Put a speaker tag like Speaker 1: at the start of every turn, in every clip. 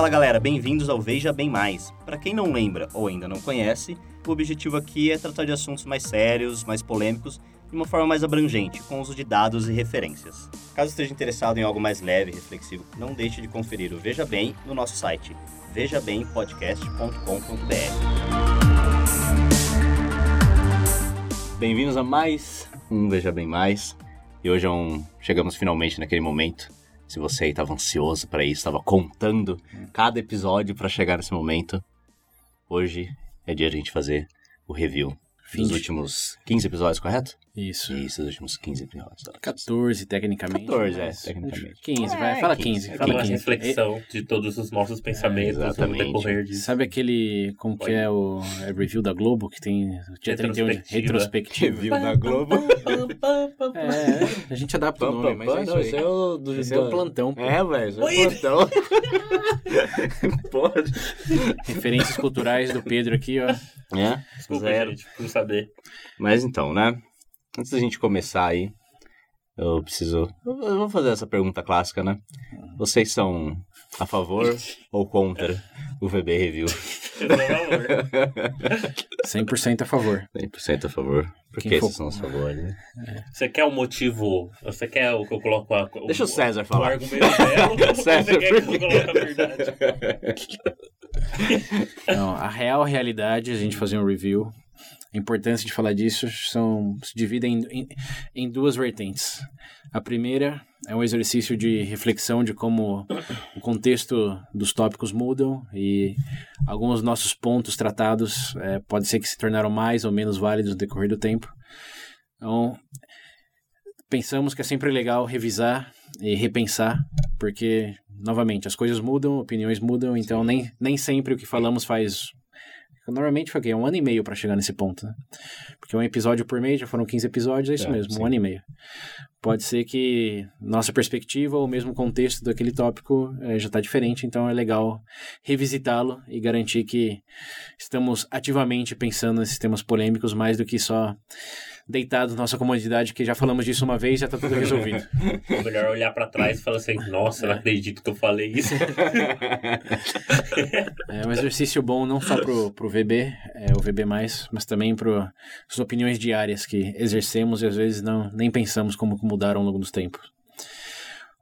Speaker 1: Fala galera, bem-vindos ao Veja Bem Mais. Para quem não lembra ou ainda não conhece, o objetivo aqui é tratar de assuntos mais sérios, mais polêmicos, de uma forma mais abrangente, com uso de dados e referências. Caso esteja interessado em algo mais leve e reflexivo, não deixe de conferir o Veja Bem no nosso site vejabempodcast.com.br. Bem-vindos a mais um Veja Bem Mais. E hoje é um... chegamos finalmente naquele momento se você estava ansioso para isso, estava contando cada episódio para chegar nesse momento, hoje é dia de a gente fazer o review dos
Speaker 2: de-
Speaker 1: últimos 15 episódios, correto?
Speaker 2: Isso.
Speaker 1: Isso, os últimos 15 episódios.
Speaker 2: 14, tecnicamente.
Speaker 1: 14, é,
Speaker 2: mas-
Speaker 1: tecnicamente.
Speaker 2: 15,
Speaker 1: É,
Speaker 2: vai. Fala
Speaker 1: 15,
Speaker 2: 15.
Speaker 1: é
Speaker 2: Fala
Speaker 3: uma
Speaker 2: 15.
Speaker 3: reflexão de todos os nossos pensamentos no
Speaker 1: exatamente.
Speaker 3: decorrer disso.
Speaker 2: Sabe aquele. Como que é o é review da Globo? Que tem. Dia 31 de
Speaker 3: Retrospectiva.
Speaker 1: Review da Globo.
Speaker 2: É, a gente adapta o nome, mas é isso aí.
Speaker 1: Esse é o do
Speaker 2: Esse é o plantão. pô.
Speaker 1: É, velho, esse é o plantão. Pode.
Speaker 2: Referências culturais do Pedro aqui, ó.
Speaker 1: É,
Speaker 3: Desculpa,
Speaker 1: zero.
Speaker 3: gente, por saber.
Speaker 1: Mas então, né? Antes da gente começar aí, eu preciso. Eu vou fazer essa pergunta clássica, né? Vocês são a favor ou contra o VB Review?
Speaker 3: Por favor.
Speaker 2: 100% a favor.
Speaker 1: 100% a favor. Por
Speaker 2: Quem
Speaker 1: que vocês são a favor? Né?
Speaker 3: Você quer o motivo? Você quer o que eu coloco a, o,
Speaker 1: Deixa o César
Speaker 3: o
Speaker 1: falar.
Speaker 3: argumento dela?
Speaker 1: César,
Speaker 3: você quer que eu coloque a verdade?
Speaker 2: Não, a real realidade, a gente fazer um review. A importância de falar disso são, se divide em, em, em duas vertentes. A primeira é um exercício de reflexão de como o contexto dos tópicos mudam e alguns nossos pontos tratados eh, pode ser que se tornaram mais ou menos válidos no decorrer do tempo. Então, pensamos que é sempre legal revisar e repensar, porque, novamente, as coisas mudam, opiniões mudam, então nem, nem sempre o que falamos faz. Normalmente foi o quê? Um ano e meio para chegar nesse ponto, né? Porque um episódio por mês, já foram 15 episódios, é isso
Speaker 1: É,
Speaker 2: mesmo,
Speaker 1: sim.
Speaker 2: um ano e meio. Pode ser que nossa perspectiva ou mesmo contexto daquele tópico eh, já está diferente, então é legal revisitá-lo e garantir que estamos ativamente pensando nesses temas polêmicos mais do que só deitados na nossa comodidade, que já falamos disso uma vez e já está tudo resolvido.
Speaker 3: É melhor olhar pra trás e falar assim, nossa, não acredito que eu falei isso.
Speaker 2: É um exercício bom não só pro, pro VB, é, o VB+, mas também para as opiniões diárias que exercemos e às vezes não, nem pensamos como mudaram ao longo dos tempos.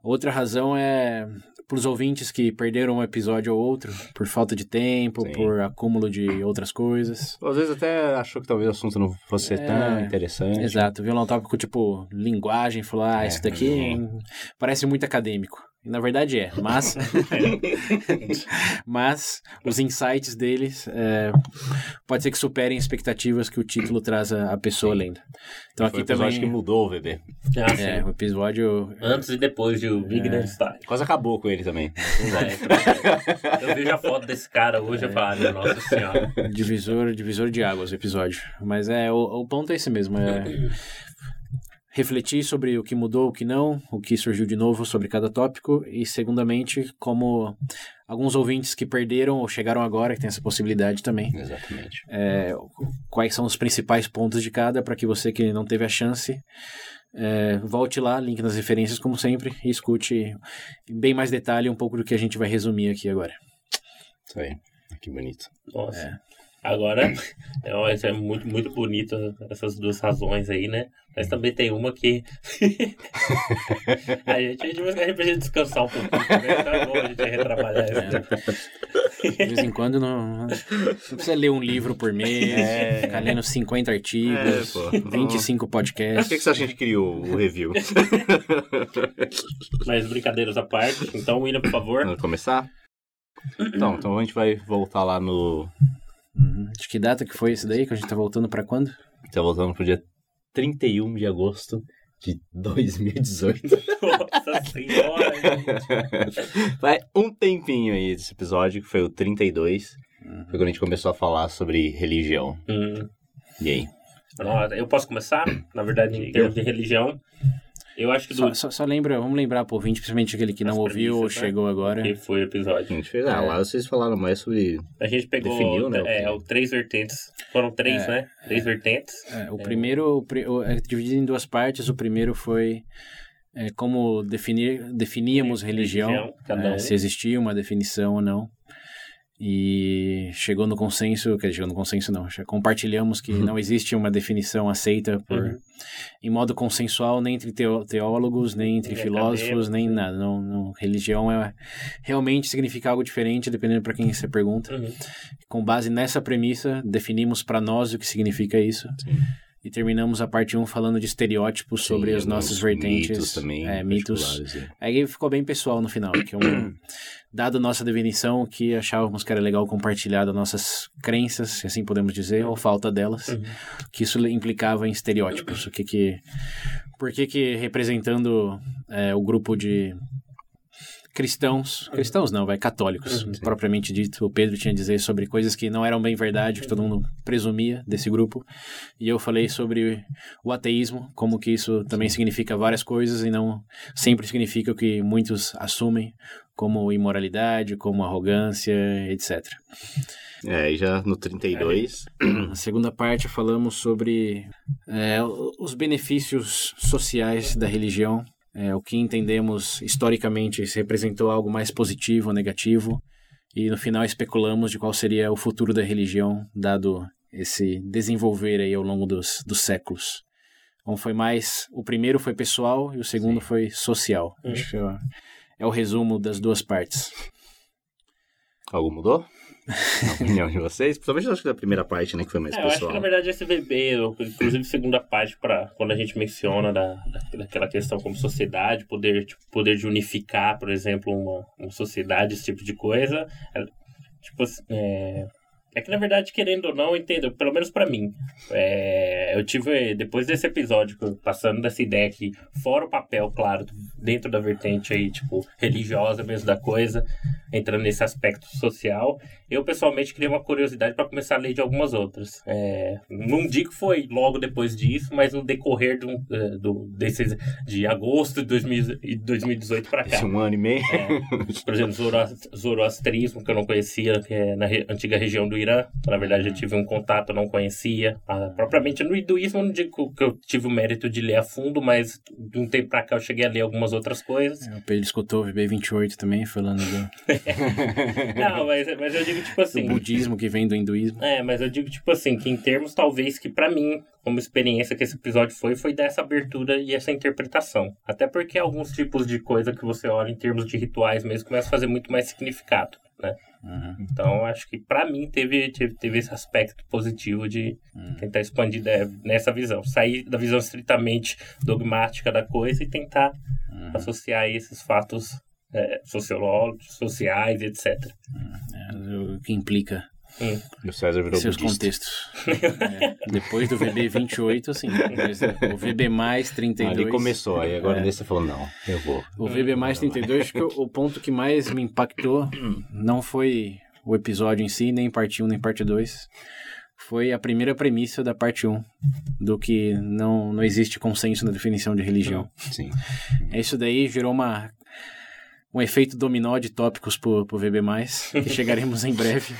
Speaker 2: Outra razão é para os ouvintes que perderam um episódio ou outro por falta de tempo,
Speaker 1: Sim.
Speaker 2: por acúmulo de outras coisas.
Speaker 1: Às vezes até achou que talvez o assunto não fosse
Speaker 2: É,
Speaker 1: tão interessante.
Speaker 2: Exato, viu lá um tópico tipo linguagem, falou, ah,
Speaker 1: É,
Speaker 2: isso daqui parece muito acadêmico. E na verdade é, mas mas os insights deles é, pode ser que superem expectativas que o título traz a, a pessoa lendo. Então
Speaker 1: Foi
Speaker 2: aqui
Speaker 1: episódio
Speaker 2: também
Speaker 1: que mudou o VB.
Speaker 3: Ah, sim.
Speaker 2: é, o episódio
Speaker 3: Antes e depois de o Big
Speaker 2: É.
Speaker 3: Style.
Speaker 1: Quase acabou com ele também.
Speaker 3: Eu vejo a foto desse cara hoje e falo, "Ah, nossa senhora.
Speaker 2: divisor, divisor de águas o episódio. Mas é, o, o ponto é esse mesmo, é refletir sobre o que mudou, o que não, o que surgiu de novo sobre cada tópico e, segundamente, como alguns ouvintes que perderam ou chegaram agora, que tem essa possibilidade também,
Speaker 1: Exatamente.
Speaker 2: é, quais são os principais pontos de cada para que você que não teve a chance é, volte lá, link nas referências como sempre e escute em bem mais detalhe um pouco do que a gente vai resumir aqui agora.
Speaker 1: Isso aí. Que bonito.
Speaker 3: Nossa. É, ó, isso é muito, muito bonito, essas duas razões aí, né? Mas também tem uma que. a gente, a gente vai a gente precisa descansar um pouquinho, né? É bom a gente retrabalhar isso. né?
Speaker 2: De vez em quando não, não precisa ler um livro por mês,
Speaker 1: É.
Speaker 2: ficar lendo 50 artigos,
Speaker 1: É, pô.
Speaker 2: 25
Speaker 1: Por que,
Speaker 2: podcasts.
Speaker 1: que você acha que a gente criou o review?
Speaker 3: Mas brincadeiras à parte. Então, William, por favor.
Speaker 1: Vamos começar? Então, então a gente vai voltar lá no.
Speaker 2: Uhum. De que data que foi esse daí? Que a gente tá voltando pra quando?
Speaker 1: Tá voltando pro dia 31 de agosto de 2018.
Speaker 3: Nossa senhora, gente.
Speaker 1: Vai um tempinho aí desse episódio, que foi o 32.
Speaker 2: Uhum.
Speaker 1: Foi quando a gente começou a falar sobre religião.
Speaker 3: Hum.
Speaker 1: E aí?
Speaker 3: Eu posso começar? Na verdade, em termos de religião, eu acho que do
Speaker 2: Só, só, só lembra, vamos lembrar pro ouvinte, principalmente aquele que não
Speaker 3: As
Speaker 2: ouviu ou
Speaker 3: né?
Speaker 2: chegou agora.
Speaker 3: que foi o episódio.
Speaker 1: A gente fez. Ah, lá vocês falaram mais sobre.
Speaker 3: A gente pegou
Speaker 1: Definiu, né,
Speaker 3: é, o três vertentes. Foram três,
Speaker 2: É,
Speaker 3: né? Três vertentes.
Speaker 2: É, o primeiro, o é dividido em duas partes. O primeiro foi é, como definir, definíamos religião,
Speaker 3: Religião, cada
Speaker 2: é,
Speaker 3: um.
Speaker 2: se existia uma definição ou não. E chegou no consenso, quer dizer, chegou no consenso não, já compartilhamos que não existe uma definição aceita por,
Speaker 3: Uhum.
Speaker 2: em modo consensual nem entre teólogos, nem entre
Speaker 3: Nem
Speaker 2: filósofos, nem
Speaker 3: né?
Speaker 2: nada. Não, não- religião é realmente significa algo diferente dependendo para quem você pergunta.
Speaker 3: Uhum.
Speaker 2: Com base nessa premissa, definimos para nós o que significa isso. E terminamos a parte 1 falando de estereótipos sobre
Speaker 1: Sim,
Speaker 2: as nossas vertentes.
Speaker 1: Mitos também.
Speaker 2: é, mitos.
Speaker 1: é.
Speaker 2: Aí ficou bem pessoal no final, que é um, dado nossa definição, que achávamos que era legal compartilhar das nossas crenças, se assim podemos dizer, ou falta delas,
Speaker 3: Uhum.
Speaker 2: que isso implicava em estereótipos, o que que... Por que que representando é, o grupo de cristãos, cristãos não, vai, católicos,
Speaker 3: Uhum.
Speaker 2: propriamente dito, o Pedro tinha a dizer sobre coisas que não eram bem verdade, que todo mundo presumia desse grupo, e eu falei sobre o ateísmo, como que isso também significa várias coisas e não sempre significa o que muitos assumem como imoralidade, como arrogância, etc.
Speaker 1: É, e já no 32.
Speaker 2: Na segunda parte falamos sobre é, os benefícios sociais da religião, é, o que entendemos historicamente se representou algo mais positivo ou negativo, e no final especulamos de qual seria o futuro da religião, dado esse desenvolver aí ao longo dos, dos séculos. Então foi mais, o primeiro foi pessoal e o segundo foi social.
Speaker 3: Uhum.
Speaker 2: Acho que é, é o resumo das duas partes.
Speaker 1: Algo mudou? Na opinião de vocês? Principalmente acho que da primeira parte, né? Que foi mais
Speaker 3: É, eu acho que
Speaker 1: pessoal.
Speaker 3: na verdade esse bebê, inclusive segunda parte, para quando a gente menciona da, da- daquela questão como sociedade, poder, tipo, poder de unificar, por exemplo, uma, uma sociedade, esse tipo de coisa, é, tipo é, é que na verdade, querendo ou não, entendo, pelo menos pra mim, é, eu tive, depois desse episódio, passando dessa ideia que, fora o papel, claro, dentro da vertente aí, tipo, religiosa mesmo da coisa, entrando nesse aspecto social, eu pessoalmente criei uma curiosidade para começar a ler de algumas outras. É, não digo que foi logo depois disso, mas no decorrer do, eh, do, desses, de agosto de 2000 e 2018 para cá.
Speaker 1: Esse um ano e meio.
Speaker 3: É, por exemplo, zoroa- zoroastrismo, que eu não conhecia, que é na re- antiga região do Irã. Na verdade, eu tive um contato, não conhecia. Ah, propriamente no hinduísmo, eu não digo que eu tive o mérito de ler a fundo, mas de um tempo pra cá eu cheguei a ler algumas outras coisas.
Speaker 2: É, O Pedro escutou o VB28 também, falando do,
Speaker 3: Não, mas, mas eu digo tipo
Speaker 2: do
Speaker 3: assim.
Speaker 2: budismo que vem do hinduísmo.
Speaker 3: É, mas eu digo, tipo assim, que em termos, talvez, que pra mim, como experiência que esse episódio foi, foi dessa abertura e essa interpretação. Até porque alguns tipos de coisa que você olha em termos de rituais mesmo começam a fazer muito mais significado, né?
Speaker 2: Uhum.
Speaker 3: Então, acho que pra mim teve, teve, teve esse aspecto positivo de
Speaker 2: Uhum.
Speaker 3: tentar expandir de- nessa visão. Sair da visão estritamente dogmática da coisa e tentar
Speaker 2: Uhum.
Speaker 3: associar esses fatos é, sociológicos, sociais, etc.
Speaker 2: É, o que implica
Speaker 1: E o César virou
Speaker 2: seus
Speaker 1: budista.
Speaker 2: contextos. É, depois do VB28, assim, mas o VB mais 32.
Speaker 1: Ali começou, aí agora
Speaker 2: É.
Speaker 1: nesse você falou, não, eu vou.
Speaker 2: O VB mais 32, acho que o, o ponto que mais me impactou não foi o episódio em si, nem parte 1, nem parte 2. Foi a primeira premissa da parte 1, do que não, não existe consenso na definição de religião.
Speaker 1: Sim.
Speaker 2: Isso daí gerou uma, um efeito dominó de tópicos pro, pro VB+, que chegaremos em breve.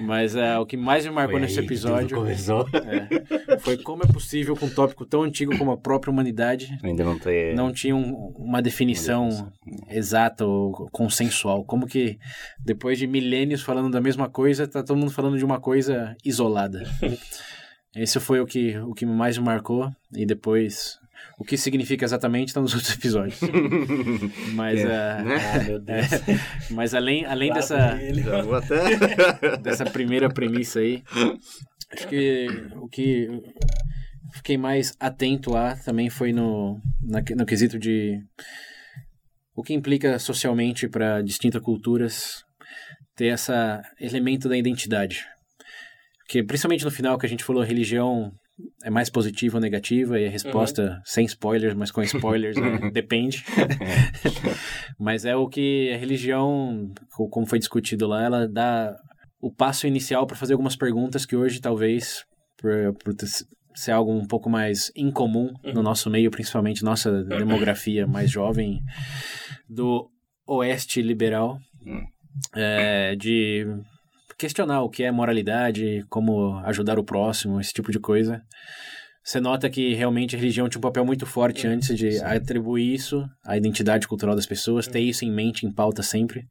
Speaker 2: Mas é, o que mais me marcou
Speaker 1: Foi
Speaker 2: nesse
Speaker 1: aí
Speaker 2: episódio é, foi como é possível com um tópico tão antigo como a própria humanidade
Speaker 1: Ainda não tem.
Speaker 2: não tinha um- uma definição exata ou consensual. Como que depois de milênios falando da mesma coisa, tá todo mundo falando de uma coisa isolada. Esse foi o que, o que mais me marcou. E depois, o que significa exatamente está nos outros episódios. Mas,
Speaker 1: É,
Speaker 2: ah,
Speaker 1: né?
Speaker 3: Ah, meu Deus.
Speaker 2: mas além, além dessa,
Speaker 1: até.
Speaker 2: dessa primeira premissa aí, acho que o que fiquei mais atento a também foi no, na, no quesito de o que implica socialmente para distintas culturas ter esse elemento da identidade. Porque principalmente no final que a gente falou, religião é mais positiva ou negativa, e a resposta, sem spoilers, mas com spoilers, né, depende. mas é o que a religião, co- como foi discutido lá, ela dá o passo inicial para fazer algumas perguntas que hoje talvez, por, por ser algo um pouco mais incomum no nosso meio, principalmente nossa demografia mais jovem do oeste liberal,
Speaker 1: Hum.
Speaker 2: é, de questionar o que é moralidade, como ajudar o próximo, esse tipo de coisa. você nota que realmente a religião tinha um papel muito forte antes de Sim. atribuir isso à identidade cultural das pessoas, ter isso em mente, em pauta sempre,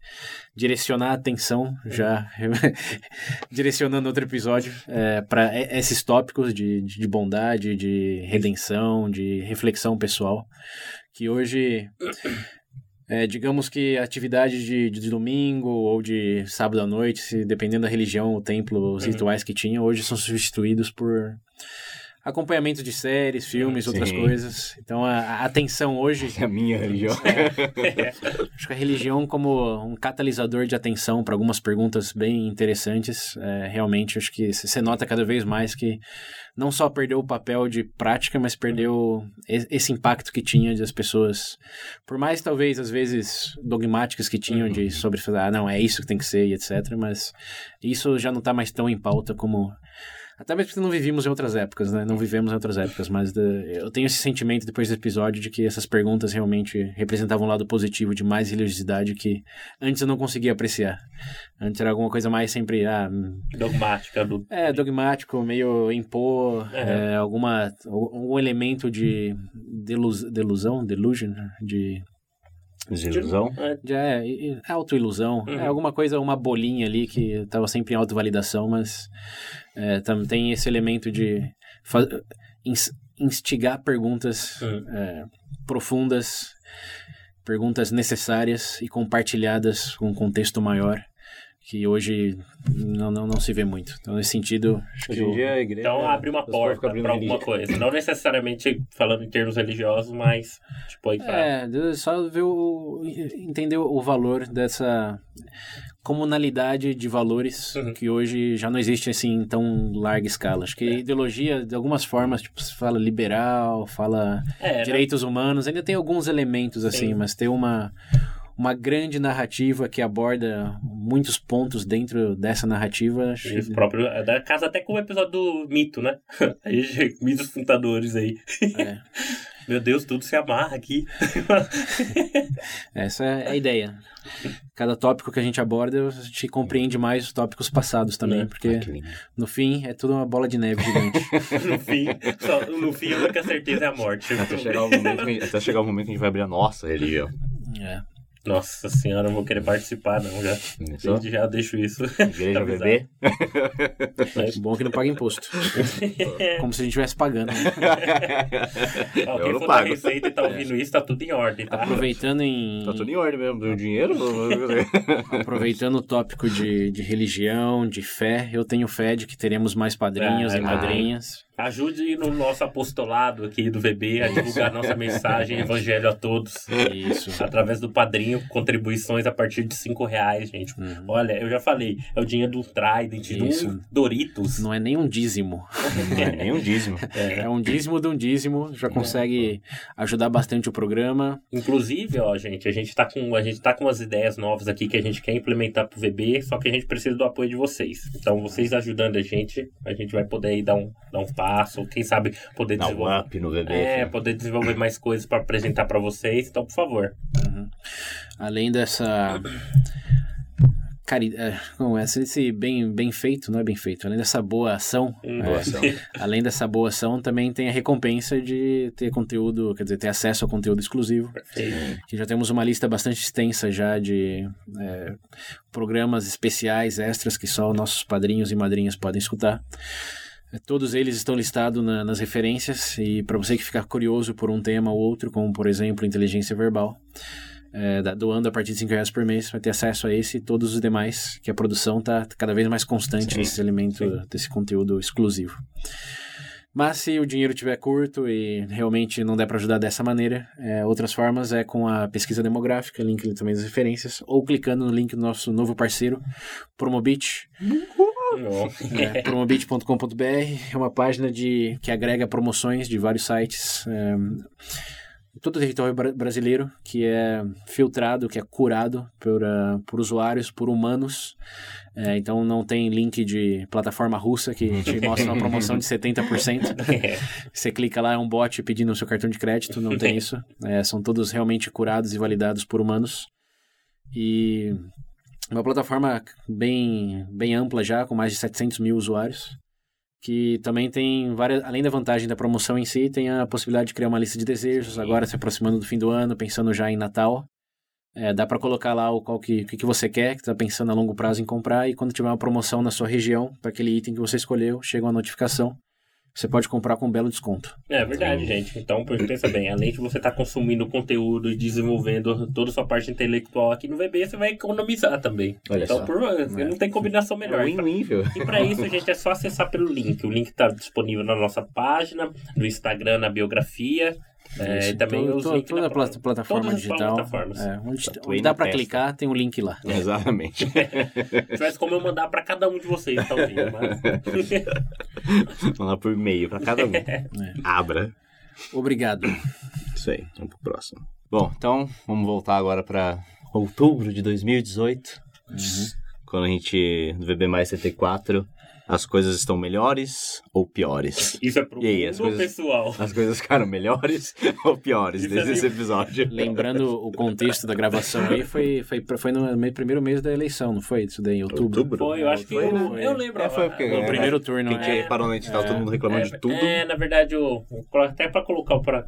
Speaker 2: direcionar a atenção, já direcionando outro episódio, é, para esses tópicos de, de bondade, de redenção, de reflexão pessoal, que hoje é, digamos que atividade de, de, domingo ou de sábado à noite, se, dependendo da religião, o templo, os uhum. rituais que tinha, hoje são substituídos por acompanhamento de séries, filmes, Sim. outras coisas. Então a, a atenção hoje.
Speaker 1: É a minha religião.
Speaker 2: É, acho que a religião, como um catalisador de atenção para algumas perguntas bem interessantes, é, realmente acho que você nota cada vez mais que não só perdeu o papel de prática, mas perdeu esse impacto que tinha das pessoas, por mais talvez às vezes dogmáticas que tinham de uhum. sobre ah, não, é isso que tem que ser e etc, mas isso já não está mais tão em pauta como até mesmo porque não vivíamos em outras épocas, né? Não vivemos em outras épocas, mas de... eu tenho esse sentimento depois do episódio de que essas perguntas realmente representavam um lado positivo de mais religiosidade que antes eu não conseguia apreciar. Antes era alguma coisa mais sempre. Ah,
Speaker 3: Dogmática. Do...
Speaker 2: É, dogmático, meio impor é. É, alguma, algum elemento de delus, delusão, delusion, de
Speaker 1: Desilusão?
Speaker 2: É, é, é autoilusão. Uhum. É alguma coisa, uma bolinha ali que estava sempre em autovalidação, mas é, também tem esse elemento de instigar perguntas uhum. é, profundas, perguntas necessárias e compartilhadas com um contexto maior que hoje não, não, não se vê muito. Então, nesse sentido, acho
Speaker 3: hoje que dia, a igreja, então abre uma porta para alguma coisa. Não necessariamente falando em termos religiosos, mas tipo aí pra...
Speaker 2: É, só ver o, entender o valor dessa comunalidade de valores uhum. que hoje já não existe assim em tão larga escala. Acho que é. ideologia, de algumas formas, tipo, se fala liberal, fala é, né? direitos humanos, ainda tem alguns elementos assim, Sim. mas ter uma uma grande narrativa que aborda muitos pontos dentro dessa narrativa.
Speaker 3: Isso próprio, é da casa até com o episódio do mito, né? Mitos fundadores aí. É. Meu Deus, tudo se amarra aqui.
Speaker 2: Essa é a ideia. Cada tópico que a gente aborda, a gente compreende mais os tópicos passados também, é. porque no fim é tudo uma bola de neve gigante.
Speaker 3: no, fim, só, no fim, a única certeza é a morte.
Speaker 1: Até chegar o momento que, até chegar o momento que a gente vai abrir a nossa religião.
Speaker 3: É. Nossa senhora, não vou querer participar, não. Já, Desde já deixo isso.
Speaker 1: Igreja bebê.
Speaker 2: É bom que não paga imposto. Como se a gente estivesse pagando. Né?
Speaker 3: Ó, quem for pago. da Receita e tá ouvindo isso, tá tudo em ordem, tá?
Speaker 2: Aproveitando em.
Speaker 1: Tá tudo em ordem mesmo. Deu dinheiro?
Speaker 2: Aproveitando o tópico de, de religião, de fé, eu tenho fé de que teremos mais padrinhos ah, e madrinhas.
Speaker 3: Ajude no nosso apostolado aqui do VB a divulgar nossa mensagem evangelho a todos.
Speaker 2: Isso.
Speaker 3: Através do padrinho, contribuições a partir de cinco reais, gente. Uhum. Olha, eu já falei, é o dinheiro do Trident, Isso. do Doritos.
Speaker 2: Não é nem um dízimo.
Speaker 1: Não é nem um dízimo.
Speaker 2: É, é um dízimo de um dízimo, já consegue ajudar bastante o programa.
Speaker 3: Inclusive, ó, gente, a gente tá com, a gente tá com umas ideias novas aqui que a gente quer implementar pro VB, só que a gente precisa do apoio de vocês. Então, vocês ajudando a gente, a gente vai poder aí dar um, dar um passo passo, quem sabe poder
Speaker 1: Dá desenvolver. Um up no
Speaker 3: é, poder desenvolver mais coisas para apresentar para vocês. Então, por favor.
Speaker 2: Uhum. Além dessa cari... É, como é, esse bem, bem feito, não é bem feito, além dessa boa ação,
Speaker 1: hum, boa ação.
Speaker 2: além dessa boa ação, também tem a recompensa de ter conteúdo, quer dizer, ter acesso ao conteúdo exclusivo.
Speaker 3: Perfeito.
Speaker 2: Que já temos uma lista bastante extensa já de é, programas especiais, extras, que só nossos padrinhos e madrinhas podem escutar. É, todos eles estão listados na, nas referências e para você que ficar curioso por um tema ou outro, como por exemplo inteligência verbal, é, doando a partir de 5 reais por mês, vai ter acesso a esse e todos os demais, que a produção está cada vez mais constante nesse elemento, desse conteúdo exclusivo. Mas se o dinheiro estiver curto e realmente não der para ajudar dessa maneira, é, outras formas é com a pesquisa demográfica, link também das referências, ou clicando no link do nosso novo parceiro, Promobit. É, promobit.com.br é uma página de, que agrega promoções de vários sites. É, todo o território brasileiro que é filtrado, que é curado por, uh, por usuários, por humanos. É, então não tem link de plataforma russa que te mostra uma promoção de 70%. Você clica lá, é um bot pedindo o seu cartão de crédito, não tem isso. É, são todos realmente curados e validados por humanos. E uma plataforma bem, bem ampla já, com mais de 700 mil usuários, que também tem várias, além da vantagem da promoção em si, tem a possibilidade de criar uma lista de desejos, agora se aproximando do fim do ano, pensando já em Natal. É, dá para colocar lá o qual que, que, que você quer, que está pensando a longo prazo em comprar, e quando tiver uma promoção na sua região, para aquele item que você escolheu, chega uma notificação. Você pode comprar com um belo desconto.
Speaker 3: É verdade, gente. Então, pensa bem, além de você estar tá consumindo conteúdo e desenvolvendo toda a sua parte intelectual aqui no VB, você vai economizar também. Olha então, só. Por, é. não tem combinação melhor. É
Speaker 1: nível.
Speaker 3: E para isso, gente, é só acessar pelo link. O link está disponível na nossa página, no Instagram, na biografia. É, e também
Speaker 2: todo, todo, toda plataforma digital. Plataformas. É, onde, onde dá para clicar, tem um link lá.
Speaker 1: É. Exatamente.
Speaker 3: Se tivesse como eu mandar para cada um de vocês, talvez. Mas...
Speaker 1: Mandar por e-mail para cada um. É. Abra.
Speaker 2: Obrigado.
Speaker 1: Isso aí, vamos pro próximo. Bom, então vamos voltar agora para outubro de 2018. Uhum. Quando a gente, no VB mais 74, as coisas estão melhores ou piores?
Speaker 3: Isso é pro e aí, as coisas, pessoal.
Speaker 1: As coisas ficaram melhores ou piores Isso desde é esse episódio?
Speaker 2: Lembrando o contexto da gravação aí, foi, foi, foi no primeiro mês da eleição, não foi? Isso daí, em outubro? outubro?
Speaker 3: Foi, eu acho que foi, eu, foi. eu lembro. É,
Speaker 1: foi porque,
Speaker 2: no é, primeiro turno.
Speaker 1: Tinha é, parou na gente, tava todo mundo reclamando de tudo.
Speaker 3: É, na verdade, eu, até para colocar, para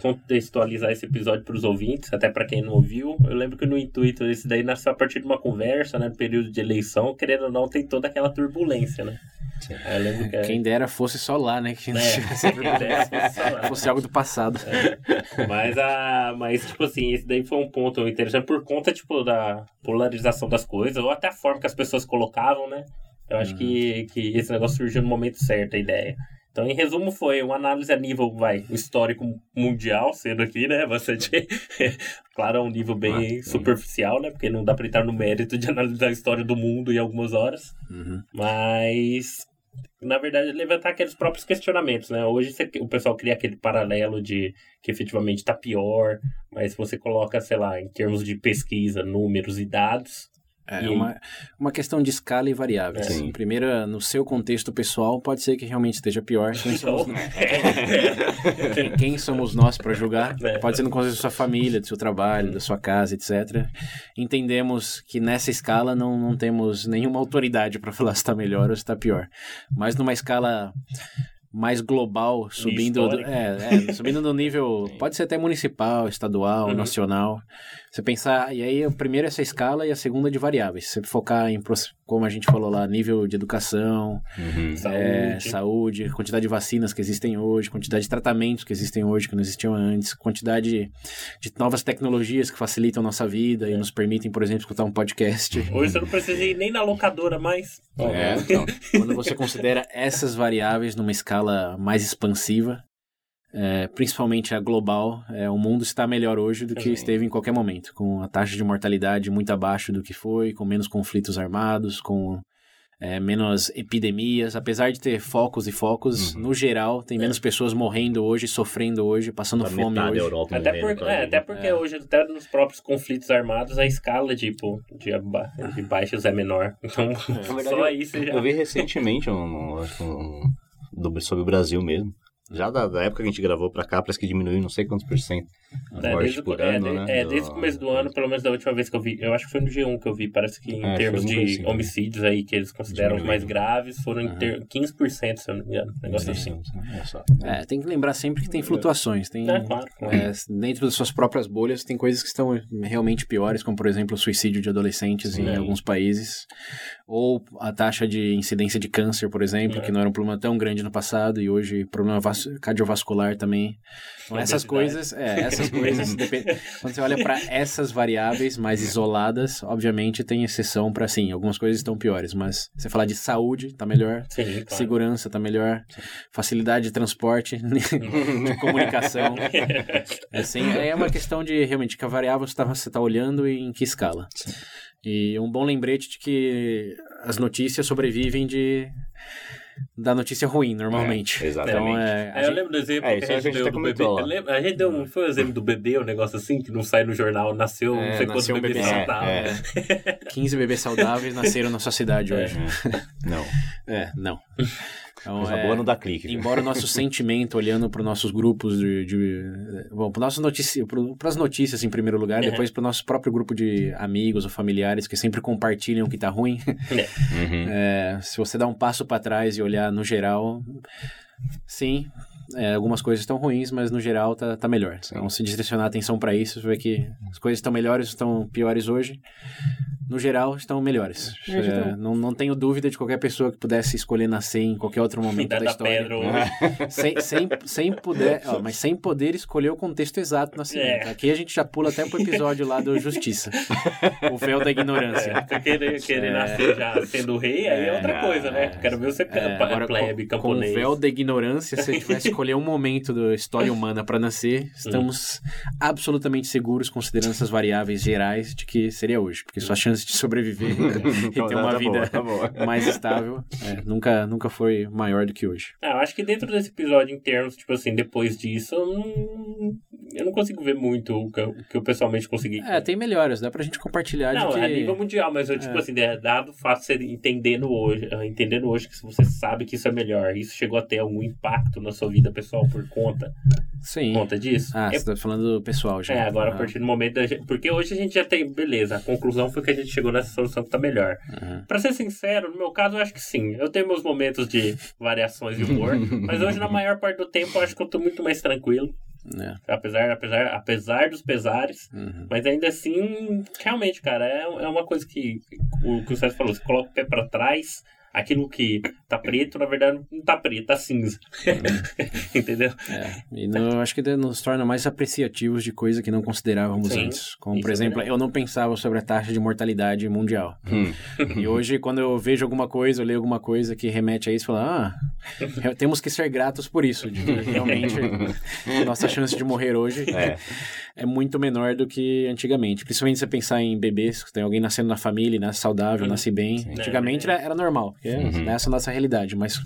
Speaker 3: contextualizar esse episódio para os ouvintes, até para quem não ouviu, eu lembro que no intuito esse daí nasceu a partir de uma conversa, né, período de eleição, querendo ou não, tem toda aquela turbulência, né?
Speaker 2: Que Quem dera fosse só lá, né? Que é, fosse algo do passado.
Speaker 3: É. Mas, a, mas, tipo assim, esse daí foi um ponto interessante por conta, tipo, da polarização das coisas, ou até a forma que as pessoas colocavam, né? Eu acho uhum. que, que esse negócio surgiu no momento certo, a ideia. Então, em resumo, foi uma análise a nível, vai, histórico mundial, sendo aqui, né? Bastante. claro, a um nível bem ah, superficial, né? Porque não dá para entrar no mérito de analisar a história do mundo em algumas horas. Uhum. Mas na verdade, levantar aqueles próprios questionamentos, né? Hoje você, o pessoal cria aquele paralelo de que efetivamente está pior, mas se você coloca, sei lá, em termos de pesquisa, números e dados,
Speaker 2: é e... uma, uma questão de escala e variáveis. É. Primeiro, no seu contexto pessoal, pode ser que realmente esteja pior. Quem somos, nós? quem, quem somos nós para julgar? É. Pode ser no contexto da sua família, do seu trabalho, da sua casa, etc. Entendemos que nessa escala não, não temos nenhuma autoridade para falar se está melhor ou se está pior. Mas numa escala mais global, subindo, é, é, subindo no nível, pode ser até municipal, estadual, uhum. nacional. Você pensar, e aí, primeiro essa escala e a segunda de variáveis. Você focar em, como a gente falou lá, nível de educação, uhum. é, saúde. saúde, quantidade de vacinas que existem hoje, quantidade de tratamentos que existem hoje que não existiam antes, quantidade de novas tecnologias que facilitam a nossa vida é. e nos permitem, por exemplo, escutar um podcast.
Speaker 3: Hoje você não precisa ir nem na locadora mais.
Speaker 2: É, então, quando você considera essas variáveis numa escala mais expansiva, é, principalmente a global, é, o mundo está melhor hoje do que esteve em qualquer momento, com a taxa de mortalidade muito abaixo do que foi, com menos conflitos armados, com é, menos epidemias, apesar de ter focos e focos, uhum. no geral, tem menos é. pessoas morrendo hoje, sofrendo hoje, passando a fome hoje.
Speaker 3: Europa até, por, é, até porque é. hoje, até nos próprios conflitos armados, a escala tipo, de, de baixos é menor. Então, só aí você já...
Speaker 1: Eu vi recentemente um, um, um, um, sobre o Brasil mesmo, já da, da, época que a gente gravou pra cá, parece que diminuiu não sei quantos por cento.
Speaker 3: É, desde, por é, ano, né? é, desde o começo do ano, pelo menos da última vez que eu vi, eu acho que foi no G1 que eu vi, parece que em é, termos de assim, né? homicídios aí que eles consideram os mais graves, foram em ter, 15%, se eu não me engano. negócio assim.
Speaker 2: É, tem que lembrar sempre que tem flutuações. Tem, é, claro. É, dentro das suas próprias bolhas, tem coisas que estão realmente piores, como por exemplo o suicídio de adolescentes Sim. em alguns países, ou a taxa de incidência de câncer, por exemplo, que não era um problema tão grande no passado e hoje problema cardiovascular também. Então, essas coisas, é, essas coisas, quando você olha para essas variáveis mais isoladas, obviamente tem exceção para sim, algumas coisas estão piores, mas você falar de saúde, tá melhor, sim, claro. segurança tá melhor, facilidade de transporte, de comunicação. assim, é uma questão de realmente que a variável você está tá olhando e em que escala. Sim. E um bom lembrete de que as notícias sobrevivem de da notícia ruim, normalmente.
Speaker 1: É, exatamente. Então,
Speaker 3: é, é, eu lembro do exemplo é, que a gente, deu do bebê. Lembro, a gente deu um, foi o exemplo do bebê, um negócio assim, que não sai no jornal, nasceu é, não sei quantos um bebês bebê saudáveis.
Speaker 2: É, 15 bebês saudáveis nasceram na sua cidade hoje.
Speaker 1: Não.
Speaker 2: É, não.
Speaker 1: Então, Coisa é... O ano da clique.
Speaker 2: Embora o nosso sentimento, olhando para os nossos grupos de. de bom, para as notícias em primeiro lugar,
Speaker 3: É.
Speaker 2: depois para o nosso próprio grupo de amigos ou familiares que sempre compartilham o que tá ruim.
Speaker 1: Uhum.
Speaker 2: É, se você dar um passo para trás e olhar no geral, sim, é, algumas coisas estão ruins, mas no geral tá, tá melhor. Então, se direcionar a atenção para isso, você vê que as coisas estão melhores, estão piores hoje. No geral, estão melhores. É, não, não tenho dúvida de qualquer pessoa que pudesse escolher nascer em qualquer outro momento da
Speaker 3: da
Speaker 2: história.
Speaker 3: pedra. hoje.
Speaker 2: Sem, sem, sem poder, ó, mas sem poder escolher o contexto exato do nascimento.
Speaker 3: É.
Speaker 2: Aqui a gente já pula até pro episódio lá do Justiça. o véu da ignorância.
Speaker 3: É, querer, querer
Speaker 2: É.
Speaker 3: nascer já sendo rei, aí é outra coisa, né? Quero ver você
Speaker 2: É, agora,
Speaker 3: plebe,
Speaker 2: com, com o
Speaker 3: camponês.
Speaker 2: véu da ignorância, se tivesse escolher um momento da história humana para nascer, estamos absolutamente seguros, considerando essas variáveis gerais, de que seria hoje. Porque sua chance de sobreviver e ter
Speaker 1: Tá
Speaker 2: uma
Speaker 1: boa,
Speaker 2: vida
Speaker 1: tá boa.
Speaker 2: mais estável é, nunca, nunca foi maior do que hoje.
Speaker 3: Ah, eu acho que dentro desse episódio, em termos, tipo assim, depois disso, eu não, eu não consigo ver muito o que eu, o que eu pessoalmente consegui.
Speaker 2: É, tem melhoras, dá pra gente compartilhar
Speaker 3: Não,
Speaker 2: de que...
Speaker 3: a nível mundial, mas eu, tipo
Speaker 2: É.
Speaker 3: assim, é, dado o fato de você entendendo hoje, eh, entendendo hoje que você sabe que isso é melhor, isso chegou a ter algum impacto na sua vida pessoal por conta,
Speaker 2: Sim.
Speaker 3: conta disso?
Speaker 2: Ah,
Speaker 3: É
Speaker 2: você tá falando do pessoal já.
Speaker 3: É, agora a
Speaker 2: Ah,
Speaker 3: partir do momento da gente, Porque hoje a gente já tem. Beleza, a conclusão foi que a gente chegou nessa solução que tá melhor.
Speaker 2: Uhum.
Speaker 3: Pra ser sincero, no meu caso, eu acho que sim. Eu tenho meus momentos de variações de humor, mas hoje, na maior parte do tempo, eu acho que eu tô muito mais tranquilo.
Speaker 2: É.
Speaker 3: Apesar, apesar, apesar dos pesares.
Speaker 2: Uhum.
Speaker 3: Mas ainda assim, realmente, cara, é, é uma coisa que o que o César falou: você coloca o pé pra trás. Aquilo que tá preto, na verdade, não tá preto, tá cinza. Entendeu?
Speaker 2: É, e no- eu acho que nos torna mais apreciativos de coisa que não considerávamos
Speaker 3: Sim,
Speaker 2: antes. Como, por
Speaker 3: é
Speaker 2: exemplo,
Speaker 3: verdade.
Speaker 2: eu não pensava sobre a taxa de mortalidade mundial.
Speaker 1: Hum.
Speaker 2: E hoje, quando eu vejo alguma coisa, eu leio alguma coisa que remete a isso, eu falo, ah, temos que ser gratos por isso. De realmente, nossa chance de morrer hoje
Speaker 1: É.
Speaker 2: é muito menor do que antigamente. Principalmente se você pensar em bebês, que tem alguém nascendo na família, nasce saudável, nasce bem. Antigamente era, era normal, porque
Speaker 1: Uhum.
Speaker 2: essa é a nossa realidade. Mas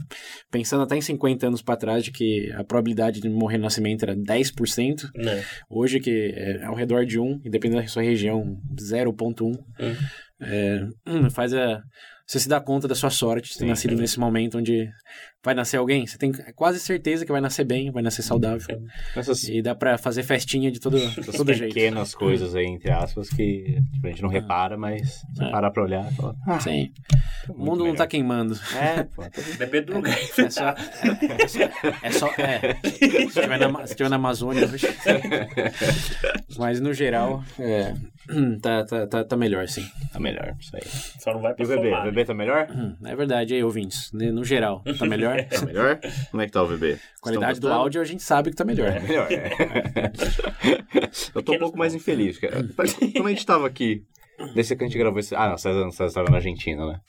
Speaker 2: pensando até em 50 anos para trás, de que a probabilidade de morrer no nascimento era 10%,
Speaker 3: Né?
Speaker 2: hoje que é ao redor de 1, e dependendo da sua região, 0.1,
Speaker 3: Hum.
Speaker 2: é, hum, faz a... Você se dá conta da sua sorte de ter
Speaker 1: Sim,
Speaker 2: nascido
Speaker 1: sim.
Speaker 2: nesse momento onde vai nascer alguém. Você tem quase certeza que vai nascer bem, vai nascer saudável.
Speaker 1: Essas,
Speaker 2: E dá pra fazer festinha de todo, de todo jeito.
Speaker 1: pequenas coisas aí, entre aspas, que tipo, a gente não repara, mas se
Speaker 2: É.
Speaker 1: parar pra olhar, fala, ah,
Speaker 2: Sim.
Speaker 1: tá
Speaker 2: O mundo não
Speaker 1: melhor.
Speaker 2: tá queimando.
Speaker 1: É, pô, tá
Speaker 3: Depende do lugar.
Speaker 2: É só. É só. É, só- é. Se estiver na, se estiver na Amazônia. Mas no geral, é, tá, tá, tá, tá melhor, sim.
Speaker 1: tá melhor, isso aí.
Speaker 3: Só não vai
Speaker 1: E
Speaker 3: pra
Speaker 1: o bebê? O bebê tá melhor?
Speaker 2: Hum, É verdade, aí, ouvintes. né, No geral, tá melhor.
Speaker 1: Tá melhor? Como é que tá o bebê?
Speaker 2: Qualidade
Speaker 1: Estão
Speaker 2: do áudio a gente sabe que tá melhor.
Speaker 1: É melhor, é. Eu tô um pouco mais infeliz. cara. Como a gente tava aqui, desse que a gente gravou esse... Ah, não, César, César tava na Argentina, né?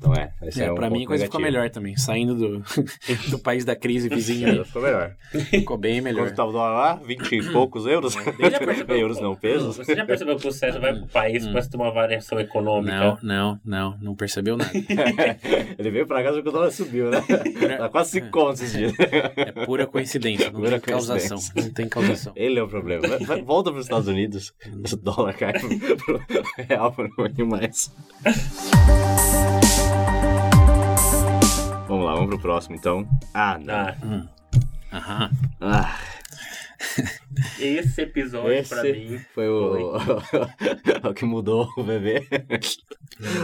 Speaker 1: Então é, esse é,
Speaker 2: É,
Speaker 1: um
Speaker 2: pra mim a coisa ficou
Speaker 1: negativo.
Speaker 2: melhor também. Saindo do, do país da crise vizinho
Speaker 1: É, ficou melhor.
Speaker 2: ficou bem melhor.
Speaker 1: Quanto tava o dólar lá? 20 e poucos euros?
Speaker 3: Você já percebeu-
Speaker 1: euros não, pesos?
Speaker 3: Você já percebeu que o César vai pro país começa a ter uma variação econômica?
Speaker 2: Não, não, não, não percebeu nada.
Speaker 1: Ele veio pra casa porque o dólar subiu, né? Tá quase 5 contos esses dias.
Speaker 2: É pura coincidência, não
Speaker 1: Pura
Speaker 2: tem causação. Não tem causação.
Speaker 1: Ele é o problema. Vai- volta pros Estados Unidos, esse dólar cai pro, pro real pouquinho mais. Vamos lá, vamos pro próximo então. Ah, não.
Speaker 3: Ah,
Speaker 2: Aham.
Speaker 1: Ah,
Speaker 3: esse episódio pra
Speaker 1: esse
Speaker 3: mim.
Speaker 1: foi o... o que mudou o bebê.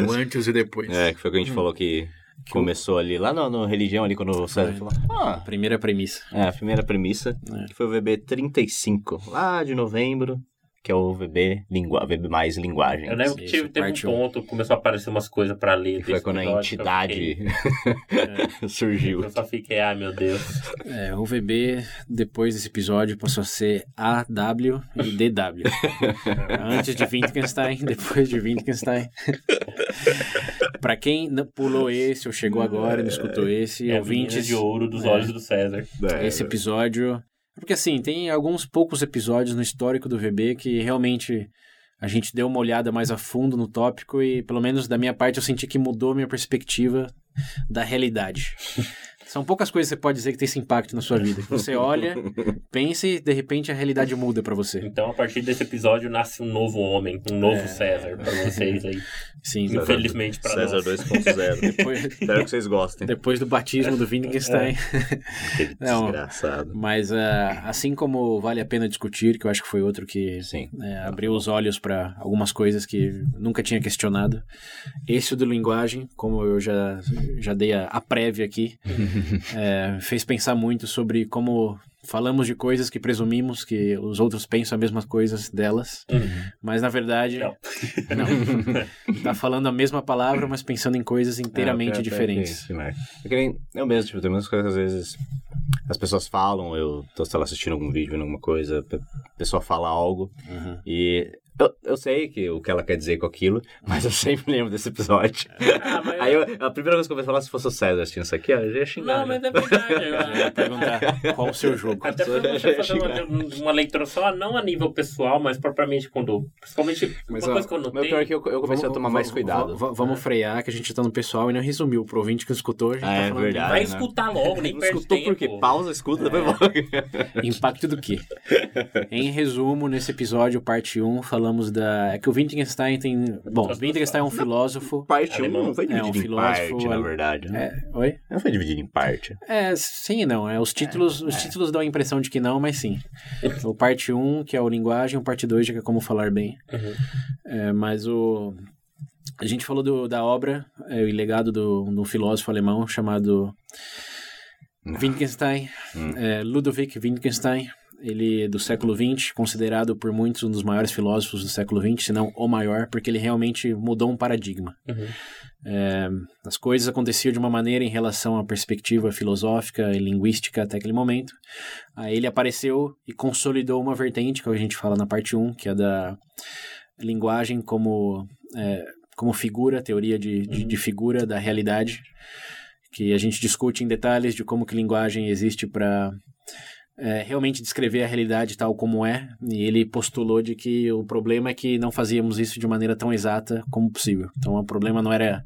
Speaker 2: O antes e depois.
Speaker 1: É, que foi o que a gente falou que começou ali, lá no, no Religião, ali, quando o César falou. Ah,
Speaker 2: Primeira premissa.
Speaker 1: é, a primeira premissa,
Speaker 2: É.
Speaker 1: que foi o VB 35, lá de novembro, que é o VB, lingua, VB mais linguagem.
Speaker 3: Eu lembro que tive, teve um ponto, começou a aparecer umas coisas pra ler.
Speaker 1: Foi quando a entidade
Speaker 3: Eu,
Speaker 1: surgiu.
Speaker 3: fiquei, eu só fiquei, ai meu Deus.
Speaker 2: É, o VB, depois desse episódio, passou a ser AW e DW. Antes de Wittgenstein, depois de Wittgenstein. pra quem pulou esse ou chegou agora e não escutou esse,
Speaker 3: É a menina
Speaker 2: ouvintes,
Speaker 3: de ouro dos
Speaker 2: É.
Speaker 3: olhos do César.
Speaker 1: É,
Speaker 2: esse episódio... Porque assim, tem alguns poucos episódios no histórico do VB que realmente a gente deu uma olhada mais a fundo no tópico e, pelo menos da minha parte, eu senti que mudou minha perspectiva da realidade. São poucas coisas que você pode dizer que tem esse impacto na sua vida. Que você olha, pensa e de repente a realidade muda pra você.
Speaker 3: Então, a partir desse episódio, nasce um novo homem, um novo
Speaker 2: É.
Speaker 3: César pra vocês aí.
Speaker 2: Sim,
Speaker 1: César-
Speaker 3: Infelizmente pra
Speaker 1: César
Speaker 3: nós.
Speaker 1: 2.0.
Speaker 2: depois,
Speaker 1: Espero que vocês gostem.
Speaker 2: depois do batismo do Wittgenstein.
Speaker 1: Aquele
Speaker 2: Não.
Speaker 1: desgraçado.
Speaker 2: Mas ah, assim como vale a pena discutir, que eu acho que foi outro que
Speaker 1: Sim.
Speaker 2: é, abriu os olhos para algumas coisas que nunca tinha questionado. Esse o do linguagem, como eu já, já dei a, a prévia aqui, é, fez pensar muito sobre como falamos de coisas que presumimos que os outros pensam as mesmas coisas delas,
Speaker 3: Uhum.
Speaker 2: mas na verdade
Speaker 3: Não.
Speaker 2: não. tá falando a mesma palavra, mas pensando em coisas inteiramente
Speaker 1: É, pior- pior
Speaker 2: diferentes.
Speaker 1: É eu mesmo, tipo, tem muitas coisas que às vezes as pessoas falam, eu tô, sei lá, assistindo algum vídeo, alguma coisa, a pessoa fala algo
Speaker 2: Uhum.
Speaker 1: e eu, eu sei que, o que ela quer dizer com aquilo, mas eu sempre lembro desse episódio.
Speaker 3: Ah, mas-
Speaker 1: Aí eu- a primeira coisa que eu vou falar, se fosse o César assistindo isso aqui, ó, eu já ia xingar.
Speaker 3: Não,
Speaker 1: né?
Speaker 3: mas é verdade.
Speaker 2: Eu ia perguntar qual o seu jogo.
Speaker 3: Até pra você fazer uma, uma leitura só, não a nível pessoal, mas propriamente quando. Principalmente
Speaker 2: Mas,
Speaker 3: uma
Speaker 2: ó,
Speaker 3: coisa que eu
Speaker 1: Meu
Speaker 3: notei.
Speaker 1: pior é que eu, eu comecei a tomar mais
Speaker 2: Vamos-
Speaker 1: cuidado.
Speaker 2: va- Vamos frear, que a gente tá no pessoal e não resumiu. Pro ouvinte que escutou, a gente tá
Speaker 1: é
Speaker 2: falando
Speaker 1: verdade.
Speaker 3: Vai
Speaker 1: né?
Speaker 3: escutar logo, nem
Speaker 1: Não
Speaker 3: perde
Speaker 1: escutou
Speaker 3: tempo.
Speaker 1: por quê? Pausa, escuta, depois volta.
Speaker 2: impacto do quê? em resumo, nesse episódio, parte 1, falamos da... É que o Wittgenstein tem... Bom, o Wittgenstein é um filósofo...
Speaker 1: Parte 1
Speaker 3: Alemão.
Speaker 1: não foi
Speaker 2: É, um
Speaker 1: dividido em
Speaker 2: filósofo
Speaker 1: parte, na verdade. né?
Speaker 2: É, oi?
Speaker 1: Não foi dividido em parte.
Speaker 2: É, sim e não. É, os títulos, os títulos dão a impressão de que não, mas sim. O parte 1, que é o linguagem, o parte 2, que é como falar bem.
Speaker 3: Uhum.
Speaker 2: É, mas o... A gente falou do- da obra, é, o legado do, do filósofo alemão chamado Wittgenstein,
Speaker 1: Hum.
Speaker 2: é, Ludwig Wittgenstein, ele é do século XX, considerado por muitos um dos maiores filósofos do século XX, se não o maior, porque ele realmente mudou um paradigma.
Speaker 3: Uhum.
Speaker 2: É, as coisas aconteciam de uma maneira em relação à perspectiva filosófica e linguística até aquele momento. Aí ele apareceu e consolidou uma vertente, que a gente fala na parte 1, que é da linguagem como, é, como figura, teoria de, de, de figura da realidade, que a gente discute em detalhes de como que linguagem existe para é, realmente descrever a realidade tal como é, e ele postulou de que o problema é que não fazíamos isso de maneira tão exata como possível. Então, o problema não era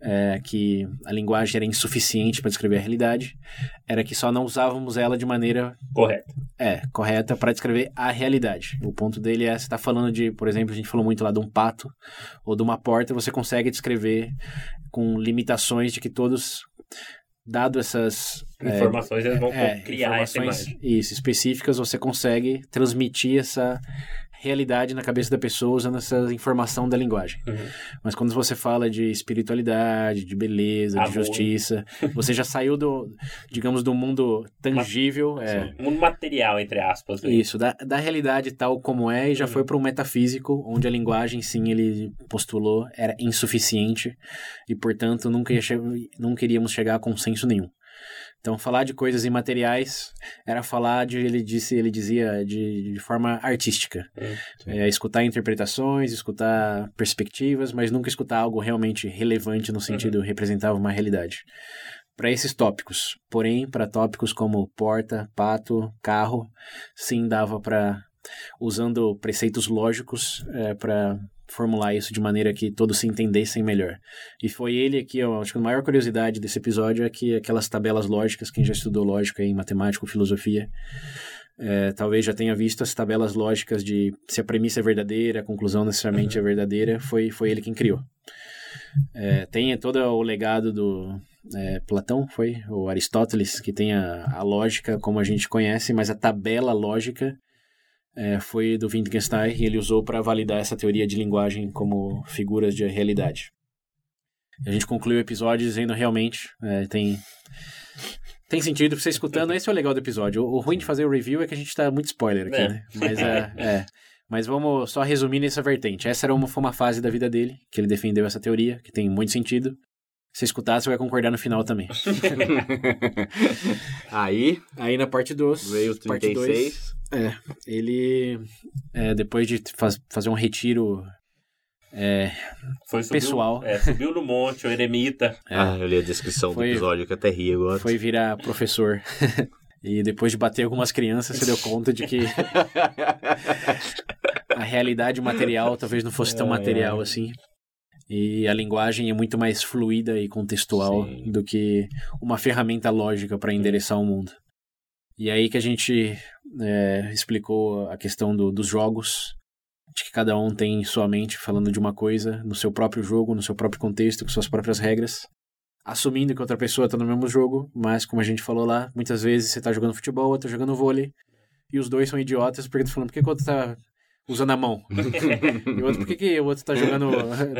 Speaker 2: é, que a linguagem era insuficiente para descrever a realidade, era que só não usávamos ela de maneira
Speaker 3: Correto.
Speaker 2: é, correta para descrever a realidade. O ponto dele é, você está falando de, por exemplo, a gente falou muito lá de um pato ou de uma porta, você consegue descrever com limitações de que todos, dado essas é,
Speaker 3: Informações, eles vão
Speaker 2: é,
Speaker 3: criar essa
Speaker 2: informações
Speaker 3: imagem.
Speaker 2: isso, específicas, você consegue transmitir essa realidade na cabeça da pessoa usando essa informação da linguagem.
Speaker 3: Uhum.
Speaker 2: Mas quando você fala de espiritualidade, de beleza, de
Speaker 3: Amor.
Speaker 2: justiça, você já saiu do, digamos, do mundo tangível, é,
Speaker 3: Mundo material, entre aspas. né?
Speaker 2: isso, da, da realidade tal como é, e já
Speaker 3: Uhum.
Speaker 2: foi para um metafísico, onde a linguagem, sim, ele postulou, era insuficiente, e, portanto, nunca, che- nunca iríamos chegar a consenso nenhum. Então, falar de coisas imateriais era falar de, ele disse, ele dizia, de, de forma artística.
Speaker 3: Hum,
Speaker 2: É, escutar interpretações, escutar perspectivas, mas nunca escutar algo realmente relevante no sentido representava uma realidade. Para esses tópicos, porém, para tópicos como porta, pato, carro, sim dava para usando preceitos lógicos é, para formular isso de maneira que todos se entendessem melhor. E foi ele aqui, eu acho que a maior curiosidade desse episódio é que aquelas tabelas lógicas, quem já estudou lógica em matemática ou filosofia, é, talvez já tenha visto as tabelas lógicas de se a premissa é verdadeira, a conclusão necessariamente é verdadeira, foi, foi ele quem criou. É, tem todo o legado do é, Platão, foi? O Aristóteles, que tem a, a lógica como a gente conhece, mas a tabela lógica é, foi do Wittgenstein e ele usou para validar essa teoria de linguagem como figuras de realidade. A gente conclui o episódio dizendo realmente é, tem tem sentido pra você escutando. Esse é o legal do episódio. O, o ruim de fazer o review é que a gente tá muito spoiler aqui,
Speaker 3: É.
Speaker 2: né? Mas é, é. Mas vamos só resumir nessa vertente. Essa era uma, foi uma fase da vida dele, que ele defendeu essa teoria, que tem muito sentido. Se escutar, você vai concordar no final também.
Speaker 1: Aí
Speaker 2: Aí na parte 2,
Speaker 1: veio o
Speaker 2: parte 2,
Speaker 1: 36.
Speaker 2: É, ele, é, depois de faz- fazer um retiro é,
Speaker 3: Foi, subiu,
Speaker 2: Pessoal.
Speaker 3: É, subiu no monte, o eremita.
Speaker 1: Ah, eu li a descrição
Speaker 2: Foi-
Speaker 1: do episódio que eu até ri agora.
Speaker 2: foi virar professor. e depois de bater algumas crianças, você deu conta de que a realidade material talvez não fosse tão
Speaker 1: É,
Speaker 2: material
Speaker 1: é.
Speaker 2: assim. E a linguagem é muito mais fluida e contextual
Speaker 1: Sim.
Speaker 2: do que uma ferramenta lógica para endereçar o mundo. E aí que a gente é, explicou a questão do, dos jogos, de que cada um tem sua mente falando de uma coisa no seu próprio jogo, no seu próprio contexto, com suas próprias regras, assumindo que outra pessoa está no mesmo jogo, mas como a gente falou lá, muitas vezes você está jogando futebol, outro jogando vôlei, e os dois são idiotas porque estão falando, por que, que o outro tá usando a mão? e o outro, por que, que o outro tá jogando.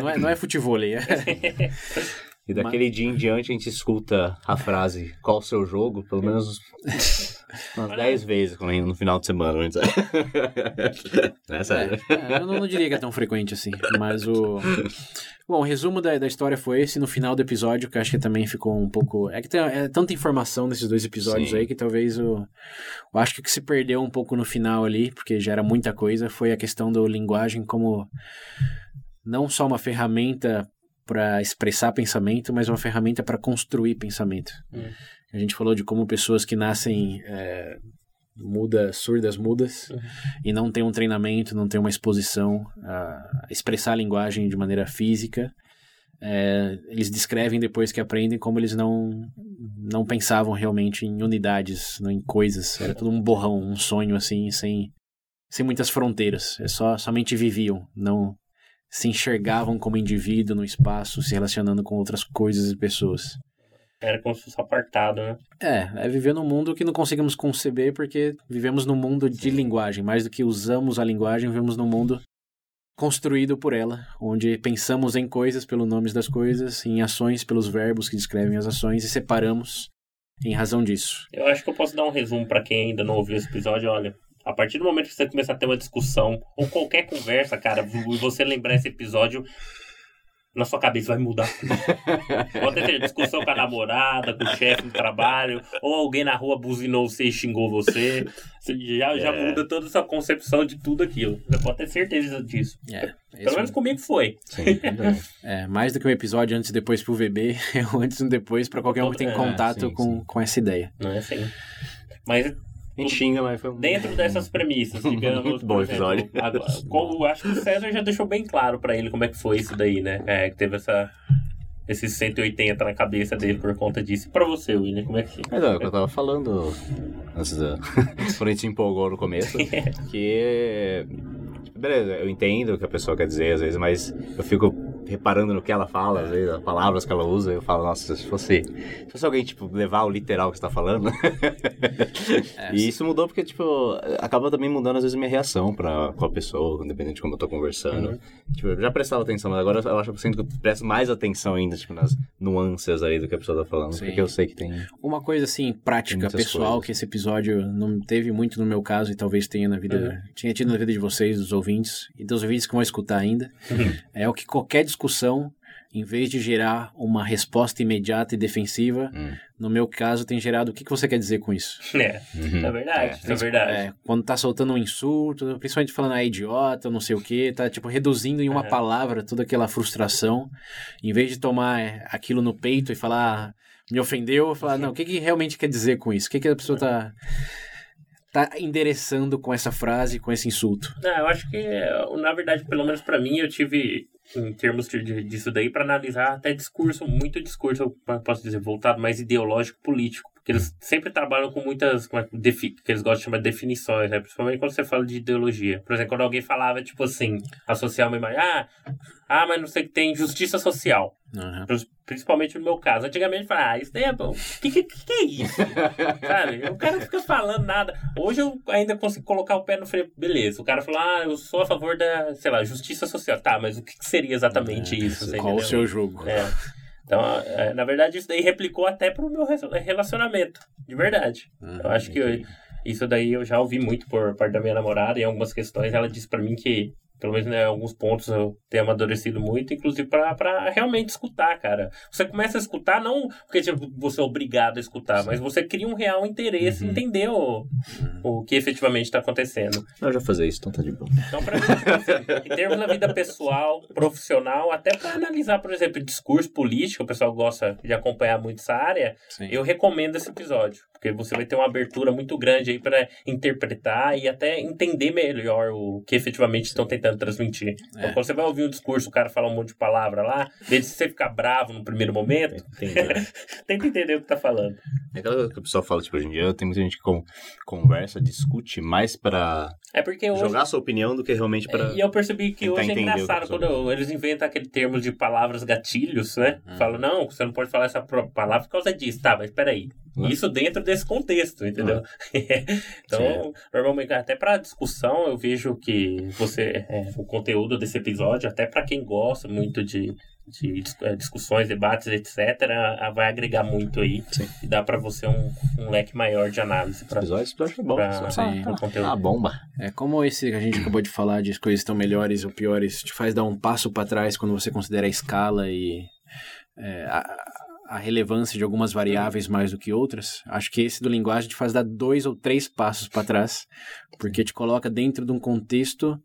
Speaker 2: Não é, não é futevôlei, é.
Speaker 1: E daquele dia em diante a gente escuta a frase qual o seu jogo, pelo menos umas 10 vezes no final de semana. Antes. é sério.
Speaker 2: É, eu não, diria que é tão frequente assim, mas o. Bom, o resumo da, da história foi esse no final do episódio, que eu acho que também ficou um pouco. É que tem é tanta informação nesses dois episódios
Speaker 1: Sim.
Speaker 2: aí que talvez o. Eu acho que o que se perdeu um pouco no final ali, porque já era muita coisa, foi a questão da linguagem como não só uma ferramenta para expressar pensamento, mas uma ferramenta para construir pensamento.
Speaker 3: Hum.
Speaker 2: A gente falou de como pessoas que nascem é, mudas, surdas, mudas,
Speaker 3: Uhum.
Speaker 2: e não tem um treinamento, não tem uma exposição a expressar a linguagem de maneira física, é, eles descrevem depois que aprendem como eles não não pensavam realmente em unidades, não em coisas. Era tudo um borrão, um sonho assim, sem sem muitas fronteiras. É só somente viviam, não se enxergavam como indivíduo no espaço, se relacionando com outras coisas e pessoas.
Speaker 3: Era como se fosse apartado, né?
Speaker 2: É, é viver num mundo que não conseguimos conceber porque vivemos num mundo de linguagem. Mais do que usamos a linguagem, vivemos num mundo construído por ela, onde pensamos em coisas pelos nomes das coisas, em ações pelos verbos que descrevem as ações e separamos em razão disso.
Speaker 3: Eu acho que eu posso dar um resumo pra quem ainda não ouviu esse episódio. Olha, a partir do momento que você começar a ter uma discussão ou qualquer conversa, cara, e você lembrar esse episódio, na sua cabeça vai mudar. Pode ter discussão com a namorada, com o chefe do trabalho, ou alguém na rua buzinou você e xingou você. Você já, já
Speaker 1: É.
Speaker 3: muda toda a sua concepção de tudo aquilo. Você pode ter certeza disso.
Speaker 2: É,
Speaker 3: Pelo menos comigo foi.
Speaker 1: Sim,
Speaker 2: é, mais do que um episódio antes e depois pro VB, é um antes e um depois para qualquer um que tem
Speaker 3: É,
Speaker 2: contato
Speaker 1: sim,
Speaker 2: com,
Speaker 1: sim.
Speaker 2: com essa ideia.
Speaker 3: Não é assim. Mas
Speaker 1: A gente xinga, mas foi um...
Speaker 3: dentro dessas premissas, digamos.
Speaker 1: Muito bom
Speaker 3: por
Speaker 1: episódio.
Speaker 3: exemplo, agora, como, acho que o César já deixou bem claro pra ele como é que foi isso daí, né? É, que teve essa. Esses 180 na cabeça dele por conta disso. E pra você, William, como é que
Speaker 1: Mas é o que eu tava falando antes da... quando a gente se empolgou no começo, que... Beleza, eu entendo o que a pessoa quer dizer às vezes, mas eu fico reparando no que ela fala, às vezes, as palavras que ela usa, eu falo, nossa, se fosse, se fosse alguém, tipo, levar o literal que você tá falando...
Speaker 2: É,
Speaker 1: e isso mudou porque, tipo, acaba também mudando às vezes minha reação pra, com a pessoa, dependendo de como eu tô conversando.
Speaker 3: Uhum.
Speaker 1: Tipo, eu já prestava atenção, mas agora eu acho que eu sinto que eu presto mais atenção ainda, tipo, nas nuances aí do que a pessoa tá falando,
Speaker 2: Sim.
Speaker 1: porque eu sei que tem...
Speaker 2: Uma coisa assim, prática, pessoal,
Speaker 1: coisas.
Speaker 2: que esse episódio não teve muito no meu caso e talvez tenha na vida.
Speaker 3: Uhum.
Speaker 2: Tinha tido na vida de vocês, dos ouvintes, e dos ouvintes que vão escutar ainda.
Speaker 3: Uhum.
Speaker 2: É o que qualquer discussão, em vez de gerar uma resposta imediata e defensiva,
Speaker 1: Hum.
Speaker 2: no meu caso tem gerado o que, que você quer dizer com isso?
Speaker 3: É,
Speaker 1: Uhum.
Speaker 3: é verdade, isso é verdade.
Speaker 2: É, quando tá soltando um insulto, principalmente falando ah, idiota, não sei o que, tá tipo reduzindo em uma
Speaker 3: É.
Speaker 2: palavra toda aquela frustração, em vez de tomar é, aquilo no peito e falar "Ah, me ofendeu, falar não, o que, que realmente quer dizer com isso? O que, que a pessoa tá tá endereçando com essa frase, com esse insulto?
Speaker 3: Não, eu acho que, na verdade, pelo menos pra mim, eu tive, em termos de, disso daí, pra analisar até discurso, muito discurso, eu posso dizer, voltado mais ideológico político. Eles sempre trabalham com muitas, como é que defi- que eles gostam de chamar de definições, né? Principalmente quando você fala de ideologia. Por exemplo, quando alguém falava, tipo assim, associar uma imagem, ah, ah, mas não sei que tem justiça social. Prin- Principalmente no meu caso. Antigamente falava, ah, isso daí é bom. O que, que, que é isso? Sabe? O cara não fica falando nada. Hoje eu ainda consigo colocar o pé no freio. Beleza, o cara falou, ah, eu sou a favor da, sei lá, justiça social. Tá, mas o que, que seria exatamente isso? Você
Speaker 2: Qual o seu jogo?
Speaker 3: É. Então, é, na verdade, isso daí replicou até pro meu re- relacionamento. De verdade.
Speaker 2: Uhum.
Speaker 3: Eu acho que eu- isso daí eu já ouvi muito por parte da minha namorada em algumas questões. Ela disse pra mim que, pelo menos né, em alguns pontos, eu tenho amadurecido muito, inclusive pra, pra realmente escutar, cara. Você começa a escutar não porque tipo, você é obrigado a escutar, mas você cria um real interesse em
Speaker 1: Uhum.
Speaker 3: entender o, o que efetivamente está acontecendo.
Speaker 1: Eu já fazer isso, então tá de boa.
Speaker 3: Então, pra mim, tipo assim, em termos da vida pessoal, profissional, até pra analisar, por exemplo, discurso político, o pessoal gosta de acompanhar muito essa área,
Speaker 2: Sim.
Speaker 3: eu recomendo esse episódio. Porque você vai ter uma abertura muito grande aí para interpretar e até entender melhor o que efetivamente estão tentando transmitir. É. Então, quando você vai ouvir um discurso, o cara fala um monte de palavra lá, desde você ficar bravo no primeiro momento, tenta entender o que tá falando.
Speaker 1: É aquela que o pessoal fala, tipo, hoje em dia tem muita gente que conversa, discute mais para
Speaker 3: é porque hoje...
Speaker 1: jogar sua opinião do que realmente para.
Speaker 3: E eu percebi que hoje é engraçado quando eles inventam aquele termo de palavras gatilhos, né? Uhum. Falam, não, você não pode falar essa palavra por causa disso. Tá, mas peraí. Uhum. Isso dentro desse contexto, entendeu? Uhum. então, Sim. normalmente, até para discussão, eu vejo que você, é, o conteúdo desse episódio, até para quem gosta muito de, de é, discussões, debates, etc., vai agregar muito aí. Sim. E dá para você um, um, leque maior de análise. Pra,
Speaker 1: episódio eu bom. Pra,
Speaker 2: Sim. Pra conteúdo. A bomba. É como esse que a gente acabou de falar de coisas estão melhores ou piores, te faz dar um passo para trás quando você considera a escala e é, a, a relevância de algumas variáveis mais do que outras, acho que esse do linguagem te faz dar dois ou três passos para trás, porque te coloca dentro de um contexto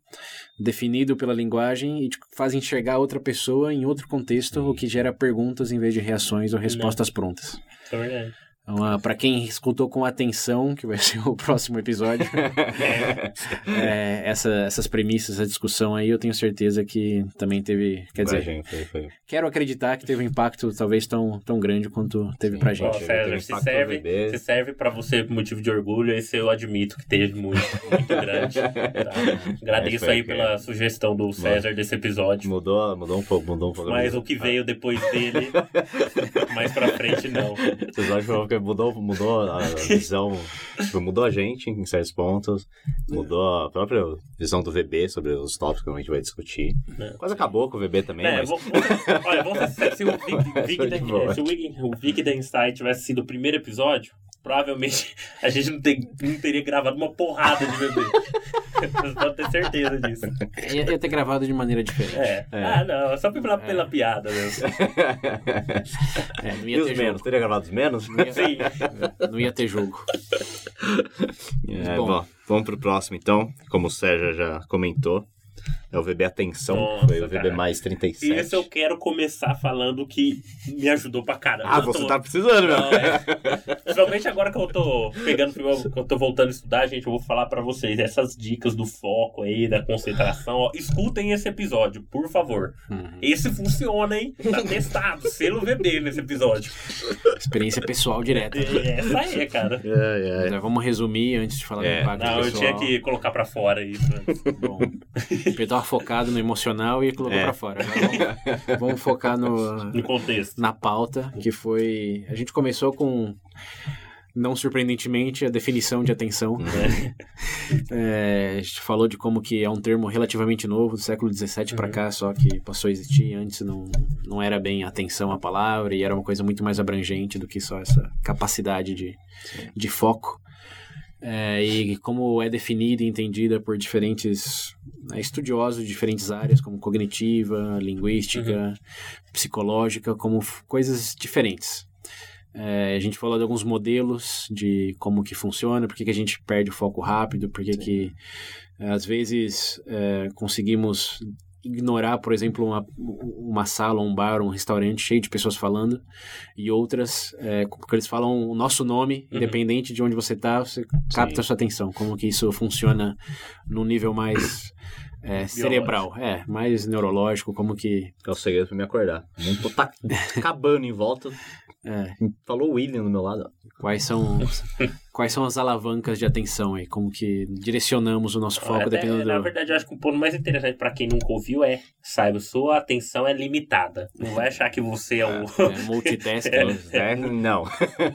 Speaker 2: definido pela linguagem e te faz enxergar outra pessoa em outro contexto, o que gera perguntas em vez de reações ou respostas prontas.
Speaker 3: É verdade.
Speaker 2: Então, uh, para quem escutou com atenção, que vai ser o próximo episódio, é, essa, essas premissas, essa discussão aí, eu tenho certeza que também teve. Quer dizer, gente, foi, foi. quero acreditar que teve um impacto talvez tão, tão grande quanto teve Sim. pra gente.
Speaker 3: Oh, César, se serve, se serve para você motivo de orgulho, esse eu admito que teve muito, muito grande. Tá? Agradeço aí pela sugestão do César desse episódio.
Speaker 1: Mudou, mudou um pouco, mudou um pouco.
Speaker 3: Mas o que veio depois dele, mais pra frente, não. O
Speaker 1: episódio foi mudou, mudou a visão, tipo, mudou a gente em certos pontos, mudou a própria visão do VB sobre os tópicos que a gente vai discutir. É. Quase acabou com o VB também, é, mas... Vou, vou,
Speaker 3: olha, vamos se o Vic, o Vic da Insight tivesse sido o primeiro episódio, provavelmente a gente não, tem, não teria gravado uma porrada de bebê. Vocês podem ter certeza disso.
Speaker 2: Ia, ia ter gravado de maneira diferente.
Speaker 3: É. é. Ah, não, só pela, pela é. piada mesmo.
Speaker 1: É, não ia e ter os menos? Teria gravado os menos?
Speaker 2: Não ia, Sim. Não ia ter jogo.
Speaker 1: É, bom. bom, vamos pro próximo então. Como o Sérgio já comentou, é o VB Atenção, Nossa, foi o VB cara. mais 37.
Speaker 3: Esse eu quero começar falando que me ajudou pra caramba.
Speaker 1: Ah, você tô... tá precisando, meu. Não, é...
Speaker 3: Principalmente agora que eu tô pegando, que eu tô voltando a estudar, gente, eu vou falar pra vocês essas dicas do foco aí, da concentração. Ó, escutem esse episódio, por favor. Uhum. Esse funciona, hein? Tá testado, selo VB nesse episódio.
Speaker 2: Experiência pessoal direta.
Speaker 3: É, essa aí, cara. É,
Speaker 2: é. vamos resumir antes de falar
Speaker 3: é.
Speaker 2: do impacto
Speaker 3: Não,
Speaker 2: pessoal.
Speaker 3: eu tinha que colocar pra fora isso.
Speaker 2: Bom, eu tava focado no emocional e colocou é. pra fora. Vamos, vamos, focar no,
Speaker 3: no contexto.
Speaker 2: Na pauta, que foi. A gente começou com não surpreendentemente, a definição de atenção. Né? é, a gente falou de como que é um termo relativamente novo, do século XVII uhum. para cá, só que passou a existir. Antes não, não era bem atenção à palavra e era uma coisa muito mais abrangente do que só essa capacidade de, de foco. É, e como é definida e entendida por diferentes né, estudiosos de diferentes áreas, como cognitiva, linguística, uhum. psicológica, como coisas diferentes. É, a gente falou de alguns modelos de como que funciona, por que, a gente perde o foco rápido, por que, que às vezes é, conseguimos ignorar, por exemplo, uma, uma sala, um bar, um restaurante cheio de pessoas falando, e outras, é, porque eles falam o nosso nome, uhum. independente de onde você está, você capta a sua atenção. Como que isso funciona num nível mais é, cerebral, é, mais neurológico, como que...
Speaker 1: É o segredo para me acordar. Não tá acabando em volta, é. Falou o William do meu lado.
Speaker 2: Quais são, quais são as alavancas de atenção aí? Como que direcionamos o nosso foco
Speaker 3: Até,
Speaker 2: dependendo
Speaker 3: do... Na verdade, eu acho que o ponto mais interessante para quem nunca ouviu é, saiba, sua atenção é limitada. Não vai achar que você é o...
Speaker 2: É, multitask.
Speaker 1: é, não.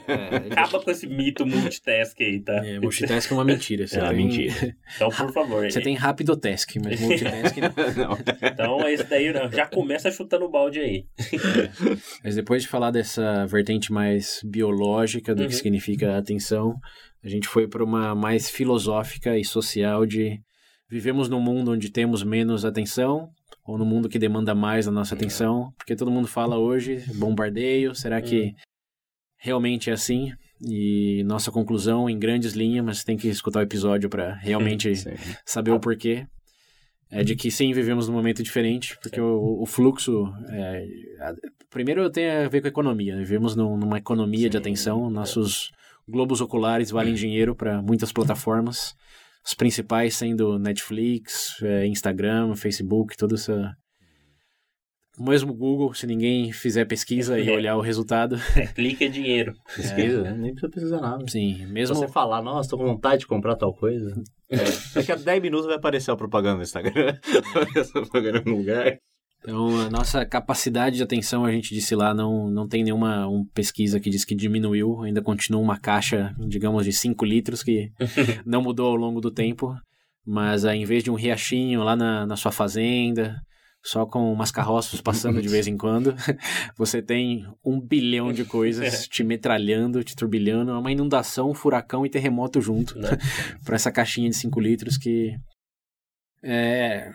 Speaker 3: É, Acaba com esse mito multitask aí, tá?
Speaker 2: É, multitask é uma mentira. Você é
Speaker 3: tem... mentira. Então, por favor.
Speaker 2: Você tem rápido task, mas multitask não.
Speaker 3: não. Então, esse daí não. já começa chutando o balde aí.
Speaker 2: É. Mas depois de falar dessa vertente mais biológica do uhum. que significa atenção, a gente foi para uma mais filosófica e social de vivemos num mundo onde temos menos atenção ou no mundo que demanda mais a nossa atenção, porque todo mundo fala hoje bombardeio, será que uhum. realmente é assim? E nossa conclusão em grandes linhas, mas tem que escutar o episódio para realmente saber o porquê é de que sim, vivemos num momento diferente, porque o, o, fluxo. É, a, primeiro tem a ver com a economia. Vivemos num, numa economia sim, de atenção. Nossos globos oculares valem dinheiro para muitas plataformas. As principais sendo Netflix, é, Instagram, Facebook, toda essa. Mesmo Google, se ninguém fizer pesquisa e
Speaker 3: É.
Speaker 2: olhar o resultado.
Speaker 3: É, clique é dinheiro.
Speaker 1: Pesquisa, né? Nem precisa pesquisar nada.
Speaker 2: Sim, mesmo.
Speaker 1: Se você falar, nossa, tô com vontade de comprar tal coisa. É. Daqui a 10 minutos vai aparecer a propaganda no Instagram. Essa propaganda no lugar.
Speaker 2: Então, a nossa capacidade de atenção, a gente disse lá, não, não tem nenhuma um pesquisa que diz que diminuiu, ainda continua uma caixa, digamos, de 5 litros, que não mudou ao longo do tempo. Mas ah, em vez de um riachinho lá na, na sua fazenda, só com umas carroças passando de vez em quando, você tem um bilhão de coisas te metralhando, te turbilhando, é uma inundação, um furacão e terremoto junto
Speaker 3: Né?
Speaker 2: para essa caixinha de 5 litros que é,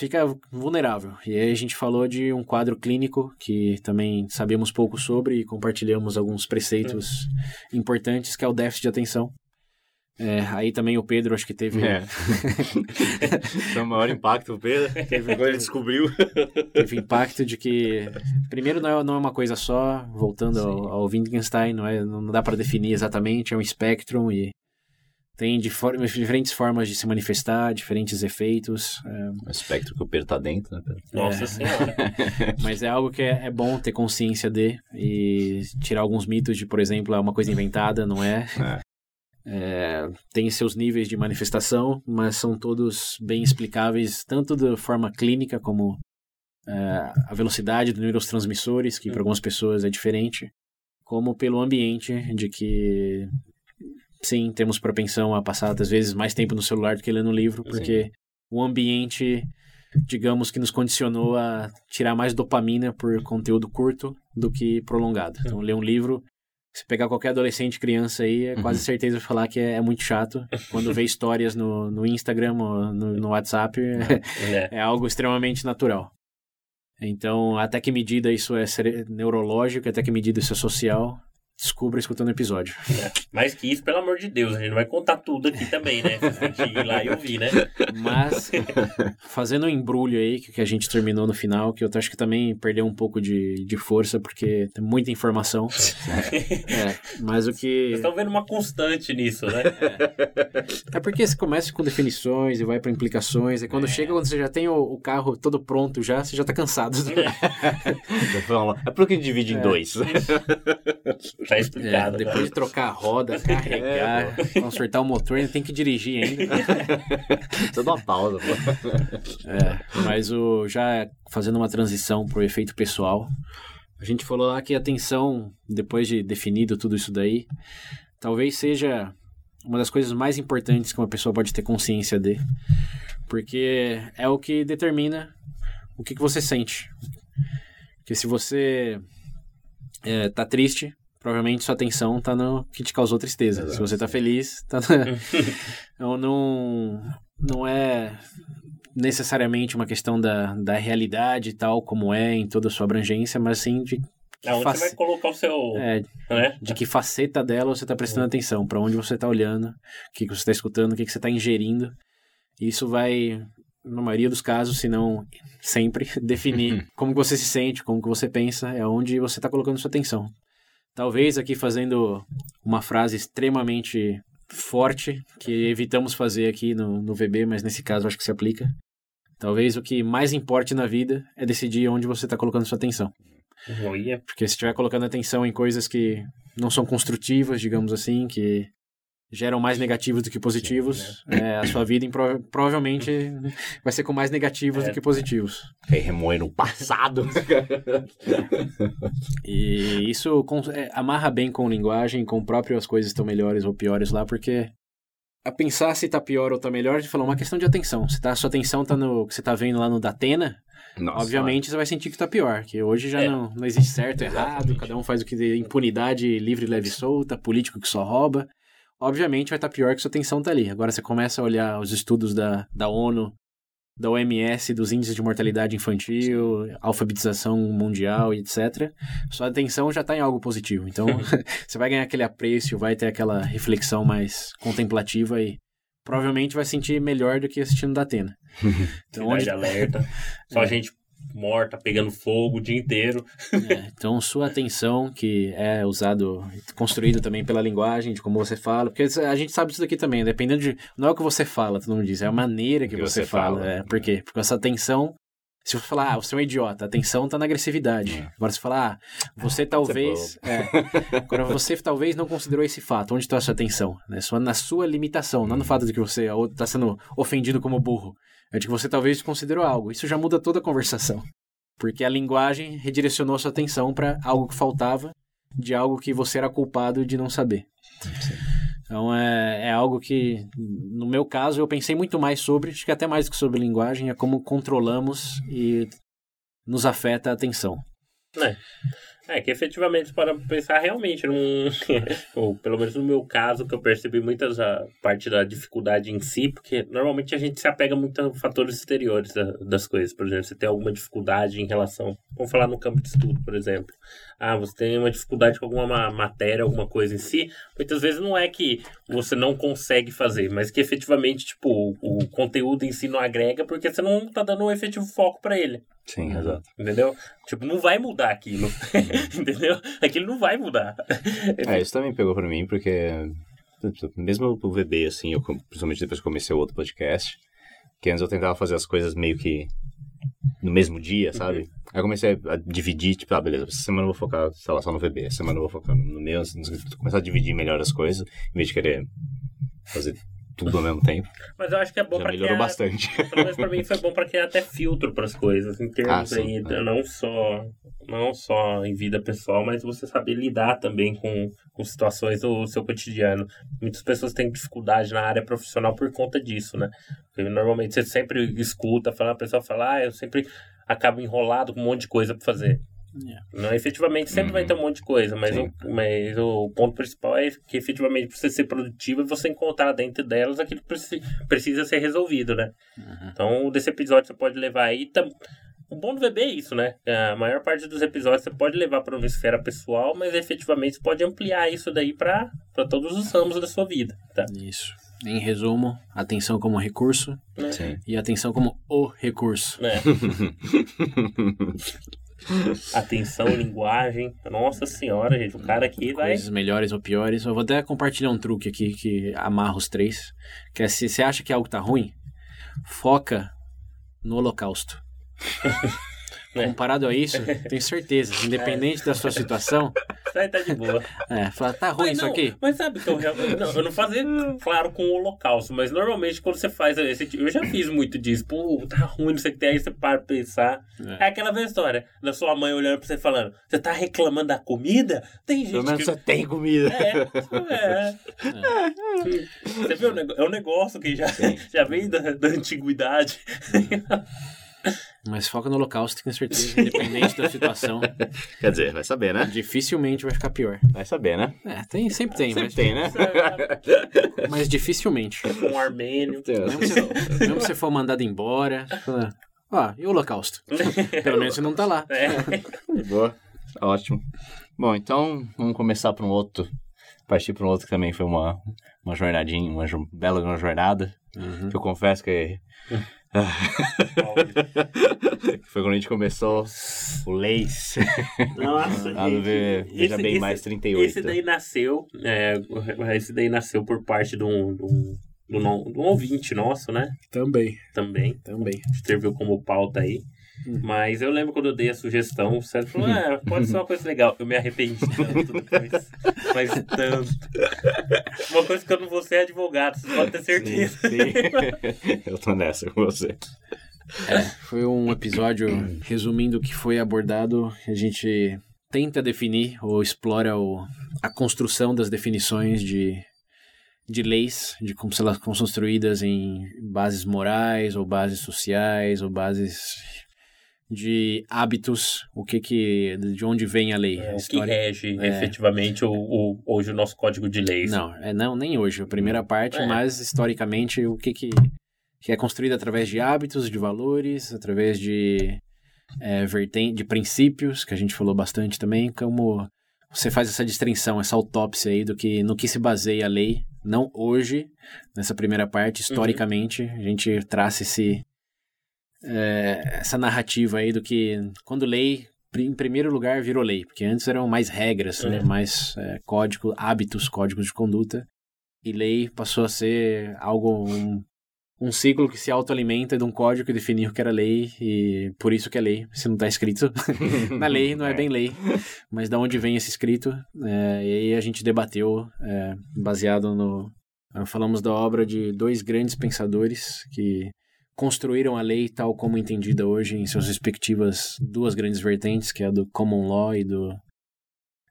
Speaker 2: fica vulnerável. E aí a gente falou de um quadro clínico que também sabemos pouco sobre e compartilhamos alguns preceitos importantes, que é o déficit de atenção. É, aí também o Pedro, acho que teve,
Speaker 1: É. Foi o maior impacto, Pedro. Agora ele descobriu.
Speaker 2: teve impacto de que, primeiro, não é, não é uma coisa só, voltando ao, ao Wittgenstein, não, é, não dá para definir exatamente, é um espectro e tem de for- diferentes formas de se manifestar, diferentes efeitos. é,
Speaker 1: O espectro que o Pedro tá dentro, né, Pedro?
Speaker 3: Nossa senhora.
Speaker 2: Mas é algo que é, é bom ter consciência de e tirar alguns mitos de, por exemplo, é uma coisa inventada, não é? É, tem seus níveis de manifestação, mas são todos bem explicáveis, tanto de forma clínica como é, a velocidade dos neurotransmissores, que para algumas pessoas é diferente, como pelo ambiente, de que sim, temos propensão a passar às vezes mais tempo no celular do que ler no livro, porque o ambiente digamos que nos condicionou a tirar mais dopamina por conteúdo curto do que prolongado. Então, ler um livro, se pegar qualquer adolescente, criança aí, é quase certeza de falar que é, é muito chato. Quando vê histórias no, no Instagram ou no, no WhatsApp, é,
Speaker 3: É.
Speaker 2: é algo extremamente natural. Então, até que medida isso é neurológico, até que medida isso é social, descubra escutando o episódio.
Speaker 3: Mais que isso, pelo amor de Deus, a gente não vai contar tudo aqui também, né? Vocês têm que ir lá e ouvir, né?
Speaker 2: Mas, fazendo um embrulho aí, que a gente terminou no final, que eu acho que também perdeu um pouco de, de força, porque tem muita informação. É, mas o que.
Speaker 3: Vocês estão vendo uma constante nisso, né?
Speaker 2: É porque você começa com definições e vai para implicações, e quando chega, quando você já tem o, o carro todo pronto já, você já tá cansado.
Speaker 1: É por que divide em dois.
Speaker 3: Tá
Speaker 2: É,
Speaker 3: explicado.
Speaker 2: depois
Speaker 3: cara.
Speaker 2: de trocar a roda, carregar, consertar o motor, ainda tem que dirigir ainda.
Speaker 1: Dar uma pausa, pô.
Speaker 2: É, mas o, já fazendo uma transição pro efeito pessoal, a gente falou lá que a atenção, depois de definido tudo isso daí, talvez seja uma das coisas mais importantes que uma pessoa pode ter consciência de, porque é o que determina o que, que você sente. Porque se você é, tá triste, provavelmente sua atenção tá no que te causou tristeza. Se você tá feliz, tá na... então não não é necessariamente uma questão da, da realidade tal como é em toda a sua abrangência, mas sim de que,
Speaker 3: Aonde
Speaker 2: face-
Speaker 3: você vai colocar o seu.
Speaker 2: é,
Speaker 3: Né?
Speaker 2: de que faceta dela você está prestando atenção, para onde você está olhando, o que, que você está escutando, o que, que você está ingerindo. Isso vai, na maioria dos casos, se não sempre, definir como que você se sente, como que você pensa, é onde você está colocando sua atenção. Talvez aqui fazendo uma frase extremamente forte, que evitamos fazer aqui no, no VB, mas nesse caso acho que se aplica. Talvez o que mais importe na vida é decidir onde você está colocando sua atenção. Porque se estiver colocando atenção em coisas que não são construtivas, digamos assim, que geram mais negativos do que positivos, é, a sua vida provavelmente vai ser com mais negativos do que positivos.
Speaker 1: Aí remoendo o passado.
Speaker 2: E isso con- é, amarra bem com linguagem, com próprias coisas estão melhores ou piores lá, porque a pensar se tá pior ou tá melhor, a gente falou, uma questão de atenção. Se tá, sua atenção tá no que você tá vendo lá no Datena,
Speaker 1: Nossa,
Speaker 2: Obviamente você vai sentir que tá pior, que hoje já
Speaker 3: É.
Speaker 2: não, não existe certo e errado,
Speaker 3: Exatamente.
Speaker 2: cada um faz o que tem, impunidade livre, leve e solta, político que só rouba. Obviamente vai estar pior que sua atenção tá ali. Agora você começa a olhar os estudos da, da ONU, da OMS, dos índices de mortalidade infantil, alfabetização mundial e etc. Sua atenção já tá em algo positivo. Então você vai ganhar aquele apreço, vai ter aquela reflexão mais contemplativa e provavelmente vai sentir melhor do que assistindo da Atena. Então,
Speaker 3: cidade alerta. Só
Speaker 2: É.
Speaker 3: a gente morta, pegando fogo o dia inteiro.
Speaker 2: É, então, sua atenção, que é usado, construído também pela linguagem, de como você fala, porque a gente sabe disso daqui também, dependendo de. Não é o que você fala, todo mundo diz, é a maneira que,
Speaker 1: Que
Speaker 2: você,
Speaker 1: você
Speaker 2: fala.
Speaker 1: fala.
Speaker 2: É, por quê? Porque essa atenção. Se você falar, ah, você é um idiota, a atenção tá na agressividade.
Speaker 1: É.
Speaker 2: Agora, se falar, ah, você talvez. é, agora, você talvez não considerou esse fato. Onde está a sua atenção? Né? Só na sua limitação, não no fato de que você está sendo ofendido como burro. É de que você talvez considerou algo. Isso já muda toda a conversação. Porque a linguagem redirecionou sua atenção para algo que faltava, de algo que você era culpado de não saber. Então é, é algo que, no meu caso, eu pensei muito mais sobre, acho que até mais do que sobre linguagem, é como controlamos e nos afeta a atenção.
Speaker 3: É. É, que efetivamente, para pensar realmente, num, ou pelo menos no meu caso, que eu percebi muitas a parte da dificuldade em si, porque normalmente a gente se apega muito a fatores exteriores da- das coisas. Por exemplo, você tem alguma dificuldade em relação. Vamos falar no campo de estudo, por exemplo. Ah, você tem uma dificuldade com alguma ma- matéria, alguma coisa em si. Muitas vezes não é que você não consegue fazer, mas que efetivamente, tipo, o, o conteúdo em si não agrega porque você não tá dando um efetivo foco para ele.
Speaker 1: Sim, exato.
Speaker 3: Entendeu? Tipo, não vai mudar aquilo. Entendeu? Aquilo não vai mudar.
Speaker 1: É, isso também pegou pra mim, porque mesmo o VB, assim, eu, principalmente depois que comecei o outro podcast, que antes eu tentava fazer as coisas meio que no mesmo dia, sabe? Aí eu comecei a dividir, tipo, ah, beleza, essa semana eu vou focar, sei lá, só no VB, essa semana eu vou focar no meu, começar a dividir melhor as coisas, em vez de querer fazer tudo ao mesmo tempo.
Speaker 3: Mas eu acho que é bom
Speaker 1: Já
Speaker 3: pra
Speaker 1: melhorou
Speaker 3: criar...
Speaker 1: bastante.
Speaker 3: Pelo menos pra mim foi bom pra criar até filtro pras coisas, em termos
Speaker 1: Ah,
Speaker 3: aí,
Speaker 1: é.
Speaker 3: não só não só em vida pessoal, mas você saber lidar também com, com situações do seu cotidiano. Muitas pessoas têm dificuldade na área profissional por conta disso, né? Porque normalmente você sempre escuta, fala, a pessoa fala, ah, eu sempre acabo enrolado com um monte de coisa pra fazer. Não, efetivamente sempre
Speaker 1: Uhum.
Speaker 3: vai ter um monte de coisa, mas,
Speaker 1: Sim.
Speaker 3: o, mas o ponto principal é que efetivamente pra você ser produtivo é você encontrar dentro delas aquilo que preci- precisa ser resolvido, né? Então, desse episódio você pode levar aí. Tam... O bom do VB é isso, né? A maior parte dos episódios você pode levar para uma esfera pessoal, mas efetivamente você pode ampliar isso daí para todos os ramos da sua vida, tá?
Speaker 2: Isso. Em resumo, atenção como recurso?
Speaker 1: Sim.
Speaker 2: e atenção como o recurso.
Speaker 3: Né? Atenção, linguagem. Nossa senhora, gente. O cara aqui vai.
Speaker 2: Coisas melhores ou piores. Eu vou até compartilhar um truque aqui que amarra os três. Que é se você acha que algo tá ruim, foca no holocausto.
Speaker 3: É.
Speaker 2: Comparado a isso, tenho certeza, independente da sua situação,
Speaker 3: aí tá de boa.
Speaker 2: é, fala, tá ruim
Speaker 3: Mas
Speaker 2: isso
Speaker 3: não,
Speaker 2: aqui?
Speaker 3: Mas sabe que eu, real- não, eu não fazia, claro, com o holocausto, mas normalmente quando você faz esse tipo, eu já fiz muito disso, pô, tá ruim, não sei o que tem, aí você para pra pensar. É,
Speaker 2: É.
Speaker 3: aquela velha história da sua mãe olhando pra você e falando, você tá reclamando da comida? Tem gente
Speaker 1: Pelo menos
Speaker 3: que...
Speaker 1: você tem comida.
Speaker 3: É, é. Você viu? É um negócio que já, já vem da, da antiguidade.
Speaker 2: Mas foca no holocausto, tenho certeza, independente da situação,
Speaker 1: Quer dizer, vai saber, né?
Speaker 2: dificilmente vai ficar pior.
Speaker 1: Vai saber, né?
Speaker 2: É, tem, sempre tem,
Speaker 1: Sempre
Speaker 2: mas,
Speaker 1: tem, né?
Speaker 2: mas dificilmente.
Speaker 3: Um armênio.
Speaker 2: Mesmo se, mesmo se for mandado embora, ó, e o holocausto? Pelo menos você não tá lá.
Speaker 3: É.
Speaker 1: Boa. Ótimo. Bom, então vamos começar para um outro. Partir para um outro que também foi uma, uma jornadinha, uma bela uma jornada.
Speaker 2: Uhum.
Speaker 1: Que eu confesso que. foi quando a gente começou o Leis.
Speaker 3: Nossa,
Speaker 1: Lá no V- Veja
Speaker 3: esse-
Speaker 1: Bem
Speaker 3: esse-
Speaker 1: Mais 38.
Speaker 3: Esse daí nasceu, é, esse daí nasceu por parte de um, de um, de um, de um ouvinte nosso, né?
Speaker 2: Também,
Speaker 3: Também,
Speaker 2: também.
Speaker 3: serviu como pauta aí. Mas eu lembro quando eu dei a sugestão, o Sérgio falou, ah, pode ser uma coisa legal. Eu me arrependi tanto depois. Mas tanto. Uma coisa que eu não vou ser advogado, vocês podem ter
Speaker 1: Sim,
Speaker 3: certeza.
Speaker 1: sim. eu tô nessa com você.
Speaker 2: É, foi um episódio resumindo o que foi abordado. A gente tenta definir ou explora o, a construção das definições de, de leis, de como se elas são construídas em bases morais ou bases sociais ou bases de hábitos, o que que de onde vem a lei,
Speaker 3: É,
Speaker 2: a
Speaker 3: o que
Speaker 2: história.
Speaker 3: rege
Speaker 2: É.
Speaker 3: efetivamente o, o- hoje o nosso código de leis.
Speaker 2: Não, é não nem hoje. A primeira parte,
Speaker 3: É.
Speaker 2: mas historicamente o que que, que é construído através de hábitos, de valores, através de é, verten de princípios que a gente falou bastante também, como você faz essa distinção, essa autópsia aí do que no que se baseia a lei, não hoje nessa primeira parte, historicamente a gente traça esse é, essa narrativa aí do que quando lei, em primeiro lugar, virou lei, porque antes eram mais regras, né, mais é, código, hábitos, códigos de conduta, e lei passou a ser algo um, um ciclo que se autoalimenta de um código que definiu o que era lei e por isso que é lei. Se não está escrito na lei, não é bem lei. Mas da onde vem esse escrito? É, e aí a gente debateu é, baseado no... Falamos da obra de dois grandes pensadores que construíram a lei tal como entendida hoje em suas respectivas duas grandes vertentes, que é a do common law e do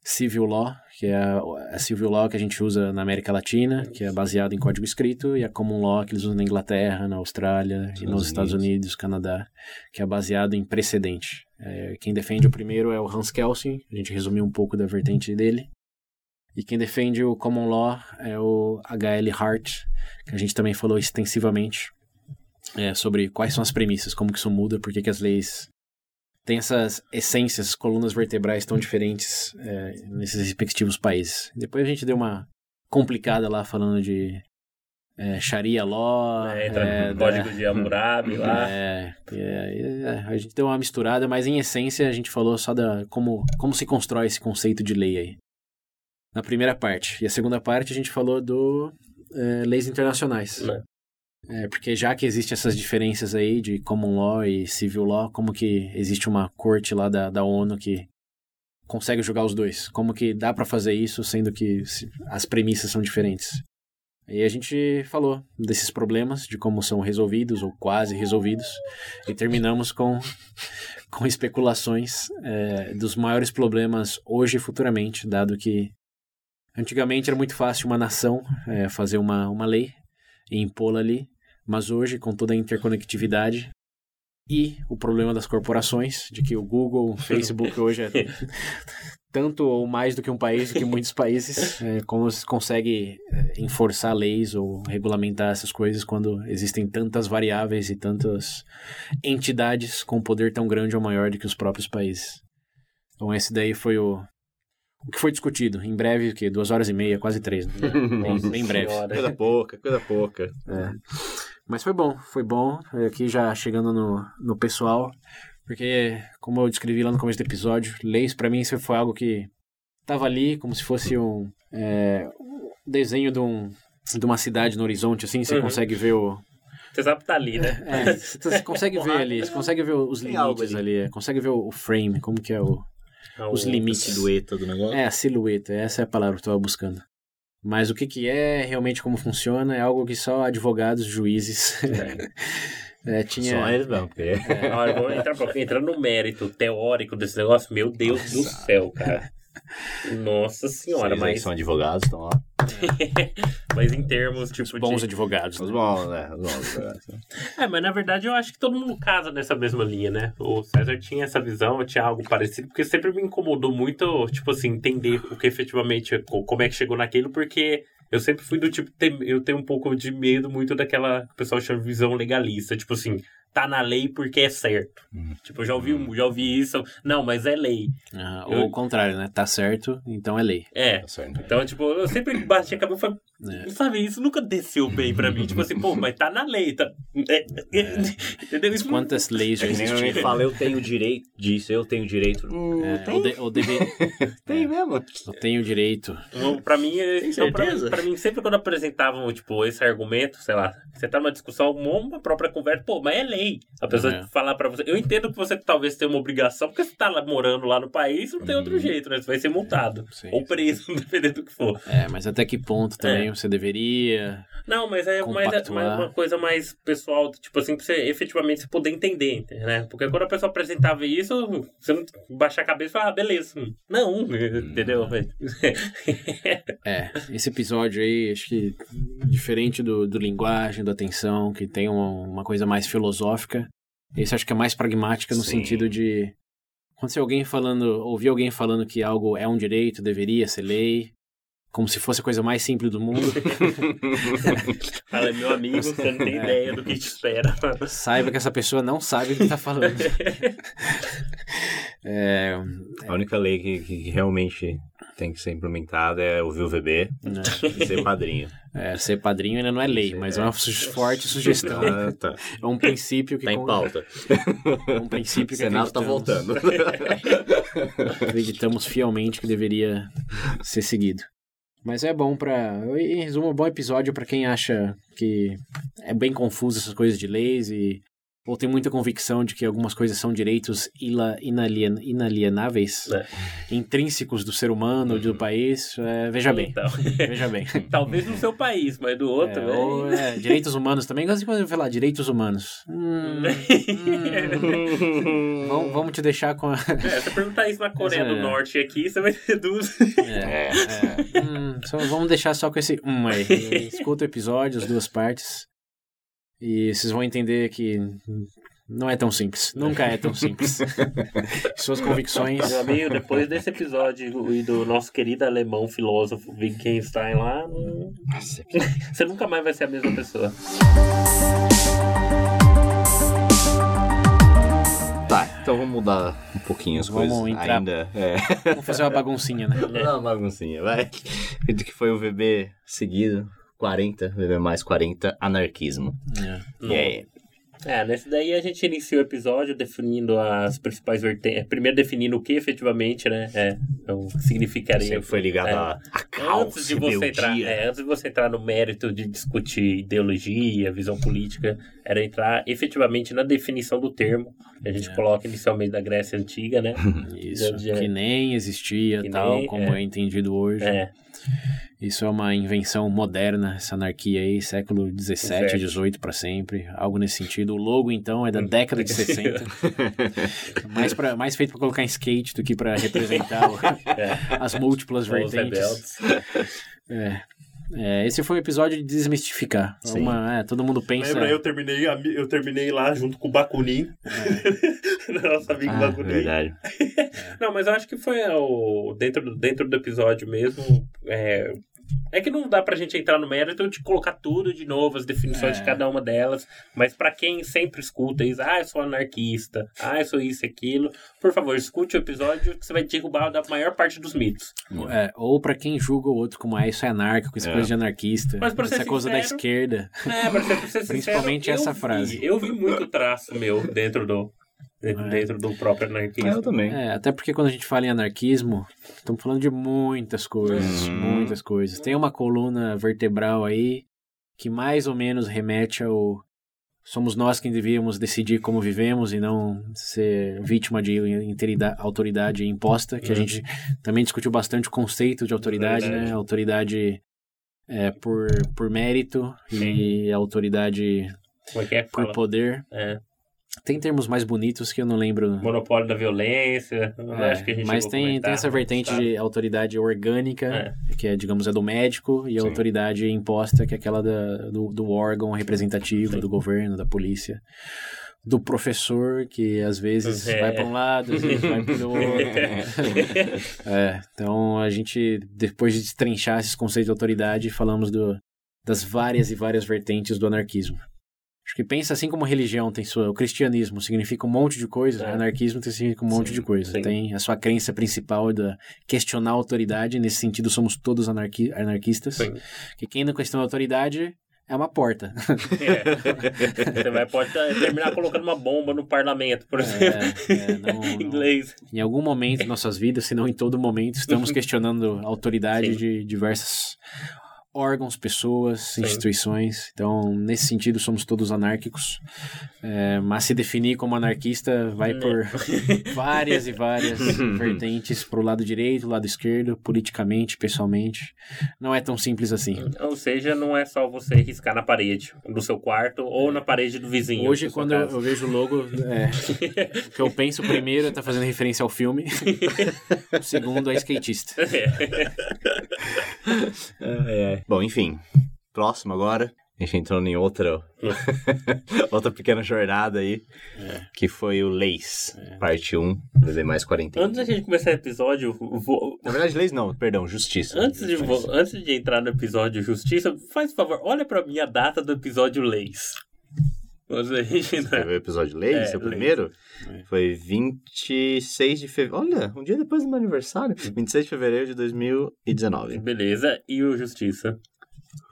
Speaker 2: civil law, que é a, a civil law que a gente usa na América Latina, que é baseado em código escrito, e a common law que eles usam na Inglaterra, na Austrália Estados e nos Estados Unidos, Canadá, que é baseado em precedente. É, quem defende o primeiro é o Hans Kelsen, a gente resumiu um pouco da vertente dele. E quem defende o common law é o H.L. Hart, que a gente também falou extensivamente é, sobre quais são as premissas, como que isso muda, por que as leis têm essas essências, colunas vertebrais tão diferentes é, nesses respectivos países. Depois a gente deu uma complicada lá falando de é, Sharia Law.
Speaker 3: É, entra é, no código de Hammurabi lá.
Speaker 2: É, é, a gente deu uma misturada, mas em essência a gente falou só da como, como se constrói esse conceito de lei aí. Na primeira parte. E a segunda parte a gente falou do é, leis internacionais. É, porque já que existem essas diferenças aí de common law e civil law, como que existe uma corte lá da, da ONU que consegue jogar os dois? Como que dá para fazer isso sendo que as premissas são diferentes? E a gente falou desses problemas, de como são resolvidos ou quase resolvidos, e terminamos com, com especulações é, dos maiores problemas hoje e futuramente, dado que antigamente era muito fácil uma nação é, fazer uma, uma lei, e impô-la ali, mas hoje, com toda a interconectividade e o problema das corporações, de que o Google, o Facebook hoje é tanto ou mais do que um país, do que muitos países, é, como se consegue é, enforçar leis ou regulamentar essas coisas quando existem tantas variáveis e tantas entidades com poder tão grande ou maior do que os próprios países. Então esse daí foi o, o que foi discutido. Em breve, o quê? Duas horas e meia, quase três. Né? bem, bem breve.
Speaker 1: Coisa pouca, coisa pouca.
Speaker 2: É. Mas foi bom, foi bom. Aqui já chegando no, no pessoal. Porque, como eu descrevi lá no começo do episódio, leis para mim isso foi algo que tava ali como se fosse um, é, um desenho de, um, de uma cidade no horizonte, assim. Você uhum. consegue ver o,
Speaker 3: você sabe que tá ali, né?
Speaker 2: É, você consegue ver ali, você consegue ver os limites ali. ali, consegue ver o frame, como que é o, os limites.
Speaker 1: A silhueta do negócio?
Speaker 2: É, a silhueta, essa é a palavra que eu estava buscando. Mas o que, que é, realmente como funciona, é algo que só advogados, juízes. É. é, tinha...
Speaker 1: Só eles não, porque...
Speaker 3: É. Olha, vamos entrar, entrar no mérito teórico desse negócio. Meu Deus Nossa. do céu, cara. Nossa senhora,
Speaker 1: Vocês
Speaker 3: mas.
Speaker 1: são advogados, estão lá.
Speaker 3: mas em termos, tipo. Os
Speaker 2: bons
Speaker 3: de...
Speaker 2: advogados.
Speaker 1: Os bons, né? Os bons advogados.
Speaker 3: é, mas na verdade eu acho que todo mundo casa nessa mesma linha, né? O César tinha essa visão, tinha algo parecido, porque sempre me incomodou muito, tipo assim, entender o que efetivamente. Como é que chegou naquilo, porque eu sempre fui do tipo, eu tenho um pouco de medo muito daquela que o pessoal chama de visão legalista. Tipo assim, tá na lei porque é certo. Hum. Tipo, eu já ouvi, hum. já ouvi isso. Não, mas é lei.
Speaker 2: Ah, eu... Ou o contrário, né? Tá certo, então é lei.
Speaker 3: É.
Speaker 1: Tá certo.
Speaker 3: Então, tipo, eu sempre bati a cabeça e falei, é. sabe, isso nunca desceu bem pra mim. tipo assim, pô, mas tá na lei. Tá... É.
Speaker 2: é. Entendeu? Isso
Speaker 1: Quantas leis já é existiram? Ninguém fala, eu tenho direito disso, eu tenho direito. Hum,
Speaker 2: é, tem? Ou, de, ou deve...
Speaker 1: tem mesmo.
Speaker 2: Eu tenho direito.
Speaker 3: Então, pra mim, então, pra, pra, mim, sempre quando apresentavam, tipo, esse argumento, sei lá, você tá numa discussão, uma própria conversa, pô, mas é lei. A pessoa é. falar para você. Eu entendo que você talvez tenha uma obrigação, porque você tá lá morando lá no país, não tem outro uhum. jeito, né? Você vai ser multado. Sim, ou preso, sim. dependendo do que for.
Speaker 2: É, mas até que ponto também você deveria.
Speaker 3: Não, mas é mais, é mais uma coisa mais pessoal, tipo assim, pra você efetivamente poder entender, né? Porque quando a pessoa apresentava isso, você não baixar a cabeça e falar, ah, beleza. Não, entendeu?
Speaker 2: é, esse episódio aí, acho que diferente do, do linguagem, da atenção, que tem uma, uma coisa mais filosófica, esse acho que é mais pragmática no Sim. sentido de quando você alguém falando, ouvir alguém falando que algo é um direito, deveria ser lei, como se fosse a coisa mais simples do mundo.
Speaker 3: Fala, meu amigo, você não tem é. ideia do que te espera.
Speaker 2: Saiba que essa pessoa não sabe o que está falando.
Speaker 1: é, a única lei que, que realmente tem que ser implementada é ouvir o VB
Speaker 2: né?
Speaker 1: e ser padrinho.
Speaker 2: É, ser padrinho ainda não é lei, mas é uma su- forte sugestão.
Speaker 1: Ah, tá.
Speaker 2: É um princípio que
Speaker 1: Tá em
Speaker 2: con-
Speaker 1: pauta.
Speaker 2: é um princípio
Speaker 1: O
Speaker 2: que
Speaker 1: Senado tá
Speaker 2: acreditamos-
Speaker 1: voltando.
Speaker 2: acreditamos fielmente que deveria ser seguido. Mas é bom pra. Em resumo, é um bom episódio pra quem acha que é bem confuso essas coisas de leis e. Ou tem muita convicção de que algumas coisas são direitos inalien- inalienáveis,
Speaker 3: É.
Speaker 2: intrínsecos do ser humano, do país. é, veja bem,
Speaker 3: Então,
Speaker 2: veja bem.
Speaker 3: talvez no seu país, mas do outro,
Speaker 2: É, ou, é, direitos humanos também. Gosto de falar direitos humanos. Hum, hum, vamos, vamos te deixar com a.
Speaker 3: É, se perguntar isso na Coreia
Speaker 2: Mas é.
Speaker 3: do Norte aqui, você vai dúvida.
Speaker 2: É, é. Hum, só vamos deixar só com esse um aí. Escuta o episódio, as duas partes. E vocês vão entender que não é tão simples. Nunca é tão simples. Suas convicções.
Speaker 3: Meu amigo, depois desse episódio e do nosso querido alemão filósofo Wittgenstein lá, não- você nunca mais vai ser a mesma pessoa.
Speaker 1: Tá, então vamos mudar um pouquinho as
Speaker 2: Vamos
Speaker 1: coisas.
Speaker 2: entrar-
Speaker 1: Ainda. É.
Speaker 2: Vamos fazer uma baguncinha, né?
Speaker 1: Vamos dar uma baguncinha, vai. Que foi o VB seguido, 40, VB mais 40, anarquismo.
Speaker 2: É.
Speaker 1: E aí?
Speaker 3: É, nesse daí a gente inicia o episódio definindo as principais vertentes. Primeiro definindo o que efetivamente, né? É, então, significaria.
Speaker 1: Sempre foi ligado
Speaker 3: É.
Speaker 1: a, a caos,
Speaker 3: Antes de, você entrar, é, antes de você entrar no mérito de discutir ideologia, visão política, era entrar efetivamente na definição do termo. que A gente
Speaker 2: É.
Speaker 3: coloca inicialmente da Grécia Antiga, né?
Speaker 2: Isso.
Speaker 3: Já- já-
Speaker 2: Que nem existia
Speaker 3: Que
Speaker 2: tal
Speaker 3: nem-
Speaker 2: como
Speaker 3: é.
Speaker 2: é entendido hoje.
Speaker 3: É,
Speaker 2: Isso é uma invenção moderna, essa anarquia aí, século XVII. XVIII para sempre, algo nesse sentido. O logo, então, é da década de 60. mais, pra, mais feito para colocar em skate do que para representar
Speaker 3: é.
Speaker 2: as múltiplas vertentes. É. É, esse foi um episódio de desmistificar.
Speaker 1: Sim.
Speaker 2: Uma, é, todo mundo pensa.
Speaker 3: Lembra, eu terminei, eu terminei lá junto com o Bakunin. Nosso amigo
Speaker 1: Ah,
Speaker 3: Bakunin.
Speaker 1: verdade.
Speaker 3: Não, mas eu acho que foi é, o, dentro, do- dentro do episódio mesmo. É, é que não dá pra gente entrar no mérito de colocar tudo de novo, as definições
Speaker 2: É.
Speaker 3: de cada uma delas. Mas pra quem sempre escuta isso, ah, eu sou anarquista, ah, eu sou isso e aquilo, por favor, escute o episódio que você vai derrubar da maior parte dos mitos.
Speaker 2: É, ou pra quem julga o outro como ah, isso é anarco, isso é
Speaker 1: É.
Speaker 2: coisa de anarquista,
Speaker 3: Mas pra
Speaker 2: é coisa da esquerda.
Speaker 3: É, pra ser, pra ser sincero,
Speaker 2: Principalmente essa
Speaker 3: vi-
Speaker 2: frase.
Speaker 3: Eu vi muito traço meu dentro do, dentro do próprio anarquista.
Speaker 1: Eu também.
Speaker 2: É, até porque quando a gente fala em anarquismo, estamos falando de muitas coisas,
Speaker 1: Uhum.
Speaker 2: muitas coisas. Tem uma coluna vertebral aí que mais ou menos remete ao somos nós quem devíamos decidir como vivemos e não ser vítima de autoridade imposta, que a
Speaker 3: Uhum.
Speaker 2: gente também discutiu bastante o conceito de autoridade,
Speaker 3: Verdade.
Speaker 2: né? Autoridade é, por, por mérito e autoridade
Speaker 3: é é
Speaker 2: por
Speaker 3: fala?
Speaker 2: poder.
Speaker 3: É,
Speaker 2: Tem termos mais bonitos que eu não lembro.
Speaker 3: monopólio da violência.
Speaker 2: É,
Speaker 3: acho que a gente
Speaker 2: mas tem, tem essa vertente
Speaker 3: sabe?
Speaker 2: de autoridade orgânica,
Speaker 3: É.
Speaker 2: que é, digamos, é do médico, e a
Speaker 1: Sim.
Speaker 2: autoridade imposta, que é aquela da, do, do órgão representativo,
Speaker 3: Sim.
Speaker 2: do governo, da polícia. Do professor, que às vezes
Speaker 3: É.
Speaker 2: vai para um lado, às vezes vai para o outro. É, então a gente, depois de destrinchar esses conceitos de autoridade, falamos do, das várias e várias vertentes do anarquismo. Acho que pensa assim como religião tem sua. O cristianismo significa um monte de coisa,
Speaker 3: É.
Speaker 2: o anarquismo significa um monte
Speaker 1: Sim,
Speaker 2: de coisa.
Speaker 3: sim.
Speaker 2: Tem a sua crença principal da questionar a autoridade, nesse sentido somos todos anarqui anarquistas.
Speaker 3: Sim.
Speaker 2: Que quem não questiona a autoridade é uma porta.
Speaker 3: É. Você vai, pode terminar colocando uma bomba no parlamento, por exemplo.
Speaker 2: É, é, não-
Speaker 3: em
Speaker 2: não-
Speaker 3: inglês.
Speaker 2: em algum momento de nossas vidas, se não em todo momento, estamos questionando a autoridade
Speaker 3: Sim.
Speaker 2: de diversos órgãos, pessoas,
Speaker 3: Sim.
Speaker 2: instituições. Então, nesse sentido, somos todos anárquicos. É, mas se definir como anarquista vai
Speaker 3: Né.
Speaker 2: por várias e várias vertentes para o lado direito, lado esquerdo, politicamente, pessoalmente. Não é tão simples assim.
Speaker 3: Ou seja, não é só você riscar na parede do seu quarto ou na parede do vizinho.
Speaker 2: Hoje, quando eu, eu vejo o logo, é, o que eu penso primeiro é estar fazendo referência ao filme. o segundo é skatista.
Speaker 1: É, Bom, enfim. Próximo agora. A gente entrou em outra, outra pequena jornada aí, que foi o Leis, parte 1, VB mais 40.
Speaker 3: Antes da gente começar o episódio, vou-
Speaker 1: Na verdade, Leis não, perdão, Justiça.
Speaker 3: antes, de, vo- antes de entrar no episódio Justiça, faz favor, olha pra mim a data do episódio Leis. A gente
Speaker 1: Você viu o episódio de Leis,
Speaker 3: É,
Speaker 1: seu primeiro?
Speaker 2: É.
Speaker 1: Foi 26 de fevereiro. Olha, um dia depois do meu aniversário. 26 de fevereiro de 2019.
Speaker 3: Beleza. E o Justiça?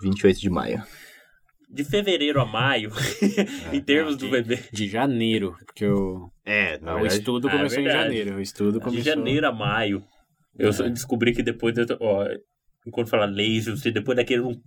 Speaker 1: 28 de maio.
Speaker 3: De fevereiro a maio, em termos do
Speaker 2: de-
Speaker 3: bebê.
Speaker 2: De janeiro, porque o,
Speaker 1: É, na
Speaker 2: o
Speaker 1: verdade.
Speaker 2: estudo
Speaker 3: Ah, é
Speaker 2: começou em janeiro. O estudo
Speaker 3: De
Speaker 2: começou...
Speaker 3: janeiro a maio. Eu só
Speaker 2: É.
Speaker 3: descobri que depois, eu, ó, enquanto fala laser, você depois daquele eu não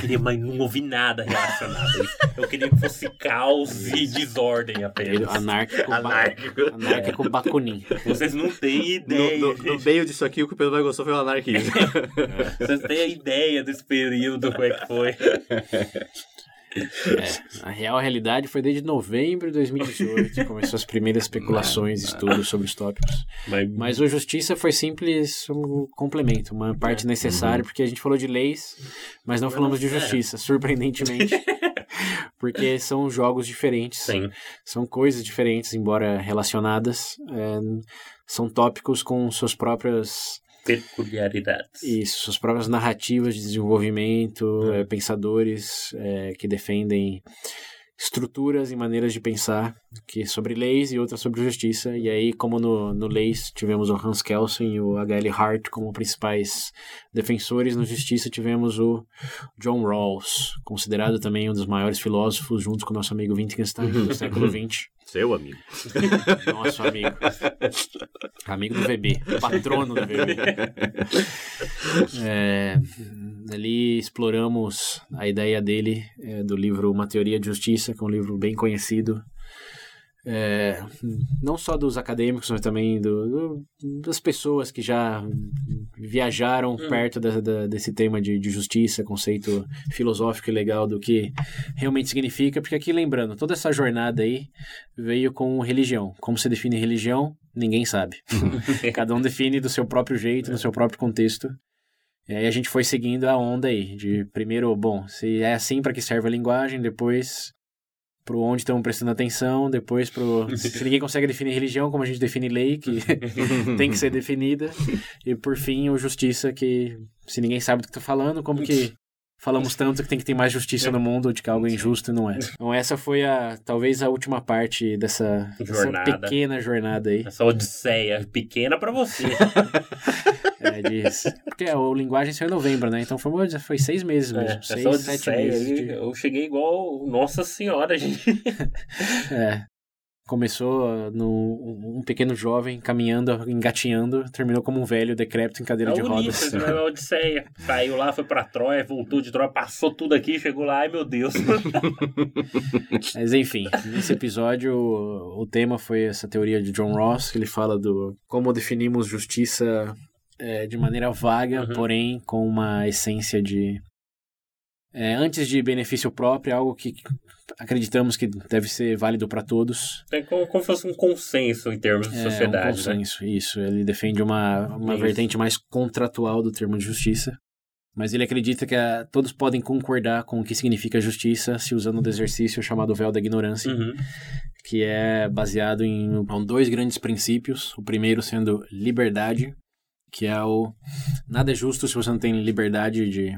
Speaker 3: queria mais não ouvir nada relacionado a isso. Eu queria que fosse caos e desordem apenas.
Speaker 2: Anárquico,
Speaker 1: Anárquico.
Speaker 2: Ba... Anárquico Bakunin.
Speaker 3: Vocês não têm ideia.
Speaker 1: No, no, no meio disso aqui, o que o Pedro mais gostou foi o anarquismo.
Speaker 3: Vocês têm a ideia desse período, como é que foi.
Speaker 2: É, a real realidade foi desde novembro de 2018 que começou as primeiras especulações e estudos sobre os tópicos.
Speaker 3: Mas,
Speaker 2: Mas o Justiça foi simples um complemento, uma parte necessária, porque a gente falou de leis, mas não falamos de
Speaker 3: é.
Speaker 2: Justiça, surpreendentemente. porque são jogos diferentes,
Speaker 3: sim.
Speaker 2: são coisas diferentes, embora relacionadas. é, são tópicos com suas próprias
Speaker 3: Peculiaridades.
Speaker 2: Isso, suas próprias narrativas de desenvolvimento, eh, pensadores eh, que defendem estruturas e maneiras de pensar que sobre leis e outras sobre justiça. E aí, como no, no leis tivemos o Hans Kelsen e o H.L. Hart como principais defensores, no justiça tivemos o John Rawls, considerado também um dos maiores filósofos, junto com o nosso amigo Wittgenstein do século XX.
Speaker 1: Seu amigo.
Speaker 2: Nosso amigo. Amigo do VB. Patrono do VB. É, ali exploramos a ideia dele é, do livro Uma Teoria de Justiça, que é um livro bem conhecido. É, não só dos acadêmicos, mas também do, do- das pessoas que já viajaram perto da- da- desse tema de, de justiça, conceito filosófico e legal do que realmente significa, porque aqui lembrando, toda essa jornada aí veio com religião. Como se define religião, ninguém sabe. Cada um define do seu próprio jeito, no seu próprio contexto. E aí a gente foi seguindo a onda aí, de primeiro, bom, se é assim para que serve a linguagem, depois pro onde estamos prestando atenção, depois pro se ninguém consegue definir religião, como a gente define lei, que tem que ser definida, e por fim o justiça, que se ninguém sabe do que tá falando, como que falamos tanto que tem que ter mais justiça no mundo, de que algo é injusto e não é. Então essa foi a talvez a última parte dessa, dessa
Speaker 3: Jornada.
Speaker 2: pequena jornada aí.
Speaker 3: Essa odisseia pequena pra você.
Speaker 2: É, disso. Porque o linguagem saiu em novembro, né? Então foi, foi seis meses
Speaker 3: É,
Speaker 2: mesmo.
Speaker 3: essa
Speaker 2: seis, sete meses.
Speaker 3: aí,
Speaker 2: de-
Speaker 3: eu cheguei igual Nossa Senhora, gente.
Speaker 2: É. Começou num um pequeno jovem caminhando, engatinhando, terminou como um velho decrépito em cadeira
Speaker 3: É
Speaker 2: de rodas.
Speaker 3: Né? A Odisseia. Saiu lá, foi pra Troia, voltou de Troia, passou tudo aqui, chegou lá, ai meu Deus.
Speaker 2: Mas enfim, nesse episódio o, o tema foi essa teoria de John Ross, que ele fala do como definimos justiça é, de maneira vaga,
Speaker 3: Uhum.
Speaker 2: porém com uma essência de é, antes de benefício próprio, algo que acreditamos que deve ser válido para todos.
Speaker 3: É como, como se fosse um consenso em termos de
Speaker 2: É
Speaker 3: sociedade,
Speaker 2: um
Speaker 3: né?
Speaker 2: consenso, isso. Ele defende uma, uma
Speaker 3: Isso.
Speaker 2: vertente mais contratual do termo de justiça. Mas ele acredita que a- todos podem concordar com o que significa justiça se usando do exercício chamado véu da ignorância,
Speaker 3: Uhum.
Speaker 2: que é baseado em em dois grandes princípios. O primeiro sendo liberdade, que é o nada é justo se você não tem liberdade de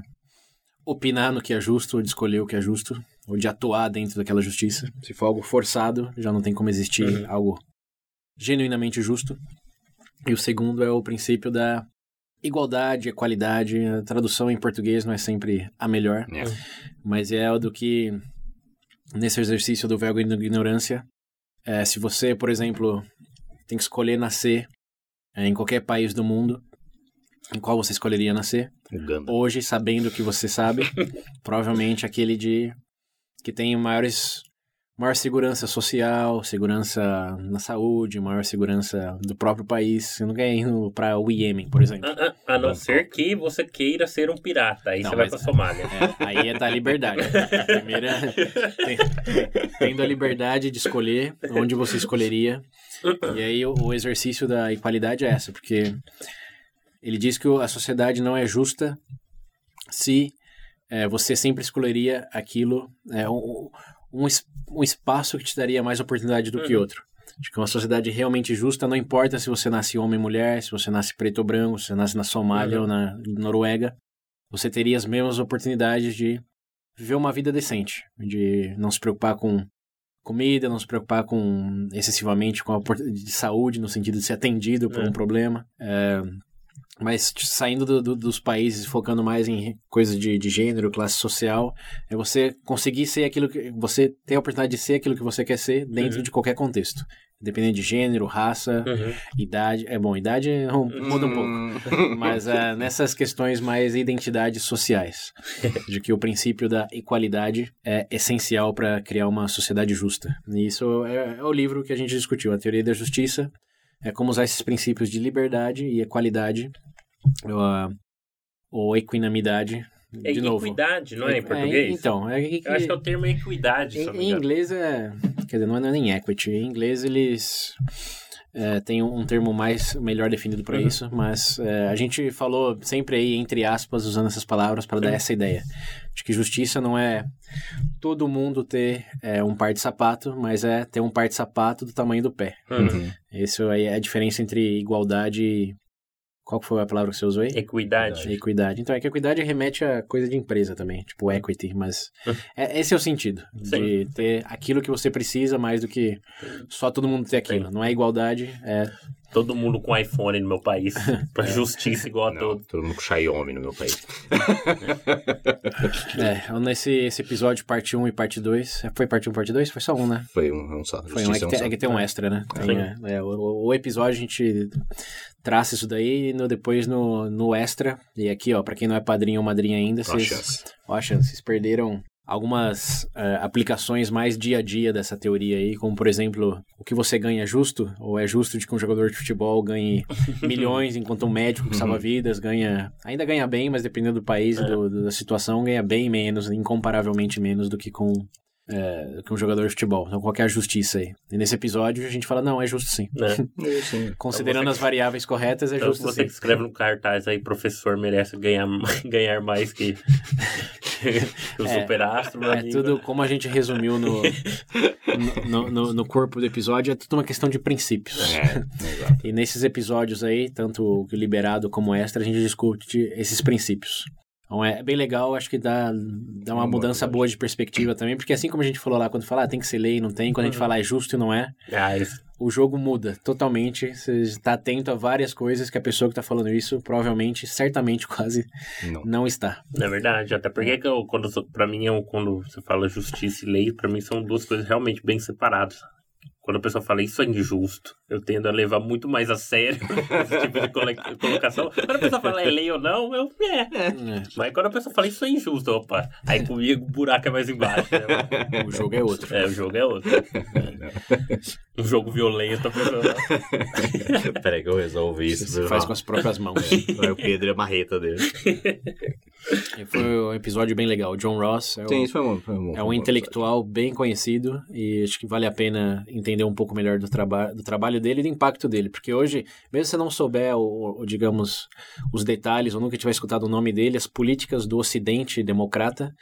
Speaker 2: opinar no que é justo, ou de escolher o que é justo, ou de atuar dentro daquela justiça. Se for algo forçado, já não tem como existir
Speaker 3: Uhum.
Speaker 2: algo genuinamente justo. E o segundo é o princípio da igualdade, equalidade. A tradução em português não é sempre a melhor,
Speaker 1: É.
Speaker 2: mas é o do que nesse exercício do da ignorância, é, se você, por exemplo, tem que escolher nascer é, em qualquer país do mundo, em qual você escolheria nascer?
Speaker 1: Uganda.
Speaker 2: Hoje, sabendo o que você sabe, provavelmente aquele de que tem maiores maior segurança social, segurança na saúde, maior segurança do próprio país. Você não quer ir pra o Iêmen, por exemplo.
Speaker 3: A, a- a não ser que você queira ser um pirata, aí
Speaker 2: Não,
Speaker 3: você vai pra Somália.
Speaker 2: É, aí é da liberdade. A primeira, tem- tendo a liberdade de escolher onde você escolheria. E aí o, o exercício da equalidade é essa, porque ele diz que a sociedade não é justa se é, você sempre escolheria aquilo, é, um, um, um espaço que te daria mais oportunidade do que
Speaker 3: Uhum.
Speaker 2: outro. Acho que uma sociedade realmente justa não importa se você nasce homem ou mulher, se você nasce preto ou branco, se você nasce na Somália
Speaker 3: Uhum.
Speaker 2: ou na Noruega, você teria as mesmas oportunidades de viver uma vida decente, de não se preocupar com comida, não se preocupar com excessivamente com a de saúde, no sentido de ser atendido por
Speaker 3: É.
Speaker 2: um problema. É, mas saindo do- do- dos países, focando mais em coisas de, de gênero, classe social, é você conseguir ser aquilo que. Você ter a oportunidade de ser aquilo que você quer ser dentro
Speaker 3: Uhum.
Speaker 2: de qualquer contexto. Independente de gênero, raça,
Speaker 3: Uhum.
Speaker 2: idade. É bom, idade é um- muda um pouco. Mas ah, nessas questões mais identidades sociais, de que o princípio da equalidade é essencial para criar uma sociedade justa. E isso é, é o livro que a gente discutiu, a teoria da justiça, é como usar esses princípios de liberdade e equalidade, ou, ah, ou equinamidade,
Speaker 3: É
Speaker 2: de novo.
Speaker 3: equidade, não é, em português?
Speaker 2: então, é que,
Speaker 3: Eu acho que é o termo equidade,
Speaker 2: em, em inglês é. Quer dizer, não é nem equity. Em inglês eles é, têm um termo mais melhor definido para
Speaker 3: Uhum.
Speaker 2: isso, mas é, a gente falou sempre aí, entre aspas, usando essas palavras para dar essa ideia. De que justiça não é todo mundo ter é, um par de sapato, mas é ter um par de sapato do tamanho do pé.
Speaker 3: Uhum.
Speaker 2: Isso aí é a diferença entre igualdade e. Qual foi a palavra que você usou aí?
Speaker 3: Equidade.
Speaker 2: Equidade. Então, é que equidade remete a coisa de empresa também, tipo equity, mas é, esse é o sentido, de ter aquilo que você precisa mais do que só todo mundo ter aquilo. Não é igualdade, é...
Speaker 3: Todo mundo com iPhone no meu país. pra justiça igual a
Speaker 4: Não,
Speaker 3: todos.
Speaker 4: todo mundo com Xiaomi no meu país.
Speaker 2: é nesse esse episódio, parte 1 e parte 2, é, foi parte 1 e parte 2? Foi só um, né?
Speaker 4: Foi um, um só.
Speaker 2: Foi um, é, que tem, é que tem um extra, né? Tem, é, é, o, o episódio a gente traça isso daí e no, depois no, no extra, e aqui ó, pra quem não é padrinho ou madrinha ainda, vocês... Ó, a chance, vocês perderam algumas eh, aplicações mais dia a dia dessa teoria aí, como por exemplo, o que você ganha é justo? Ou é justo de que um jogador de futebol ganhe milhões, enquanto um médico que salva vidas ganha. Ainda ganha bem, mas dependendo do país e do- da situação, ganha bem menos, incomparavelmente menos do que com. Do que um jogador de futebol. Então, qual que é a justiça aí? E nesse episódio a gente fala, não, é justo sim.
Speaker 3: Né?
Speaker 4: Sim.
Speaker 2: Considerando
Speaker 3: Então
Speaker 2: as variáveis corretas, é
Speaker 3: Então,
Speaker 2: justo
Speaker 3: você
Speaker 2: sim.
Speaker 3: que escreve no cartaz aí, professor merece ganhar, ganhar mais que, que o
Speaker 2: É,
Speaker 3: superastro.
Speaker 2: É
Speaker 3: amigo.
Speaker 2: tudo, como a gente resumiu no, no, no, no corpo do episódio, é tudo uma questão de princípios.
Speaker 4: É.
Speaker 2: E nesses episódios aí, tanto o liberado como o extra, a gente discute esses princípios. Então é bem legal, acho que dá, dá uma
Speaker 4: Uma
Speaker 2: mudança
Speaker 4: boa
Speaker 2: boa de perspectiva também, porque assim como a gente falou lá, quando fala ah, tem que ser lei e não tem, quando a gente fala é justo e não é,
Speaker 3: Ah, isso.
Speaker 2: o jogo muda totalmente. Você está atento a várias coisas que a pessoa que está falando isso provavelmente, certamente, quase
Speaker 4: Não.
Speaker 2: não está.
Speaker 3: É verdade, até porque que eu, quando, pra mim, eu, quando você fala justiça e lei, pra mim são duas coisas realmente bem separadas. Quando a pessoa fala isso é injusto, eu tendo a levar muito mais a sério esse tipo de colocação. Quando a pessoa fala é lei ou não, eu é.
Speaker 2: É,
Speaker 3: Mas quando a pessoa fala isso é injusto, opa, aí comigo o buraco é mais embaixo. Né?
Speaker 2: o jogo é outro.
Speaker 3: É, o jogo é outro. Um jogo violento, a pessoa.
Speaker 4: Peraí que eu resolvo isso.
Speaker 2: Você faz com as próprias mãos.
Speaker 4: Vai o Pedro e a marreta dele.
Speaker 2: Foi um episódio bem legal. O John Ross é, o-
Speaker 4: Sim, isso foi bom. Foi bom
Speaker 2: é um intelectual bem conhecido e acho que vale a pena entender um pouco melhor do, traba do trabalho dele e do impacto dele. Porque hoje, mesmo se você não souber, o, o- digamos, os detalhes ou nunca tiver escutado o nome dele, as políticas do Ocidente democrata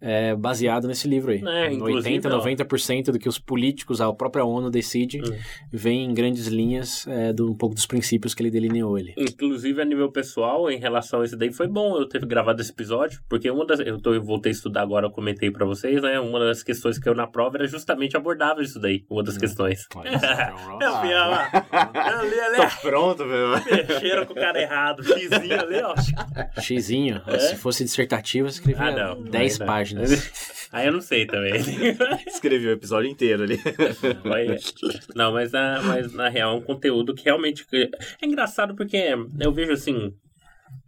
Speaker 2: é baseado nesse livro aí.
Speaker 3: É, inclusive,
Speaker 2: 80,
Speaker 3: ó.
Speaker 2: 90% do que os políticos, a própria ONU decide,
Speaker 3: Hum.
Speaker 2: vem em grandes linhas é, do, um pouco dos princípios que ele delineou ele.
Speaker 3: Inclusive, a nível pessoal, em relação a isso daí, foi bom eu ter gravado esse episódio, porque uma das. Eu, tô, eu voltei a estudar agora, eu comentei pra vocês, né? Uma das questões que eu na prova era justamente abordava isso daí. Uma das questões.
Speaker 2: Ross.
Speaker 3: Eu vi lá. Ali, ali,
Speaker 4: Pronto, meu.
Speaker 3: mexeram com o cara errado. Xizinho ali, ó.
Speaker 2: Xizinho, se fosse dissertativo, eu escrevia
Speaker 3: É? Ah, não.
Speaker 2: 10
Speaker 3: Aí não.
Speaker 2: páginas.
Speaker 3: Aí eu não sei também.
Speaker 4: Escrevi o episódio inteiro ali.
Speaker 3: Não, mas na, mas na real é um conteúdo que realmente. É engraçado porque eu vejo assim.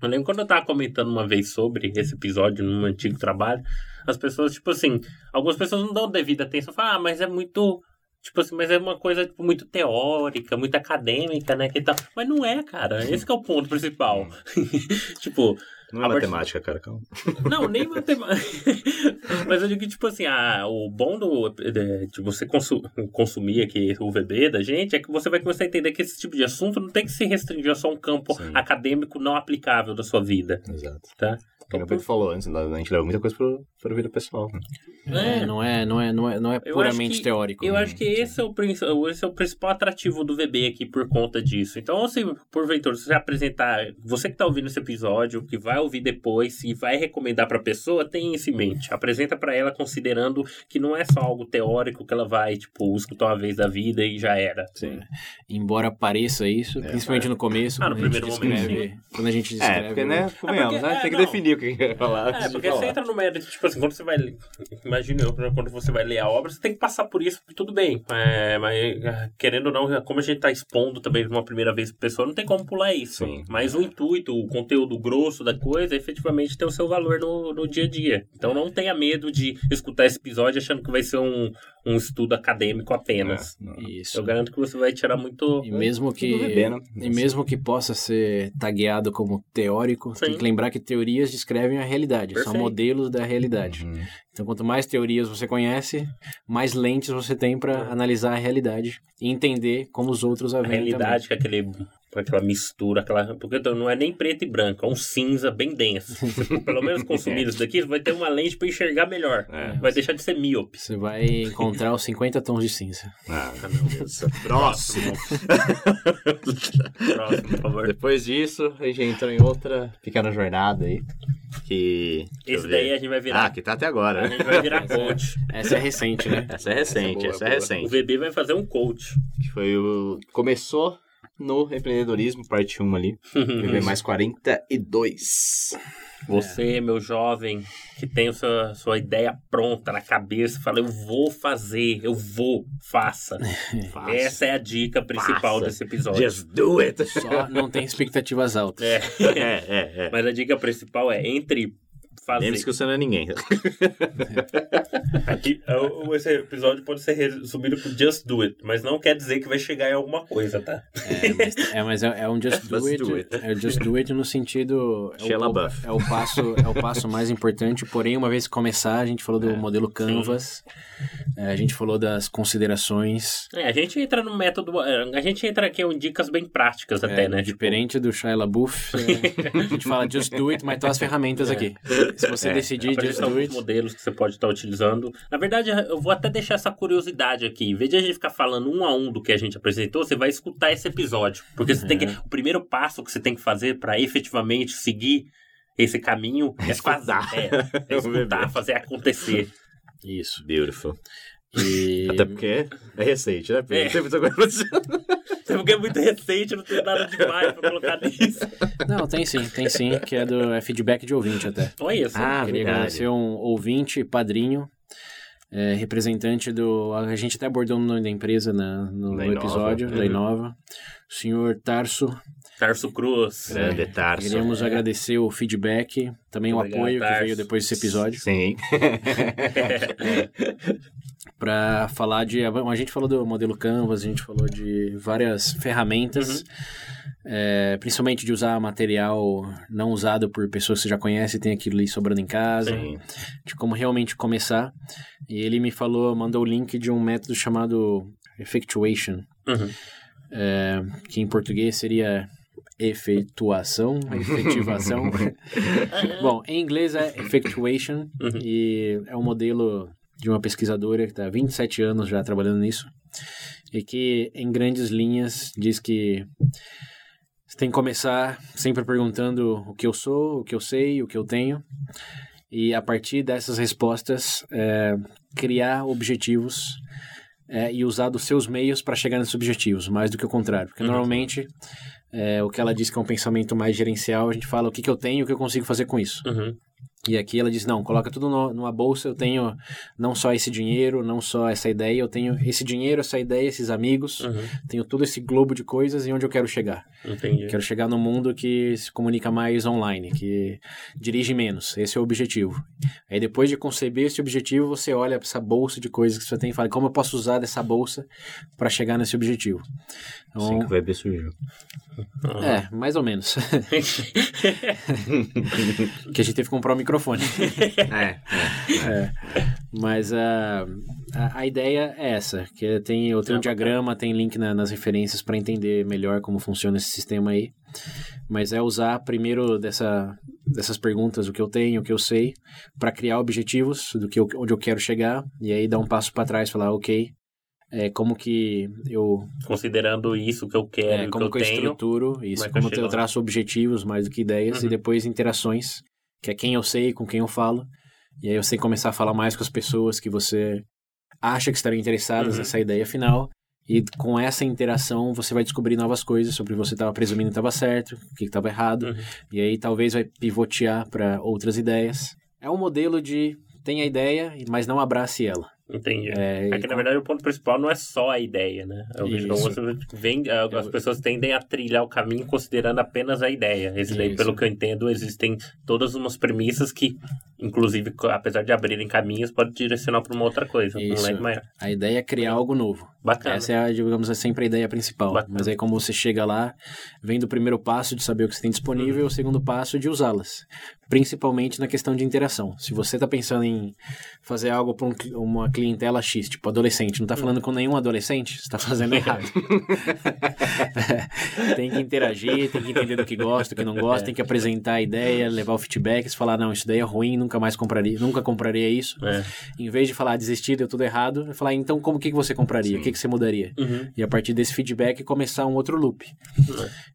Speaker 3: Eu lembro quando eu tava comentando uma vez sobre esse episódio num antigo trabalho, as pessoas, tipo assim, algumas pessoas não dão devida atenção, falam, ah, mas é muito. Tipo assim, mas é uma coisa tipo, muito teórica, muito acadêmica, né? Que tal. Mas não é, cara. Esse que é o ponto principal. tipo,
Speaker 4: Não é matemática, cara, calma.
Speaker 3: não, nem matemática. Mas eu digo que, tipo assim, ah, o bom do, de, de você consu- consumir aqui o VB da gente é que você vai começar a entender que esse tipo de assunto não tem que se restringir a só um campo
Speaker 4: Sim.
Speaker 3: acadêmico não aplicável da sua vida,
Speaker 4: Exato.
Speaker 3: tá?
Speaker 4: Como o Pedro falou antes, a gente leva muita coisa pro, pra vida pessoal. né?
Speaker 2: É,
Speaker 3: É.
Speaker 2: não, é, não, é, não, é, não é puramente
Speaker 3: que-
Speaker 2: teórico.
Speaker 3: Eu
Speaker 2: né?
Speaker 3: acho que esse é, o, esse é o principal atrativo do VB aqui por conta disso. Então, se porventura você apresentar, você que tá ouvindo esse episódio, que vai ouvir depois e vai recomendar pra pessoa, tem isso em mente. Apresenta pra ela considerando que não é só algo teórico que ela vai, tipo, escutar uma vez da vida e já era.
Speaker 2: Sim. Embora pareça isso, principalmente no começo,
Speaker 3: Ah, no
Speaker 2: a
Speaker 3: primeiro momento,
Speaker 2: descreve, quando a gente descreve...
Speaker 4: É, porque, né, convenhamos,
Speaker 3: porque-
Speaker 4: né?
Speaker 3: é,
Speaker 4: Tem que
Speaker 3: não.
Speaker 4: definir o que quer falar.
Speaker 3: É, porque
Speaker 4: falar.
Speaker 3: você entra no mérito, tipo assim, quando você vai. Imagina eu, né, quando você vai ler a obra, você tem que passar por isso, tudo bem. É, mas, ah, querendo ou não, como a gente tá expondo também uma primeira vez pra pessoa, não tem como pular isso.
Speaker 4: Sim.
Speaker 3: Mas o intuito, o conteúdo grosso da coisa, é efetivamente ter o seu valor no, no dia a dia. Então não tenha medo de escutar esse episódio achando que vai ser um, um estudo acadêmico apenas.
Speaker 2: Isso.
Speaker 3: Eu garanto que você vai tirar muito.
Speaker 2: E mesmo que,
Speaker 4: né?
Speaker 2: e mesmo que possa ser tagueado como teórico, tem
Speaker 3: Sim.
Speaker 2: que lembrar que teorias descrevem a realidade, são
Speaker 3: Perfeito.
Speaker 2: modelos da realidade.
Speaker 4: Uhum.
Speaker 2: Então, quanto mais teorias você conhece, mais lentes você tem para
Speaker 3: É.
Speaker 2: analisar a realidade e entender como os outros a
Speaker 3: A
Speaker 2: veem
Speaker 3: realidade, que é aquele. Com Aquela mistura, aquela. Porque não é nem preto e branco, é um cinza bem denso. Pelo menos consumir isso daqui, você vai ter uma lente para enxergar melhor.
Speaker 4: É.
Speaker 3: Vai deixar de ser míope.
Speaker 2: Você vai encontrar os 50 tons de cinza.
Speaker 4: Ah, meu Deus. Próximo.
Speaker 3: Próximo, por favor.
Speaker 4: Depois disso, a gente entrou em outra pequena jornada aí. Que.
Speaker 3: Esse daí a gente vai virar.
Speaker 4: Ah, que tá até agora,
Speaker 3: A
Speaker 4: né?
Speaker 3: gente vai virar coach.
Speaker 2: Essa é recente, né?
Speaker 4: Essa é recente,
Speaker 2: Essa
Speaker 4: essa
Speaker 2: é
Speaker 4: é,
Speaker 2: boa,
Speaker 3: O
Speaker 4: recente.
Speaker 3: VB vai fazer um coach.
Speaker 4: Que foi o. Começou no empreendedorismo, parte 1 ali. VB mais 42.
Speaker 3: Você, meu jovem, que tem a sua, sua ideia pronta na cabeça, fala, eu vou fazer, eu vou, faça. Essa é a dica principal
Speaker 4: Faça.
Speaker 3: desse episódio.
Speaker 4: Just do it!
Speaker 2: Só não tem expectativas altas.
Speaker 3: É.
Speaker 4: É, é, é.
Speaker 3: Mas a dica principal é entre fazer.
Speaker 4: Lembre-se que você não é ninguém.
Speaker 3: Aqui, é, o- esse episódio pode ser resumido por Just Do It, mas não quer dizer que vai chegar em alguma coisa, tá?
Speaker 2: É, mas é, mas é, é um just do,
Speaker 4: Just
Speaker 2: it,
Speaker 4: do it.
Speaker 2: É just do it no sentido. É o, é o passo é o passo mais importante. Porém, uma vez que começar, a gente falou do modelo Canvas, é, a gente falou das considerações.
Speaker 3: É, a gente entra no método. é, A gente entra aqui em dicas bem práticas até,
Speaker 2: é,
Speaker 3: né? Tipo,
Speaker 2: Diferente do Shia LaBeouf, é, a gente fala just do it, mas tá as ferramentas aqui. Se você
Speaker 4: É,
Speaker 2: decidir just do it,
Speaker 3: modelos que você pode estar utilizando. Na verdade, eu vou até deixar essa curiosidade aqui. Em vez de a gente ficar falando um a um do que a gente apresentou, você vai escutar esse episódio. Porque você tem que.
Speaker 2: Uhum.
Speaker 3: O primeiro passo que você tem que fazer para efetivamente seguir esse caminho é fazer. É, é escutar, fazer acontecer.
Speaker 2: isso.
Speaker 4: Beautiful.
Speaker 2: E
Speaker 4: Até porque é recente, né? Porque
Speaker 3: É.
Speaker 4: Tem muita coisa acontecendo.
Speaker 3: Porque é muito recente, não tem nada demais pra colocar nisso.
Speaker 2: não, tem sim, tem sim, que é do é feedback de ouvinte até.
Speaker 3: Olha isso.
Speaker 4: Ah,
Speaker 2: Queria
Speaker 4: verdade.
Speaker 2: agradecer um ouvinte, padrinho, é, representante do. A gente até abordou o nome da empresa na- no,
Speaker 4: Inova.
Speaker 2: episódio, da
Speaker 4: Uhum.
Speaker 2: Inova. O senhor Tarso.
Speaker 3: Tarso Cruz.
Speaker 4: Grande Tarso.
Speaker 2: Queríamos agradecer o feedback, também o apoio que veio depois desse episódio,
Speaker 4: Sim.
Speaker 2: para falar de. A gente falou do modelo Canvas, a gente falou de várias ferramentas, é, principalmente de usar material não usado por pessoas que você já conhece, tem aquilo ali sobrando em casa.
Speaker 4: Sim.
Speaker 2: de como realmente começar. E ele me falou, mandou o link de um método chamado Effectuation,
Speaker 3: Uhum.
Speaker 2: é, que em português seria efetuação, efetivação. Bom, em inglês é Effectuation
Speaker 3: Uhum.
Speaker 2: e é um modelo de uma pesquisadora que está há 27 anos já trabalhando nisso e que, em grandes linhas, diz que você tem que começar sempre perguntando o que eu sou, o que eu sei, o que eu tenho e a partir dessas respostas é, criar objetivos é, e usar dos seus meios para chegar nesses objetivos, mais do que o contrário. Porque
Speaker 3: Uhum.
Speaker 2: normalmente é, o que ela diz que é um pensamento mais gerencial, a gente fala o que, que eu tenho e o que eu consigo fazer com isso.
Speaker 3: Uhum.
Speaker 2: E aqui ela diz, não, coloca tudo no- numa bolsa, eu tenho não só esse dinheiro, não só essa ideia, eu tenho esse dinheiro, essa ideia, esses amigos,
Speaker 3: Uhum.
Speaker 2: tenho todo esse globo de coisas e onde eu quero chegar.
Speaker 3: Entendi.
Speaker 2: Quero chegar num mundo que se comunica mais online, que dirige menos. Esse é o objetivo. Aí depois de conceber esse objetivo, você olha para essa bolsa de coisas que você tem e fala, como eu posso usar dessa bolsa para chegar nesse objetivo?
Speaker 4: Assim
Speaker 2: Então,
Speaker 4: que o VB surgiu.
Speaker 2: é, mais ou menos. que a gente teve que comprar um microfone.
Speaker 4: É,
Speaker 2: É. Mas a, a, a ideia é essa, que tem, eu tenho um diagrama, tem link na- nas referências para entender melhor como funciona esse sistema aí. Mas é usar primeiro dessa dessas perguntas, o que eu tenho, o que eu sei, para criar objetivos do que eu, onde eu quero chegar e aí dar um passo para trás, falar, ok, é, como que eu
Speaker 3: Considerando isso que eu quero,
Speaker 2: é,
Speaker 3: e
Speaker 2: como
Speaker 3: que
Speaker 2: que
Speaker 3: eu
Speaker 2: eu
Speaker 3: tenho.
Speaker 2: estruturo isso,
Speaker 3: como é que eu
Speaker 2: como eu traço objetivos mais do que ideias e
Speaker 3: Uhum.
Speaker 2: depois interações, que é quem eu sei, com quem eu falo. E aí você começar a falar mais com as pessoas que você acha que estariam interessadas
Speaker 3: Uhum.
Speaker 2: nessa ideia final. E com essa interação você vai descobrir novas coisas sobre o que você estava presumindo que estava certo, o que estava errado.
Speaker 3: Uhum.
Speaker 2: E aí talvez vai pivotear para outras ideias. É um modelo de tem a ideia, mas não abrace ela.
Speaker 3: Entendi.
Speaker 2: É,
Speaker 3: É que, na verdade, o ponto principal não é só a ideia, né? É o que
Speaker 2: Isso.
Speaker 3: então, você vem, as pessoas tendem a trilhar o caminho considerando apenas a ideia. Esse daí, pelo que eu entendo, existem todas umas premissas que, inclusive, apesar de abrirem caminhos, pode direcionar para uma outra coisa, um
Speaker 2: Isso.
Speaker 3: leque maior.
Speaker 2: A ideia é criar algo novo.
Speaker 3: Bacana.
Speaker 2: Essa é, a, digamos, é sempre a ideia principal.
Speaker 3: Bacana.
Speaker 2: Mas aí, como você chega lá, vem do primeiro passo de saber o que você tem disponível e o segundo passo de usá-las. Principalmente na questão de interação. Se você está pensando em fazer algo para uma clientela X, tipo adolescente, não está falando com nenhum adolescente, você está fazendo errado. tem que interagir, tem que entender do que gosta, do que não gosta, tem que apresentar a ideia, levar o feedback, se falar, não, isso daí é ruim, nunca mais compraria, nunca compraria isso.
Speaker 3: É.
Speaker 2: Em vez de falar desistir, deu tudo errado, eu falar, então como que que você compraria? O que, que você mudaria?
Speaker 3: Uhum.
Speaker 2: E a partir desse feedback começar um outro loop.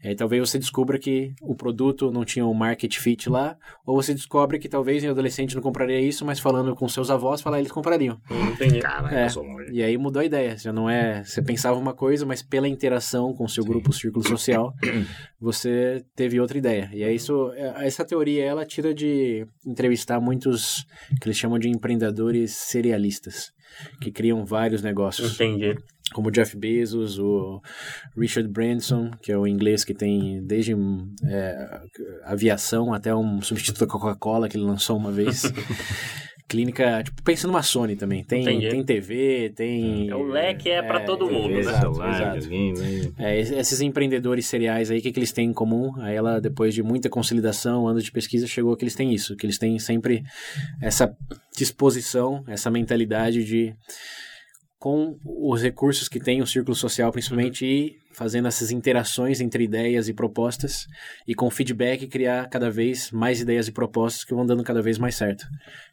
Speaker 2: E aí talvez você descubra que o produto não tinha um market fit lá, ou você descobre que talvez em adolescente não compraria isso, mas falando com seus avós, falar eles comprariam.
Speaker 3: Entendi.
Speaker 4: Caralho,
Speaker 2: É.
Speaker 4: longe.
Speaker 2: E aí mudou a ideia. Já não é. Você pensava uma coisa, mas pela interação com o seu grupo, o círculo social, você teve outra ideia. E é isso. Essa teoria ela tira de entrevistar muitos que eles chamam de empreendedores serialistas, que criam vários negócios
Speaker 3: Entendi.
Speaker 2: como o Jeff Bezos, o Richard Branson, que é o inglês que tem desde é, aviação até um substituto da Coca-Cola que ele lançou uma vez. Clínica, tipo, pensa numa Sony também. Tem,
Speaker 3: Entendi.
Speaker 2: tem TV, tem.
Speaker 3: É, o leque é pra todo mundo, né?
Speaker 2: Exato,
Speaker 4: celular,
Speaker 2: exato. É, es- esses empreendedores seriais aí, o que, que eles têm em comum? Aí ela, depois de muita conciliação, anos de pesquisa, chegou que eles têm isso, que eles têm sempre essa disposição, essa mentalidade de, com os recursos que tem o círculo social, principalmente, ir fazendo essas interações entre ideias e propostas, e com feedback criar cada vez mais ideias e propostas que vão dando cada vez mais certo.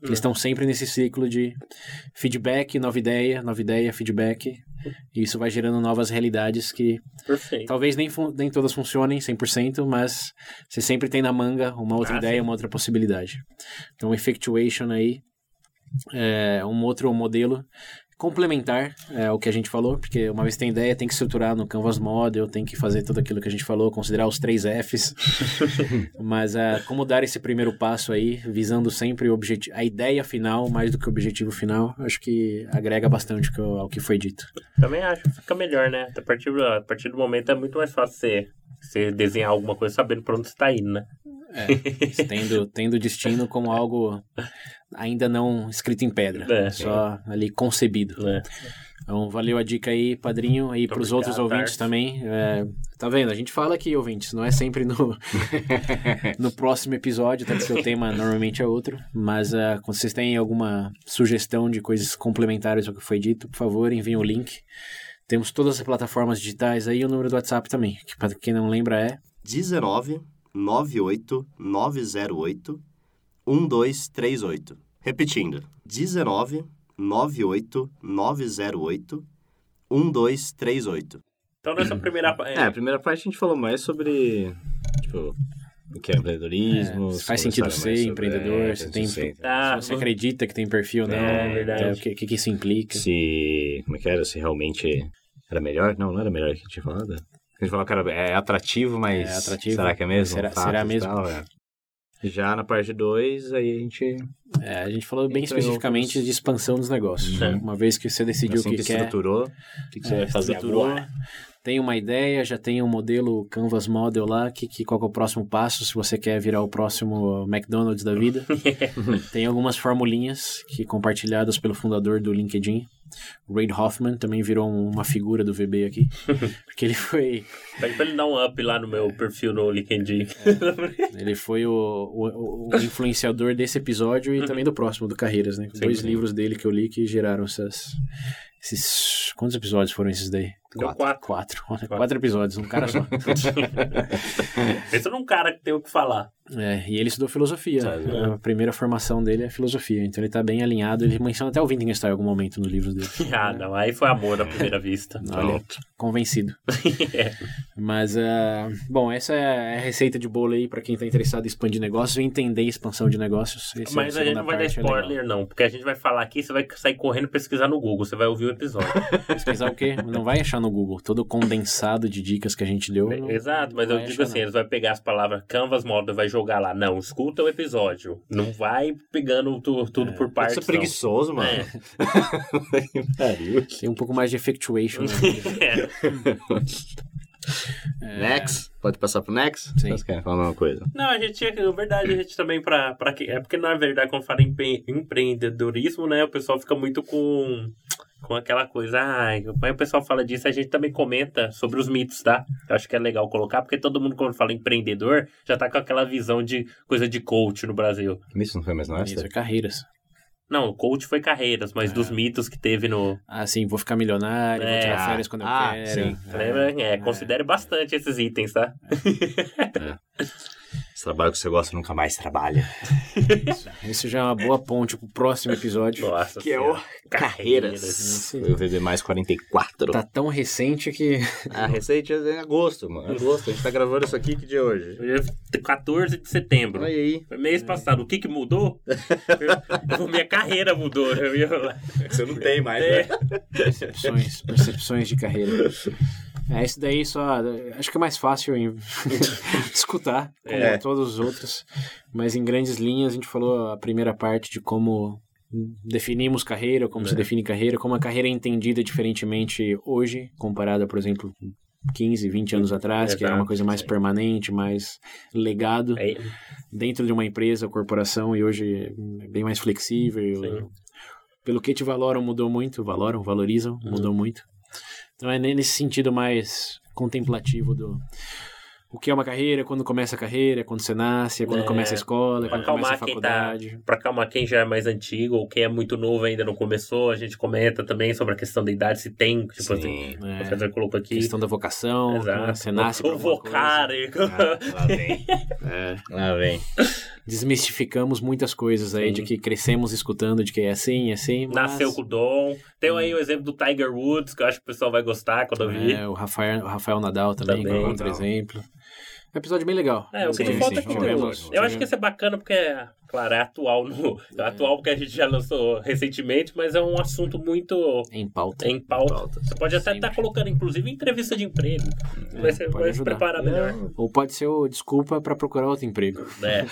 Speaker 2: Eles estão sempre nesse ciclo de feedback, nova ideia, nova ideia, feedback, e isso vai gerando novas realidades que
Speaker 3: Perfeito.
Speaker 2: Talvez nem, nem todas funcionem 100%, mas você sempre tem na manga uma outra
Speaker 3: Ah,
Speaker 2: ideia,
Speaker 3: sim.
Speaker 2: uma outra possibilidade. Então, Effectuation aí é um outro modelo complementar é, ao que a gente falou, porque uma vez que tem ideia, tem que estruturar no Canvas Model, tem que fazer tudo aquilo que a gente falou, considerar os três Fs. mas é, como dar esse primeiro passo aí, visando sempre o objetivo, a ideia final mais do que o objetivo final, acho que agrega bastante ao que foi dito.
Speaker 3: Também acho que fica melhor, né? A partir, do- a partir do momento é muito mais fácil você, você desenhar alguma coisa sabendo pra onde você tá indo, né?
Speaker 2: É, tendo, tendo o destino como algo ainda não escrito em pedra,
Speaker 3: É.
Speaker 2: só ali concebido.
Speaker 3: É.
Speaker 2: Então, valeu a dica aí, padrinho, aí
Speaker 3: Muito
Speaker 2: pros
Speaker 3: obrigado,
Speaker 2: outros ouvintes
Speaker 3: Tarso.
Speaker 2: também. É, tá vendo? A gente fala aqui, ouvintes, não é sempre no, no próximo episódio, tá? Porque o tema normalmente é outro. Mas ah, quando vocês têm alguma sugestão de coisas complementares ao que foi dito, por favor, enviem o link. Temos todas as plataformas digitais aí e o número do WhatsApp também, que para quem não lembra é
Speaker 1: 19 98 908 1238. Repetindo, 19 98 908 1238.
Speaker 3: Então, nessa primeira...
Speaker 4: É, a primeira parte a gente falou mais sobre, tipo, o que é empreendedorismo.
Speaker 2: É, se faz sentido ser
Speaker 4: sobre-
Speaker 2: empreendedor,
Speaker 4: é,
Speaker 2: se tem-
Speaker 3: Ah,
Speaker 2: se você acredita que tem perfil ou não,
Speaker 3: É, verdade.
Speaker 2: é, o que, que que isso implica.
Speaker 4: Se, como é que era? Se realmente era melhor? Não, não era melhor que a gente tinha falado. A gente falou que era, é atrativo, mas
Speaker 2: É atrativo.
Speaker 4: será que é mesmo?
Speaker 2: Será- será mesmo?
Speaker 4: tal, é. Já na parte 2, aí a gente
Speaker 2: É, a gente falou bem especificamente
Speaker 4: outros-
Speaker 2: de expansão dos negócios.
Speaker 3: Uhum.
Speaker 2: Uma vez que você decidiu o
Speaker 4: que,
Speaker 2: que, quer,
Speaker 4: estruturou, o que, que você
Speaker 2: é,
Speaker 4: vai fazer
Speaker 2: estruturou,
Speaker 4: agora?
Speaker 2: Tem uma ideia, já tem um modelo Canvas Model lá, que, que, qual que é o próximo passo, se você quer virar o próximo McDonald's da vida. tem algumas formulinhas que compartilhadas pelo fundador do LinkedIn. Reid Hoffman também virou um- uma figura do VB aqui, porque ele foi
Speaker 3: Pede pra ele dar um up lá no meu perfil no LinkedIn.
Speaker 2: Ele foi o, o, o influenciador desse episódio e também do próximo, do Carreiras, né?
Speaker 3: Sim,
Speaker 2: Dois
Speaker 3: sim.
Speaker 2: livros dele que eu li que geraram essas. Esses. Quantos episódios foram esses daí?
Speaker 3: Deu quatro.
Speaker 2: Quatro. Quatro episódios, um cara só.
Speaker 3: Pensa num cara que tem o que falar.
Speaker 2: É, e ele estudou filosofia.
Speaker 4: Sabe,
Speaker 2: A primeira formação dele é filosofia. Então ele tá bem alinhado. Ele menciona até o Wittgenstein em algum momento no livro dele.
Speaker 3: Ah, não. Aí foi amor à primeira vista.
Speaker 2: Olha, convencido.
Speaker 3: É.
Speaker 2: Mas, ah, bom, essa é a receita de bolo aí pra quem tá interessado em expandir negócios e entender expansão de negócios. Essa
Speaker 3: Mas a gente
Speaker 2: segunda
Speaker 3: não vai dar
Speaker 2: é
Speaker 3: spoiler, não. Porque a gente vai falar aqui, você vai sair correndo pesquisar no Google. Você vai ouvir o episódio.
Speaker 2: Pesquisar o quê? Não vai achar no Google. Todo condensado de dicas que a gente deu. não-
Speaker 3: Exato, mas eu digo
Speaker 2: achar,
Speaker 3: assim,
Speaker 2: não.
Speaker 3: eles vão pegar as palavras Canvas Model e vai jogar lá. Não, escuta o episódio. Não vai pegando tu- tudo por
Speaker 4: Pode
Speaker 3: partes.
Speaker 4: ser
Speaker 3: não.
Speaker 4: preguiçoso, mano.
Speaker 3: É.
Speaker 4: Pariu.
Speaker 2: Tem um pouco mais de effectuation. Né?
Speaker 3: É.
Speaker 4: Next? Pode passar pro next?
Speaker 2: Sim.
Speaker 4: Vocês querem falar a mesma coisa?
Speaker 3: Não, a gente tinha que, na verdade, a gente também pra, pra que, é porque na verdade quando fala em empre- empreendedorismo, né, o pessoal fica muito com com aquela coisa, ai, mas o pessoal fala disso, a gente também comenta sobre os mitos, tá? Eu acho que é legal colocar, porque todo mundo quando fala empreendedor, já tá com aquela visão de coisa de coach no Brasil.
Speaker 4: Isso não foi mais
Speaker 2: Isso,
Speaker 4: nossa?
Speaker 2: é carreiras.
Speaker 3: Não, coach foi carreiras, mas
Speaker 2: É.
Speaker 3: dos mitos que teve no...
Speaker 2: Ah, sim, vou ficar milionário, vou
Speaker 3: É,
Speaker 2: tirar
Speaker 4: ah,
Speaker 2: férias quando eu
Speaker 4: ah,
Speaker 2: quero.
Speaker 4: sim.
Speaker 3: Lembra? É, considere bastante esses itens, tá?
Speaker 4: Esse trabalho que você gosta nunca mais trabalha.
Speaker 2: Isso já é uma boa ponte pro próximo episódio.
Speaker 3: Nossa
Speaker 4: Que é o Carreiras.
Speaker 2: Sim.
Speaker 4: Foi o VB mais 44.
Speaker 2: Tá tão recente que.
Speaker 4: A receita é em agosto, mano. Agosto. A gente tá gravando isso aqui que dia é hoje?
Speaker 3: Hoje é 14 de setembro.
Speaker 4: Olha aí.
Speaker 3: Foi mês passado. O que que mudou? Eu- minha carreira mudou. Eu.
Speaker 4: Você não tem mais,
Speaker 3: É.
Speaker 4: né?
Speaker 2: Percepções, percepções de carreira. É, isso daí só. Acho que é mais fácil em escutar, como
Speaker 4: É.
Speaker 2: todos os outros. Mas em grandes linhas, a gente falou a primeira parte de como definimos carreira, como se define carreira, como a carreira é entendida diferentemente hoje, comparada, por exemplo, 15, 20 anos atrás, que era uma
Speaker 3: Exato,
Speaker 2: coisa mais
Speaker 3: sim.
Speaker 2: permanente, mais legado
Speaker 3: Aí,
Speaker 2: dentro de uma empresa ou corporação, e hoje é bem mais flexível.
Speaker 3: Sim.
Speaker 2: Pelo que te valoram, mudou muito, valoram, valorizam,
Speaker 3: Uhum.
Speaker 2: mudou muito. Então é nesse sentido mais contemplativo do o que é uma carreira, quando começa a carreira, quando você nasce, quando
Speaker 3: É,
Speaker 2: começa a escola,
Speaker 3: pra
Speaker 2: quando começa a
Speaker 3: acalmar quem tá.
Speaker 2: faculdade.
Speaker 3: Pra acalmar quem já é mais antigo ou quem é muito novo ainda não começou, a gente comenta também sobre a questão da idade, se tem, tipo assim,
Speaker 4: Sim.
Speaker 3: o
Speaker 2: É,
Speaker 3: professor colocou aqui.
Speaker 2: questão da vocação, né?
Speaker 3: Exato.
Speaker 2: você nasce pra
Speaker 3: o
Speaker 2: alguma
Speaker 3: vocare.
Speaker 4: Ah, lá vem.
Speaker 2: É.
Speaker 4: Lá vem.
Speaker 2: Desmistificamos muitas coisas aí
Speaker 3: Sim.
Speaker 2: de que crescemos escutando de que é assim, é assim, mas...
Speaker 3: Nasceu com o dom. Tem aí o exemplo do Tiger Woods, que eu acho que o pessoal vai gostar quando eu vi.
Speaker 2: É, o Rafael, o Rafael Nadal também,
Speaker 3: Também,
Speaker 2: que é outro
Speaker 4: Nadal.
Speaker 2: exemplo. É um episódio bem legal.
Speaker 3: É, o que
Speaker 2: Sim,
Speaker 3: te falta
Speaker 2: sim,
Speaker 3: é conteúdo. Eu acho que esse é bacana porque, é, claro, é atual. No, é atual porque a gente já lançou recentemente, mas é um assunto muito
Speaker 2: Em pauta.
Speaker 3: em pauta.
Speaker 4: Pauta.
Speaker 3: Você pode até estar colocando, inclusive, entrevista de emprego. vai ser,
Speaker 2: pode
Speaker 3: vai se preparar melhor.
Speaker 2: Ou pode ser o desculpa pra procurar outro emprego.
Speaker 3: É.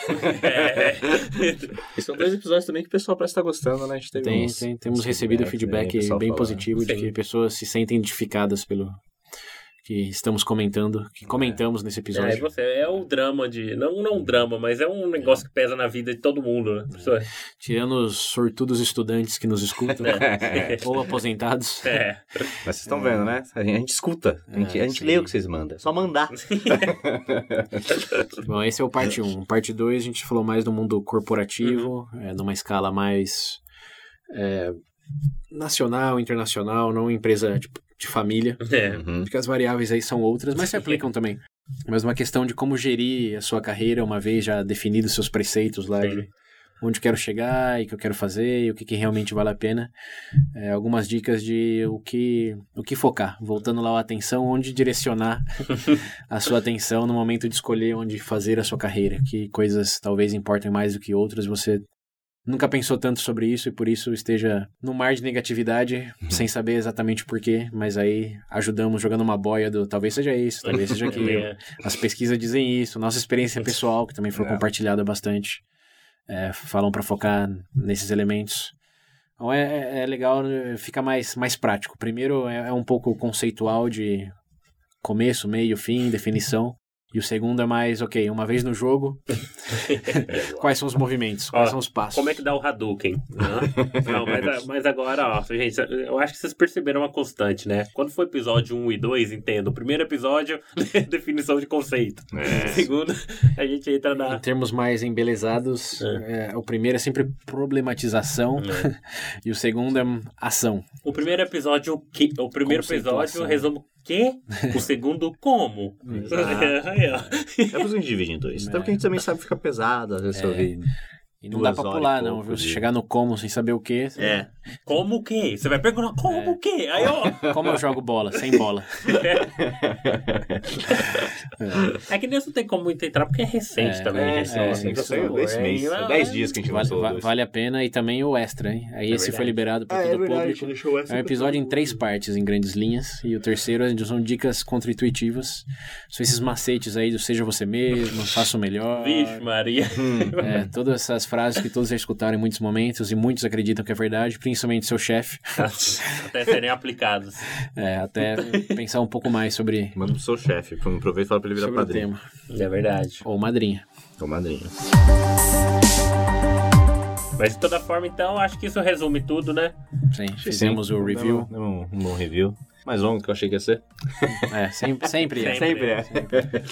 Speaker 3: É.
Speaker 4: E são dois episódios também que o pessoal parece estar gostando, né? A gente teve
Speaker 2: Tem,
Speaker 4: uns-
Speaker 2: tem- temos recebido feedback
Speaker 4: pessoal
Speaker 2: bem
Speaker 4: falando.
Speaker 2: positivo de
Speaker 3: Sim.
Speaker 2: que pessoas se sentem identificadas pelo que estamos comentando, que comentamos nesse
Speaker 3: É, e
Speaker 2: episódio.
Speaker 3: você é o drama de. Não, não um drama, mas é um negócio que pesa na vida de todo mundo, né? Pessoa-
Speaker 2: Tirando os sortudos estudantes que nos escutam,
Speaker 3: É.
Speaker 2: ou aposentados.
Speaker 3: É.
Speaker 4: Mas vocês estão vendo, né? A gente, a gente escuta. A gente,
Speaker 2: É,
Speaker 4: a gente
Speaker 2: sim.
Speaker 4: lê o que vocês mandam. É só mandar.
Speaker 2: Bom, esse é o parte 1. Parte 2 a gente falou mais do mundo corporativo, é, numa escala mais é, nacional, internacional, não empresa de, de família.
Speaker 3: É.
Speaker 4: Uhum.
Speaker 2: Porque as variáveis aí são outras, mas se aplicam também. Mas uma questão de como gerir a sua carreira, uma vez já definidos seus preceitos lá, de onde quero chegar e o que eu quero fazer e o que, que realmente vale a pena. É, algumas dicas de o que, o que focar. Voltando lá a atenção, onde direcionar a sua atenção no momento de escolher onde fazer a sua carreira. Que coisas talvez importem mais do que outras. Você nunca pensou tanto sobre isso e por isso esteja no mar de negatividade, sem saber exatamente por quê, mas aí ajudamos jogando uma boia do talvez seja isso, talvez seja aquilo. As pesquisas dizem isso, nossa experiência pessoal, que também foi
Speaker 4: É.
Speaker 2: compartilhada bastante, é, falam para focar nesses elementos. Então é, é- é legal, né, fica mais, mais prático. Primeiro é, é um pouco conceitual de começo, meio, fim, definição. E o segundo é mais, ok, uma vez no jogo, quais são os movimentos, quais
Speaker 3: Ó,
Speaker 2: são os passos.
Speaker 3: Como é que dá o Hadouken? Não, Não, mas, mas agora, ó, gente, eu acho que vocês perceberam uma constante, né? Quando for episódio 1 e 2, entendo. O primeiro episódio, definição de conceito.
Speaker 4: É.
Speaker 3: O segundo, a gente entra
Speaker 2: Em
Speaker 3: na.
Speaker 2: termos mais embelezados, é, o primeiro é sempre problematização e o segundo é ação.
Speaker 3: O primeiro episódio, o que? O primeiro episódio
Speaker 2: Conceituação.
Speaker 3: Quê? O segundo, como? Aí, ó.
Speaker 4: É por isso que a gente divide em dois. Até porque a gente também sabe ficar pesado, às vezes você ouvir.
Speaker 2: E não dá pra pular, não, viu? Se chegar no como sem saber o que,
Speaker 4: É.
Speaker 3: Como o quê? Você vai perguntar como o quê? Aí, ó.
Speaker 2: como eu jogo bola, sem bola.
Speaker 3: É que nesse não tem como muito entrar, porque é recente
Speaker 2: É,
Speaker 3: também.
Speaker 2: é, é, isso
Speaker 4: Só saiu
Speaker 3: é,
Speaker 4: esse mês.
Speaker 3: é,
Speaker 4: É 10 dias que a gente
Speaker 2: Vale,
Speaker 4: lançou.
Speaker 2: va-
Speaker 4: dois.
Speaker 2: vale a pena e também o extra, hein? Aí esse
Speaker 3: verdade.
Speaker 2: foi liberado para
Speaker 4: Ah,
Speaker 2: todo
Speaker 4: é
Speaker 2: o
Speaker 4: verdade,
Speaker 2: público. É um
Speaker 4: pra
Speaker 2: episódio
Speaker 4: todo
Speaker 2: em três partes, em grandes linhas. E o terceiro são dicas contra-intuitivas. São esses macetes aí do seja você mesmo, faça o melhor.
Speaker 3: Vixe, Maria.
Speaker 2: É, todas essas frases que todos já escutaram em muitos momentos e muitos acreditam que é verdade, principalmente seu chefe.
Speaker 3: Até serem aplicados.
Speaker 2: É, até pensar um pouco mais sobre,
Speaker 4: Manda pro seu chefe. Aproveita e fala pra ele virar
Speaker 2: sobre o
Speaker 4: padrinho.
Speaker 2: tema.
Speaker 3: É verdade.
Speaker 2: Ou madrinha.
Speaker 4: Ou madrinha.
Speaker 3: Mas de toda forma, então, acho que isso resume tudo, né?
Speaker 2: Sim, fizemos o review.
Speaker 4: Deu um, um bom review. Mais longo que eu achei que ia ser.
Speaker 2: É, sempre, sempre é.
Speaker 3: Sempre.
Speaker 4: é.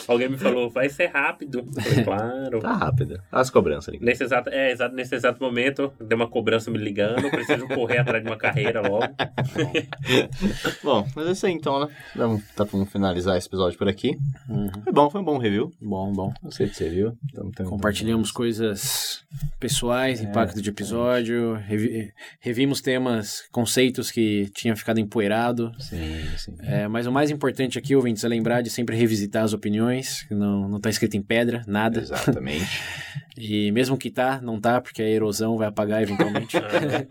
Speaker 3: Alguém me falou, vai ser rápido. Eu Falei, claro.
Speaker 4: Tá rápido. As cobranças ali.
Speaker 3: Nesse exato, é, exato, nesse exato momento, deu uma cobrança me ligando, preciso correr atrás de uma carreira logo.
Speaker 4: Bom, mas é isso aí então, né? Vamos, tá, vamos finalizar esse episódio por aqui.
Speaker 2: Uhum.
Speaker 4: Foi bom, foi um bom review.
Speaker 2: Bom, bom.
Speaker 4: Gostei de você, viu? Então, tem-
Speaker 2: Compartilhamos coisas pessoais, impacto de episódio, revi- revimos temas, conceitos que tinham ficado empoeirado.
Speaker 4: Sim, sim.
Speaker 2: É, mas o mais importante aqui, ouvintes, é lembrar de sempre revisitar as opiniões, que não, não tá escrito em pedra, nada.
Speaker 4: Exatamente.
Speaker 2: E mesmo que tá, não tá, porque a erosão vai apagar eventualmente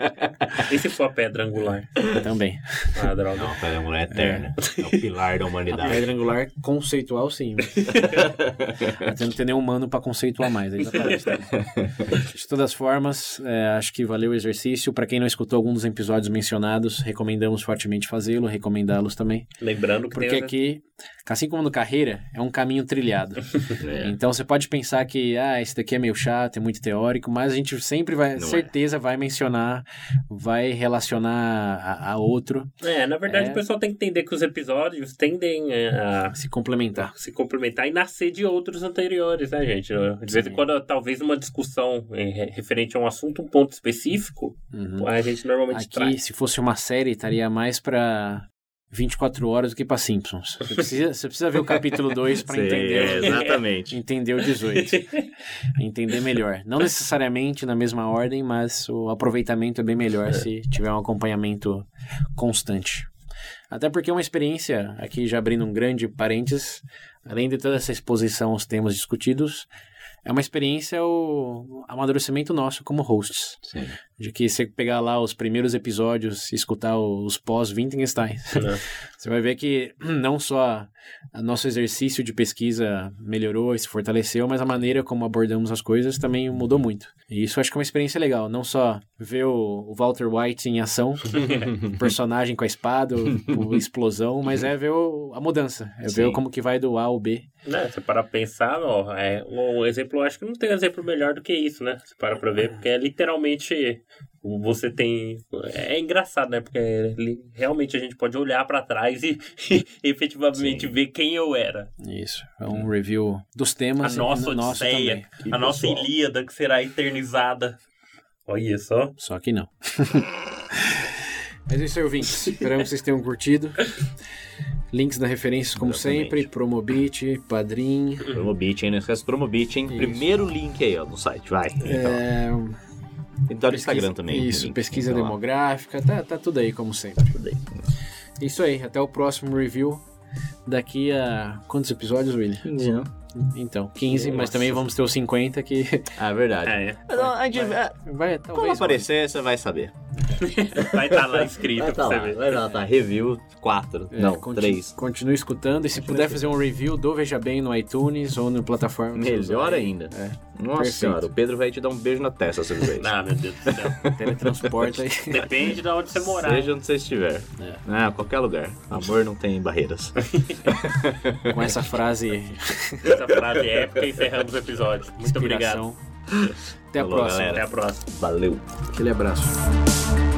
Speaker 3: E se for a pedra angular?
Speaker 2: também.
Speaker 3: Ah, droga.
Speaker 4: Não, a pedra mulher eterna. É. o pilar da
Speaker 2: A
Speaker 4: humanidade.
Speaker 2: pedra angular conceitual, sim. Até não ter nenhum humano pra conceituar mais. Aí já aparece, tá? De todas formas, é, acho que valeu o exercício. Pra quem não escutou algum dos episódios mencionados, recomendamos fortemente fazê-lo, recomendá-los também.
Speaker 3: Lembrando que
Speaker 2: Porque
Speaker 3: tem...
Speaker 2: aqui, assim como no carreira, é um caminho trilhado.
Speaker 4: É.
Speaker 2: Então você pode pensar que, ah, esse daqui é meio chato, é muito teórico, mas a gente sempre vai,
Speaker 4: Não é.
Speaker 2: certeza vai mencionar, vai relacionar a, a outro,
Speaker 3: É, na verdade
Speaker 2: É.
Speaker 3: o pessoal tem que entender que os episódios tendem é, a
Speaker 2: se complementar.
Speaker 3: se complementar e nascer de outros anteriores, né, gente? De vez em quando, talvez uma discussão é, re- referente a um assunto, um ponto específico,
Speaker 2: Uhum.
Speaker 3: a gente normalmente
Speaker 2: Aqui,
Speaker 3: traz.
Speaker 2: se fosse uma série, estaria mais pra 24 horas do que pra Simpsons. Você precisa, você precisa ver o capítulo 2 pra
Speaker 4: Sim,
Speaker 2: entender,
Speaker 4: exatamente.
Speaker 2: entender o 18. entender melhor. Não necessariamente na mesma ordem, mas o aproveitamento é bem melhor se tiver um acompanhamento constante. Até porque é uma experiência, aqui já abrindo um grande parênteses, além de toda essa exposição aos temas discutidos, é uma experiência o amadurecimento nosso como hosts.
Speaker 4: Sim.
Speaker 2: De que você pegar lá os primeiros episódios e escutar os pós-Wittgenstein,
Speaker 3: Né?
Speaker 2: você vai ver que não só o nosso exercício de pesquisa melhorou e se fortaleceu, mas a maneira como abordamos as coisas também mudou muito. E isso acho que é uma experiência legal. Não só ver o Walter White em ação, o personagem com a espada, o, explosão, mas é ver a mudança. É ver
Speaker 4: Sim.
Speaker 2: como que vai do A ao B.
Speaker 3: Né? Você para pensar, ó, é, um exemplo, acho que não tem exemplo melhor do que isso, né? Você para pra ver, porque é literalmente você tem. É engraçado, né? Porque realmente a gente pode olhar pra trás e, e efetivamente
Speaker 4: Sim.
Speaker 3: ver quem eu era.
Speaker 2: Isso. É um review dos
Speaker 3: A
Speaker 2: temas
Speaker 3: nossa
Speaker 2: e no nosso
Speaker 3: Odisseia,
Speaker 2: também.
Speaker 3: A nossa
Speaker 4: pessoal?
Speaker 3: Ilíada que será eternizada. Olha só.
Speaker 2: Só que não. Mas é isso aí, ouvintes. Esperamos que vocês tenham curtido. Links na referência, como
Speaker 4: Exatamente.
Speaker 2: sempre. Promobit, Padrim.
Speaker 4: Promobit, hein? Não esquece do Promobit, hein?
Speaker 2: Isso.
Speaker 4: Primeiro link aí, ó, no site. Vai.
Speaker 2: É,
Speaker 4: Tem que dar no Instagram também.
Speaker 2: Isso, pesquisa demográfica. Tá, tá tudo aí, como sempre.
Speaker 4: Tudo aí.
Speaker 2: Isso aí. Até o próximo review. Daqui a. Quantos episódios, William?
Speaker 4: 15, né?
Speaker 2: Então, 15, mas
Speaker 4: Nossa.
Speaker 2: também vamos ter os 50 que
Speaker 4: Ah, é verdade.
Speaker 3: É,
Speaker 4: Mas, ó, a gente, é,
Speaker 2: vai,
Speaker 4: quando
Speaker 2: talvez.
Speaker 4: aparecer, você vai saber.
Speaker 3: vai estar lá escrito
Speaker 4: Vai
Speaker 3: pra
Speaker 4: tá
Speaker 3: você
Speaker 4: lá,
Speaker 3: ver.
Speaker 4: vai lá, tá. Review 4.
Speaker 2: É,
Speaker 4: não,
Speaker 2: conti-
Speaker 4: 3.
Speaker 2: Continue escutando e se puder fazer um review do Veja Bem no iTunes ou no plataforma.
Speaker 4: Melhor ainda.
Speaker 2: É.
Speaker 1: Nossa
Speaker 2: Perfeito.
Speaker 1: senhora, o Pedro vai te dar um beijo na testa se ele ver.
Speaker 3: Ah, meu Deus do céu.
Speaker 2: Teletransporta aí.
Speaker 3: Depende de onde você morar.
Speaker 1: Seja onde você estiver.
Speaker 2: É.
Speaker 1: Ah, qualquer lugar. Amor não tem barreiras.
Speaker 2: Com essa frase,
Speaker 3: Essa frase épica encerramos o episódio. Muito obrigado.
Speaker 2: inspiração. Até a
Speaker 1: Falou,
Speaker 2: próxima.
Speaker 1: galera.
Speaker 3: Até a próxima.
Speaker 1: Valeu.
Speaker 2: Aquele abraço.